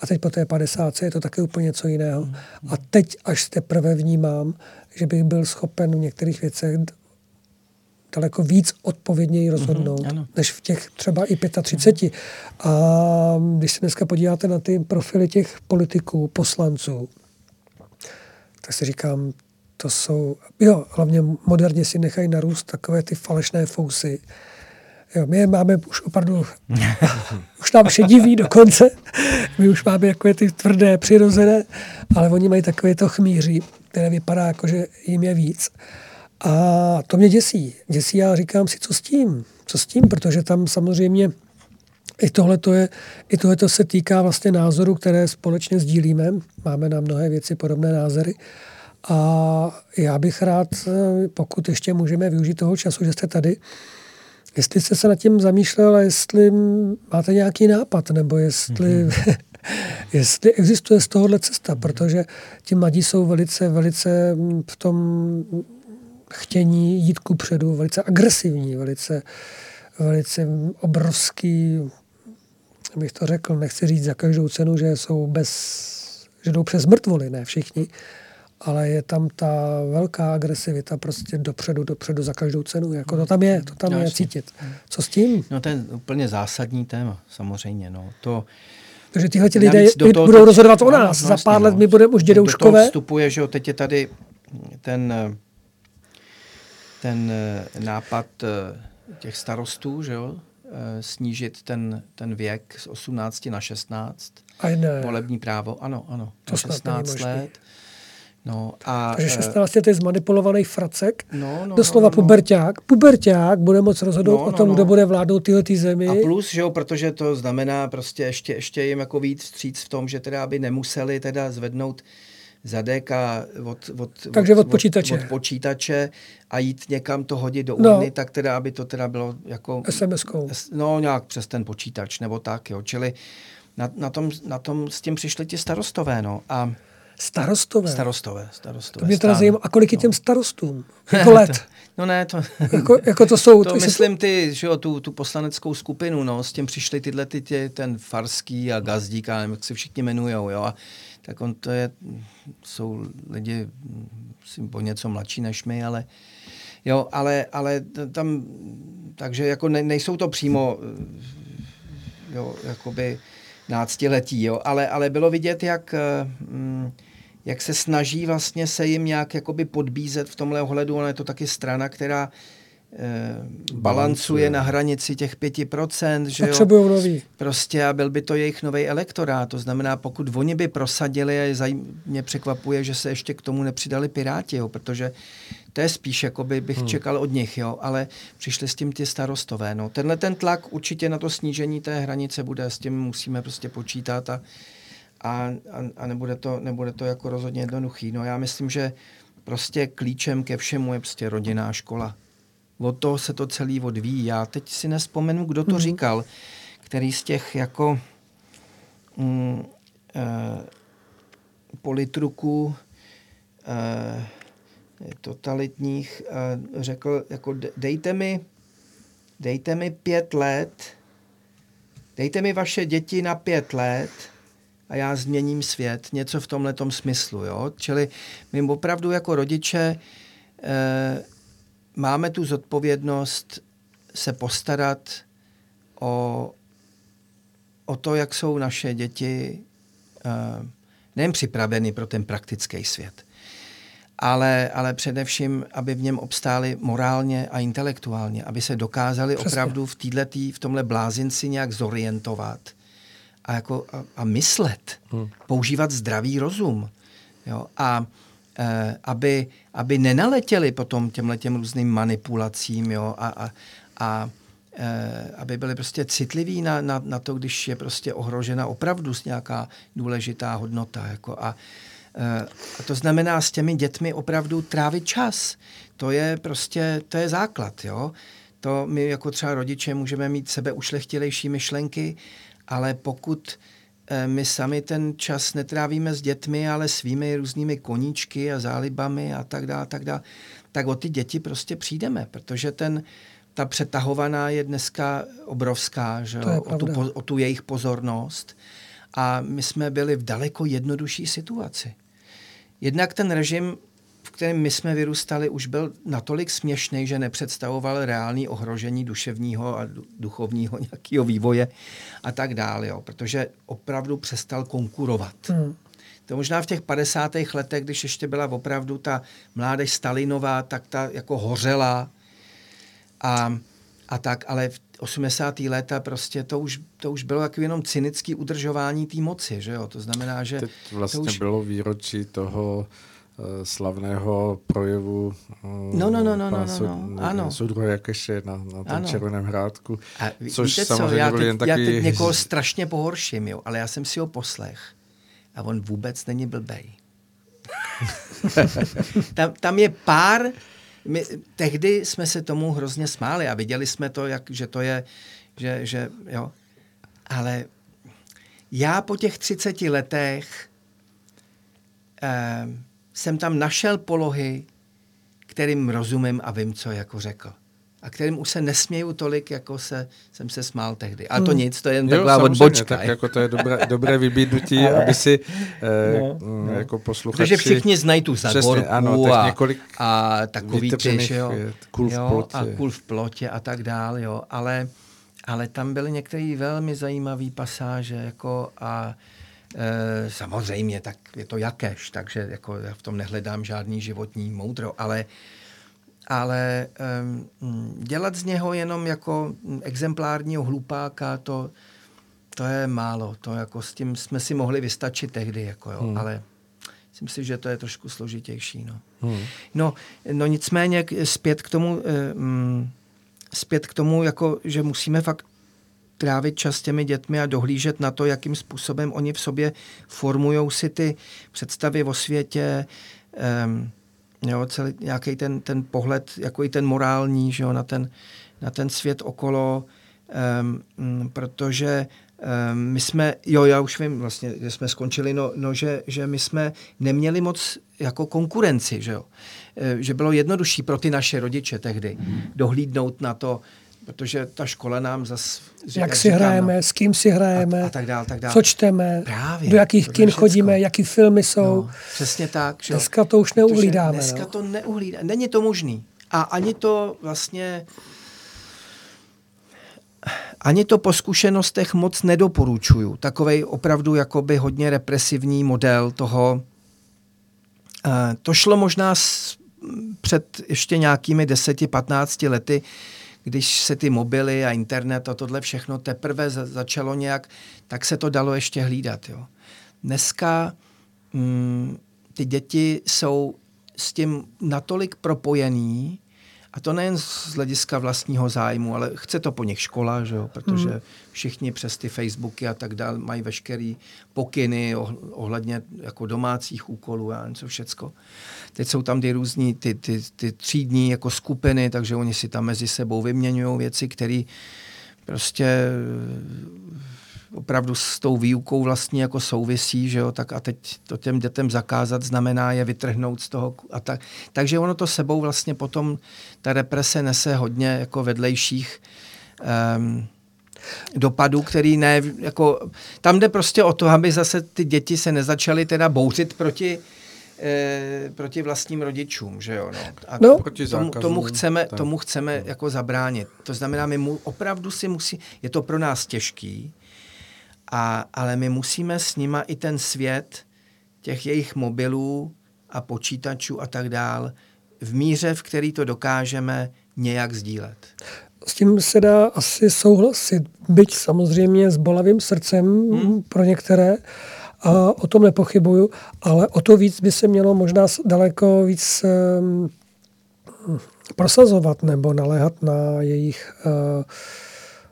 a teď po té 50 je to také úplně něco jiného. A teď až teprve vnímám, že bych byl schopen v některých věcech daleko víc odpovědněji rozhodnout, ano. mm-hmm, než v těch třeba i 35. A když se dneska podíváte na ty profily těch politiků, poslanců, tak si říkám, to jsou, jo, hlavně moderně si nechají narůst takové ty falešné fousy. Jo, my je máme už opravdu, už nám šediví dokonce, my už máme takové ty tvrdé, přirozené, ale oni mají takové to chmíří, které vypadá jako, že jim je víc. A to mě děsí. Děsí a říkám si, co s tím? Co s tím? Protože tam samozřejmě i tohle je, i tohleto se týká vlastně názorů, které společně sdílíme. Máme na mnohé věci podobné názory. A já bych rád, pokud ještě můžeme využít toho času, že jste tady, jestli jste se nad tím zamýšlel, a jestli máte nějaký nápad, nebo jestli, mm-hmm. jestli existuje z tohohle cesta, protože ti mladí jsou velice, velice v tom chtění jít ku předu, velice agresivní, velice, velice obrovský, bych to řekl, nechci říct za každou cenu, že jsou bez, že jdou přes mrtvoly, ne všichni, ale je tam ta velká agresivita prostě dopředu, dopředu za každou cenu. Jako to tam je, to tam No, je cítit. Co s tím? No to je úplně zásadní téma, samozřejmě. No. To, Takže tyhle ti lidé do toho budou teď- rozhodovat o nás. no Za pár let no. my budeme už Do toho dědouškové. vstupuje, že jo, teď je tady ten, ten eh, nápad eh, těch starostů, že jo, eh, snížit ten, ten věk z 18 na 16. A ne. Volební právo, ano, ano, To na snad není 16 možný. let. No a... Takže eh, 16 let je zmanipulovaný fracek, no, no, doslova no, no, no. puberťák. Puberťák bude moc rozhodnout No, o no, tom, no. kdo bude vládnout tyhle ty zemi. A plus, že jo, protože to znamená prostě ještě, ještě jim jako víc vstříc v tom, že teda aby nemuseli teda zvednout zadeka od, od, Takže od počítače. Od, od počítače a jít někam to hodit do No. urny, tak teda, aby to teda bylo jako... SMS-kou. No, nějak přes ten počítač, nebo tak, jo. Čili na, na, tom, na tom s tím přišli ti starostové, no. A Starostové. starostové, starostové. to mě teda zajímá. A kolik je těm starostům? Jako let. No ne, to... jako, jako to jsou... To jestli myslím ty, že jo, tu, tu poslaneckou skupinu, no, s tím přišli tyhle ty, tě, ten Farský a Gazdík, a nevím, jak se všichni jmenujou, jo, a tak on to je, jsou lidi myslím, o něco mladší než my, ale jo, ale, ale tam, takže jako ne, nejsou to přímo, jo, jakoby náctiletí, jo, ale, ale bylo vidět, jak, mm, jak se snaží vlastně se jim nějak jakoby podbízet v tomhle ohledu, ona je to taky strana, která balancuje na hranici těch 5%, že jo? Potřebují nový. Prostě a byl by to jejich nový elektorát. To znamená, pokud oni by prosadili, a je zajím, mě překvapuje, že se ještě k tomu nepřidali Piráti, jo, protože to je spíš, jako by bych hmm. čekal od nich, jo, ale přišli s tím ty starostové. No. Tenhle ten tlak určitě na to snížení té hranice bude, s tím musíme prostě počítat a, a, a, a nebude, to, nebude to jako rozhodně jednoduchý. No já myslím, že prostě klíčem ke všemu je prostě rodinná škola. Od toho se to celý odvíjí. Já teď si nespomenu, kdo to Mhm. mm-hmm. říkal, který z těch jako mm, eh, politruků eh, totalitních eh, řekl, jako de- dejte mi, dejte mi pět let, dejte mi vaše děti na pět let a já změním svět. Něco v tomhle smyslu. Jo? Čili my opravdu jako rodiče eh, máme tu zodpovědnost se postarat o, o to, jak jsou naše děti eh, nejen připraveny pro ten praktický svět, ale, ale především, aby v něm obstáli morálně a intelektuálně, aby se dokázali Přesně. opravdu v, týhletý, v tomhle blázinci nějak zorientovat a, jako, a, a myslet, hmm. používat zdravý rozum. Jo? A aby, aby nenaletěli potom těmhle těm různým manipulacím jo? a, a, a eh, aby byli prostě citliví na, na, na to, když je prostě ohrožena opravdu nějaká důležitá hodnota. Jako a, eh, a to znamená s těmi dětmi opravdu trávit čas. To je prostě, to je základ. Jo? To my jako třeba rodiče můžeme mít sebe ušlechtilejší myšlenky, ale pokud eh, my sami ten čas netrávíme s dětmi, ale svými různými koníčky a zálibami a tak dále, tak dále, tak o ty děti prostě přijdeme, protože ten, ta přetahovaná je dneska obrovská, že jo, o, tu, o tu jejich pozornost. A my jsme byli v daleko jednodušší situaci. Jednak ten režim, v kterém my jsme vyrůstali, už byl natolik směšný, že nepředstavoval reální ohrožení duševního a du- duchovního nějakého vývoje a tak dále, jo, protože opravdu přestal konkurovat. Hmm. To možná v těch 50. letech, když ještě byla opravdu ta mládež Stalinová, tak ta jako hořela a, a tak, ale v 80. léta prostě to už, to už bylo jako jenom cynický udržování té moci, že jo? To znamená, že Teď vlastně to už... bylo výročí toho slavného projevu eh, No, no, no, no, no, no, no, ano. Soudruha Jakeše na, na tom Ano. Červeném hrádku. A ví- což víte co, samozřejmě já byl teď, jen já taky... teď někoho strašně pohorším, jo, ale já jsem si ho poslech a on vůbec není blbej. tam, tam je pár, my, tehdy jsme se tomu hrozně smáli a viděli jsme to, jak, že to je, že, že jo, ale já po těch 30 letech eh, jsem tam našel polohy, kterým rozumím a vím, co jako řekl. A kterým už se nesměju tolik, jako se, jsem se smál tehdy. Ale to Hmm. nic, to je jen Jo, taková odbočka. Tak jako to je dobré, dobré vybídnutí, Ale- aby si eh, No, no, no. jako posluchači... Protože všichni znají tu Přesně, Zagorku ano, tak a, několik a takový ty, že jo, eh, kul v jo, plotě. a kul v plotě a tak dál, jo, ale, ale tam byly některé velmi zajímavé pasáže, jako a e, samozřejmě, tak je to jakéž, takže jako já v tom nehledám žádný životní moudro, ale ale um, dělat z něho jenom jako exemplárního hlupáka, to, to je málo. To jako s tím jsme si mohli vystačit tehdy, jako jo, Hmm. ale myslím si, že to je trošku složitější. No, Hmm. no, no nicméně zpět k tomu, eh, mm, zpět k tomu, jako, že musíme fakt trávit čas s těmi dětmi a dohlížet na to, jakým způsobem oni v sobě formují si ty představy o světě, um, jo, celý nějaký ten, ten pohled, jako i ten morální, že jo, na, ten, na ten svět okolo, um, protože um, my jsme, jo, já už vím vlastně, že jsme skončili, no, no že, že my jsme neměli moc jako konkurenci, že jo, Eh, že bylo jednodušší pro ty naše rodiče tehdy dohlídnout na to, protože ta škola nám zas... Jak si hrajeme, s kým si hrajeme, a, a tak dál, tak dál. co čteme, Právě, do jakých kin všecko. chodíme, jaký filmy jsou. No, přesně tak. Že? Dneska to už Protože neuhlídáme. Dneska no. to neuhlídá. Není to možný. A ani to vlastně ani to po zkušenostech moc nedoporučuju. Takovej opravdu jakoby hodně represivní model toho. Eh, To šlo možná s, před ještě nějakými 10-15 lety, když se ty mobily a internet a tohle všechno teprve za- začalo nějak, tak se to dalo ještě hlídat. Jo. Dneska mm, ty děti jsou s tím natolik propojený, a to nejen z hlediska vlastního zájmu, ale chce to po nich škola, že jo? protože Hmm. všichni přes ty Facebooky a tak dále mají veškerý pokyny oh- ohledně jako domácích úkolů a něco všecko. Teď jsou tam ty různí, ty, ty, ty třídní jako skupiny, takže oni si tam mezi sebou vyměňují věci, které prostě eh, opravdu s tou výukou vlastně jako souvisí, že jo, tak a teď to těm dětem zakázat znamená je vytrhnout z toho a tak. Takže ono to sebou vlastně potom, ta represe nese hodně jako vedlejších um, dopadů, který ne, jako, tam jde prostě o to, aby zase ty děti se nezačaly teda bouřit proti eh, proti vlastním rodičům, že jo, no. A No. Proti tomu, zákazům, tomu chceme, tak. tomu chceme jako zabránit. To znamená, my mu, opravdu si musí, je to pro nás těžký, a, ale my musíme s nima i ten svět těch jejich mobilů a počítačů a tak dál v míře, v který to dokážeme nějak sdílet. S tím se dá asi souhlasit, byť samozřejmě s bolavým srdcem hmm. pro některé, a o tom nepochybuju, ale o to víc by se mělo možná daleko víc um, prosazovat nebo naléhat na jejich uh,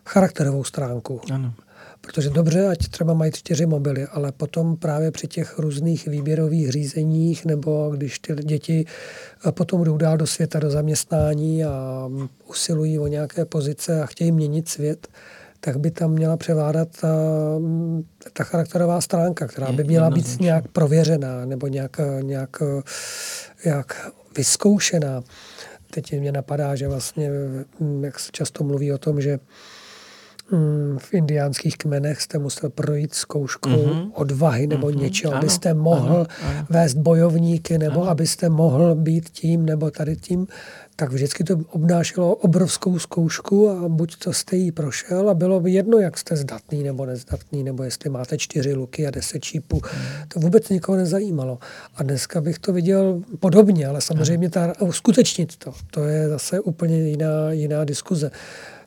charakterovou stránku. Ano. Protože dobře, ať třeba mají čtyři mobily, ale potom právě při těch různých výběrových řízeních, nebo když ty děti eh, potom jdou dál do světa, do zaměstnání a mm, usilují o nějaké pozice a chtějí měnit svět, tak by tam měla převádat ta, ta charakterová stránka, která by měla být nějak prověřená nebo nějak, nějak, nějak vyzkoušená. Teď mě napadá, že vlastně, mm, jak se často mluví o tom, že mm, v indiánských kmenech jste musel projít zkouškou Mhm. odvahy nebo Mhm. něčeho, Ano, abyste mohl ano, ano. vést bojovníky nebo abyste mohl být tím nebo tady tím, tak vždycky to obnášelo obrovskou zkoušku a buď to jste jí prošel a bylo by jedno, jak jste zdatný nebo nezdatný, nebo jestli máte čtyři luky a deset čípů. To vůbec nikoho nezajímalo. A dneska bych to viděl podobně, ale samozřejmě ta, uskutečnit to, to je zase úplně jiná, jiná diskuze.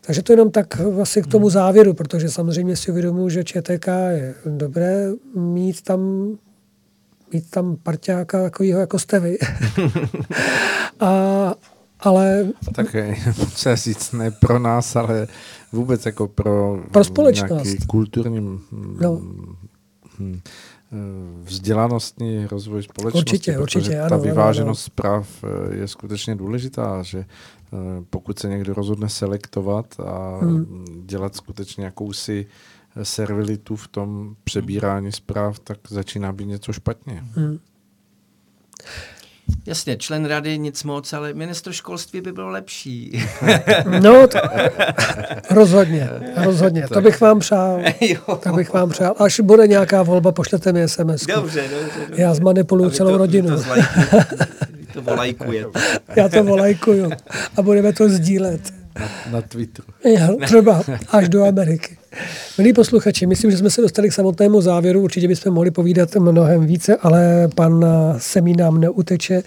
Takže to jenom tak vlastně k tomu závěru, protože samozřejmě si uvědomuji, že ČTK je dobré mít tam mít tam parťáka takového jako jste vy. a, ale Tak je potřeba říct, ne pro nás, ale vůbec jako pro, Pro společnost. nějaký kulturní mm, No. hm, eh, vzdělanostní rozvoj společnosti, Určitě, určitě, ta ano, ano, vyváženost zpráv eh, je skutečně důležitá, že eh, pokud se někdo rozhodne selektovat a Hmm. dělat skutečně jakousi servilitu v tom přebírání zpráv, tak začíná být něco špatně. Hmm. Jasně, člen rady nic moc, ale ministr školství by bylo lepší. No, to, rozhodně, rozhodně. To bych vám přál. To bych vám přál. Až bude nějaká volba, pošlete mi SMS. Dobře, dobře, dobře. Já zmanipuluju celou to, rodinu. To, to volajkuje. Já to volajkuju. A budeme to sdílet. Na, na Twitteru. Jo, třeba až do Ameriky. Milí posluchači, myslím, že jsme se dostali k samotnému závěru. Určitě bychom mohli povídat mnohem více, ale pan Semí nám neuteče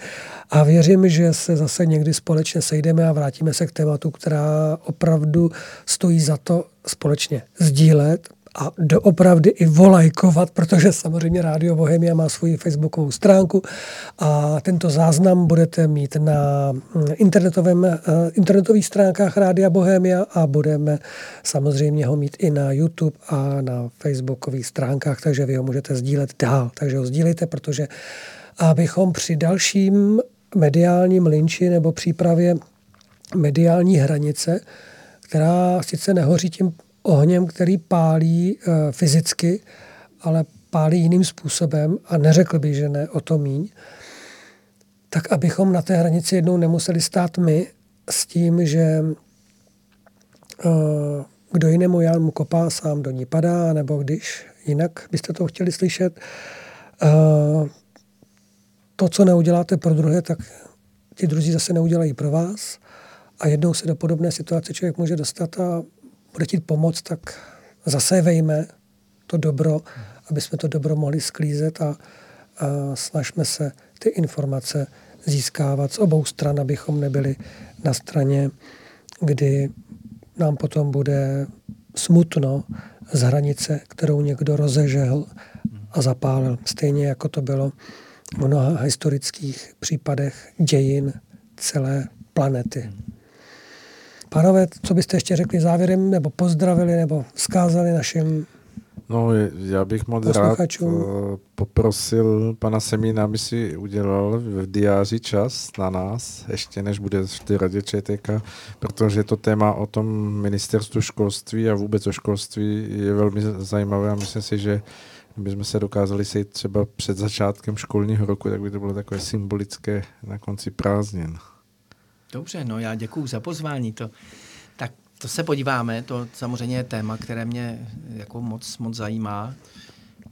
a věřím, že se zase někdy společně sejdeme a vrátíme se k tématu, která opravdu stojí za to společně sdílet, a doopravdy i volajkovat, protože samozřejmě Rádio Bohemia má svoji facebookovou stránku a tento záznam budete mít na mm, internetovém, eh, internetových stránkách Rádia Bohemia a budeme samozřejmě ho mít i na YouTube a na facebookových stránkách, takže vy ho můžete sdílet dál. Takže ho sdílejte, protože abychom při dalším mediálním linči nebo přípravě mediální hranice, která sice nehoří tím ohněm, který pálí e, fyzicky, ale pálí jiným způsobem a neřekl bych, že ne o to míň, tak abychom na té hranici jednou nemuseli stát my s tím, že e, kdo jinému Jan mu kopá, sám do ní padá, nebo když jinak byste to chtěli slyšet. E, to, co neuděláte pro druhé, tak ti druzí zase neudělají pro vás a jednou se do podobné situace člověk může dostat a bude chtít pomoct, tak zasévejme to dobro, aby jsme to dobro mohli sklízet a, a snažme se ty informace získávat z obou stran, abychom nebyli na straně, kdy nám potom bude smutno z hranice, kterou někdo rozežehl a zapálil. Stejně jako to bylo v mnoha historických případech dějin celé planety. Pánové, co byste ještě řekli závěrem, nebo pozdravili, nebo vzkázali našim No, já bych moc rád eh, poprosil pana Semína, aby si udělal v diáři čas na nás, ještě než bude v té radě ČTK, protože to téma o tom ministerstvu školství a vůbec o školství je velmi zajímavé a myslím si, že bychom se dokázali sejít třeba před začátkem školního roku, tak by to bylo takové symbolické na konci prázdnin. Dobře, no já děkuju za pozvání. To, tak to se podíváme, to samozřejmě je téma, které mě jako moc, moc zajímá.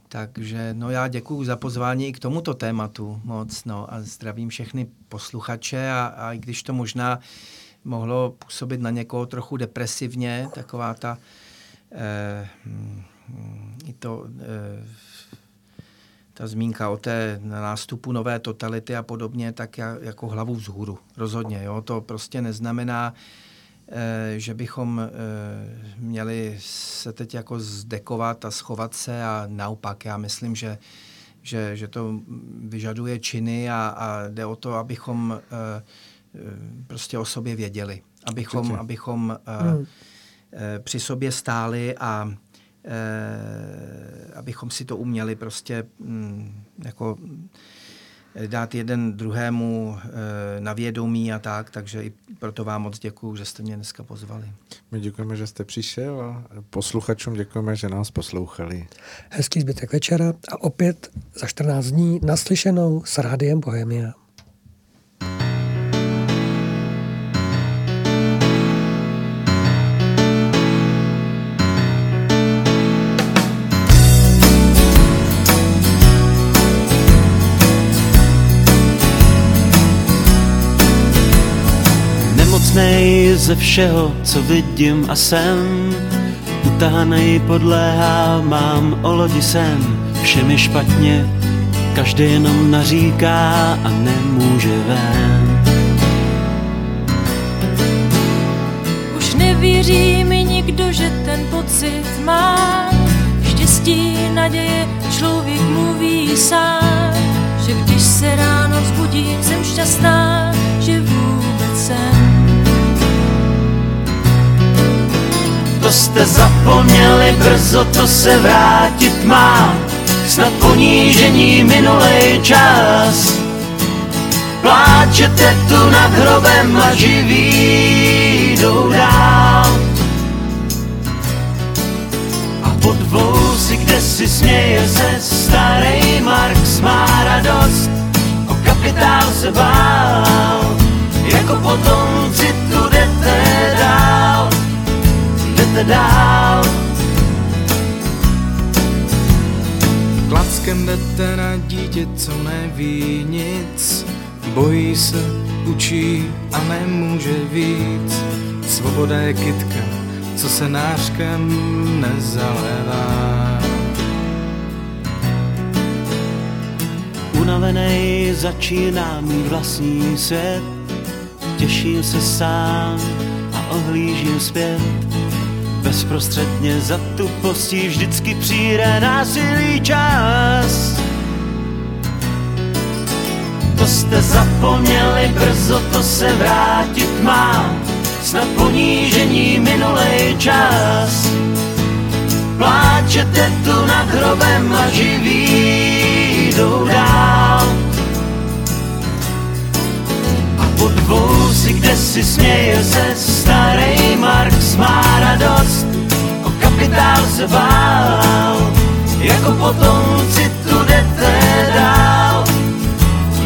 Takže no já děkuju za pozvání i k tomuto tématu moc, no a zdravím všechny posluchače a, a i když to možná mohlo působit na někoho trochu depresivně, taková ta eh, hm, to eh, ta zmínka o té nástupu nové totality a podobně, tak já, jako hlavu vzhůru. Rozhodně. Jo? To prostě neznamená, eh, že bychom eh, měli se teď jako zdekovat a schovat se a naopak. Já myslím, že, že, že to vyžaduje činy a, a jde o to, abychom eh, prostě o sobě věděli. Abychom, abychom hmm. při sobě stáli a abychom si to uměli prostě mm, jako eh, dát jeden druhému eh, na vědomí a tak, takže i proto vám moc děkuju, že jste mě dneska pozvali. My děkujeme, že jste přišel a posluchačům děkujeme, že nás poslouchali. Hezký zbytek večera a opět za 14 dní naslyšenou s Rádiem Bohemia. Ze všeho, co vidím a jsem. Utahanej podléhá, mám o lodi sen. Všemi špatně, každý jenom naříká a nemůže ven. Už nevěří mi nikdo, že ten pocit má Štěstí, naděje, člověk mluví sám. Že když se ráno vzbudím, jsem šťastná, že vůbec to jste zapomněli, brzo to se vrátit má, snad ponížení minulej čas. Pláčete tu nad hrobem a živí jdou dál. A pod si směje se starý Marx má radost, o kapitál se bál, jako potomci jdete dál. Klackem jdete na dítě, co neví nic, bojí se, učí a nemůže víc. Svoboda je kytka, co se nářkem nezalévá. Unavenej začíná mít vlastní svět, těším se sám a ohlížím zpět. Bezprostředně za tu postí vždycky přijde násilý čas. To jste zapomněli, brzo to se vrátit má, snad ponížení minulej čas. Pláčete tu nad hrobem a živí jdou dál. A po dvou si kde si směje se starý Marx má radost, o kapitál se bál, jako potomci tu jdete dál,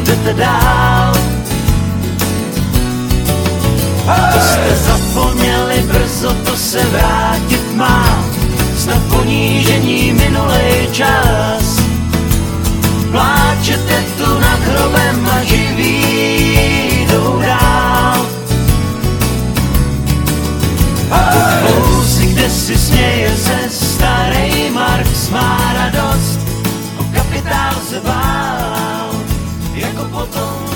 jdete dál. To jste zapomněli, brzo to se vrátit má, snad ponížení minulej čas. Pláčete tu nad hrobem a živí Housy, kde si směje se starý Marx má radost, o kapitál se bál, jako potom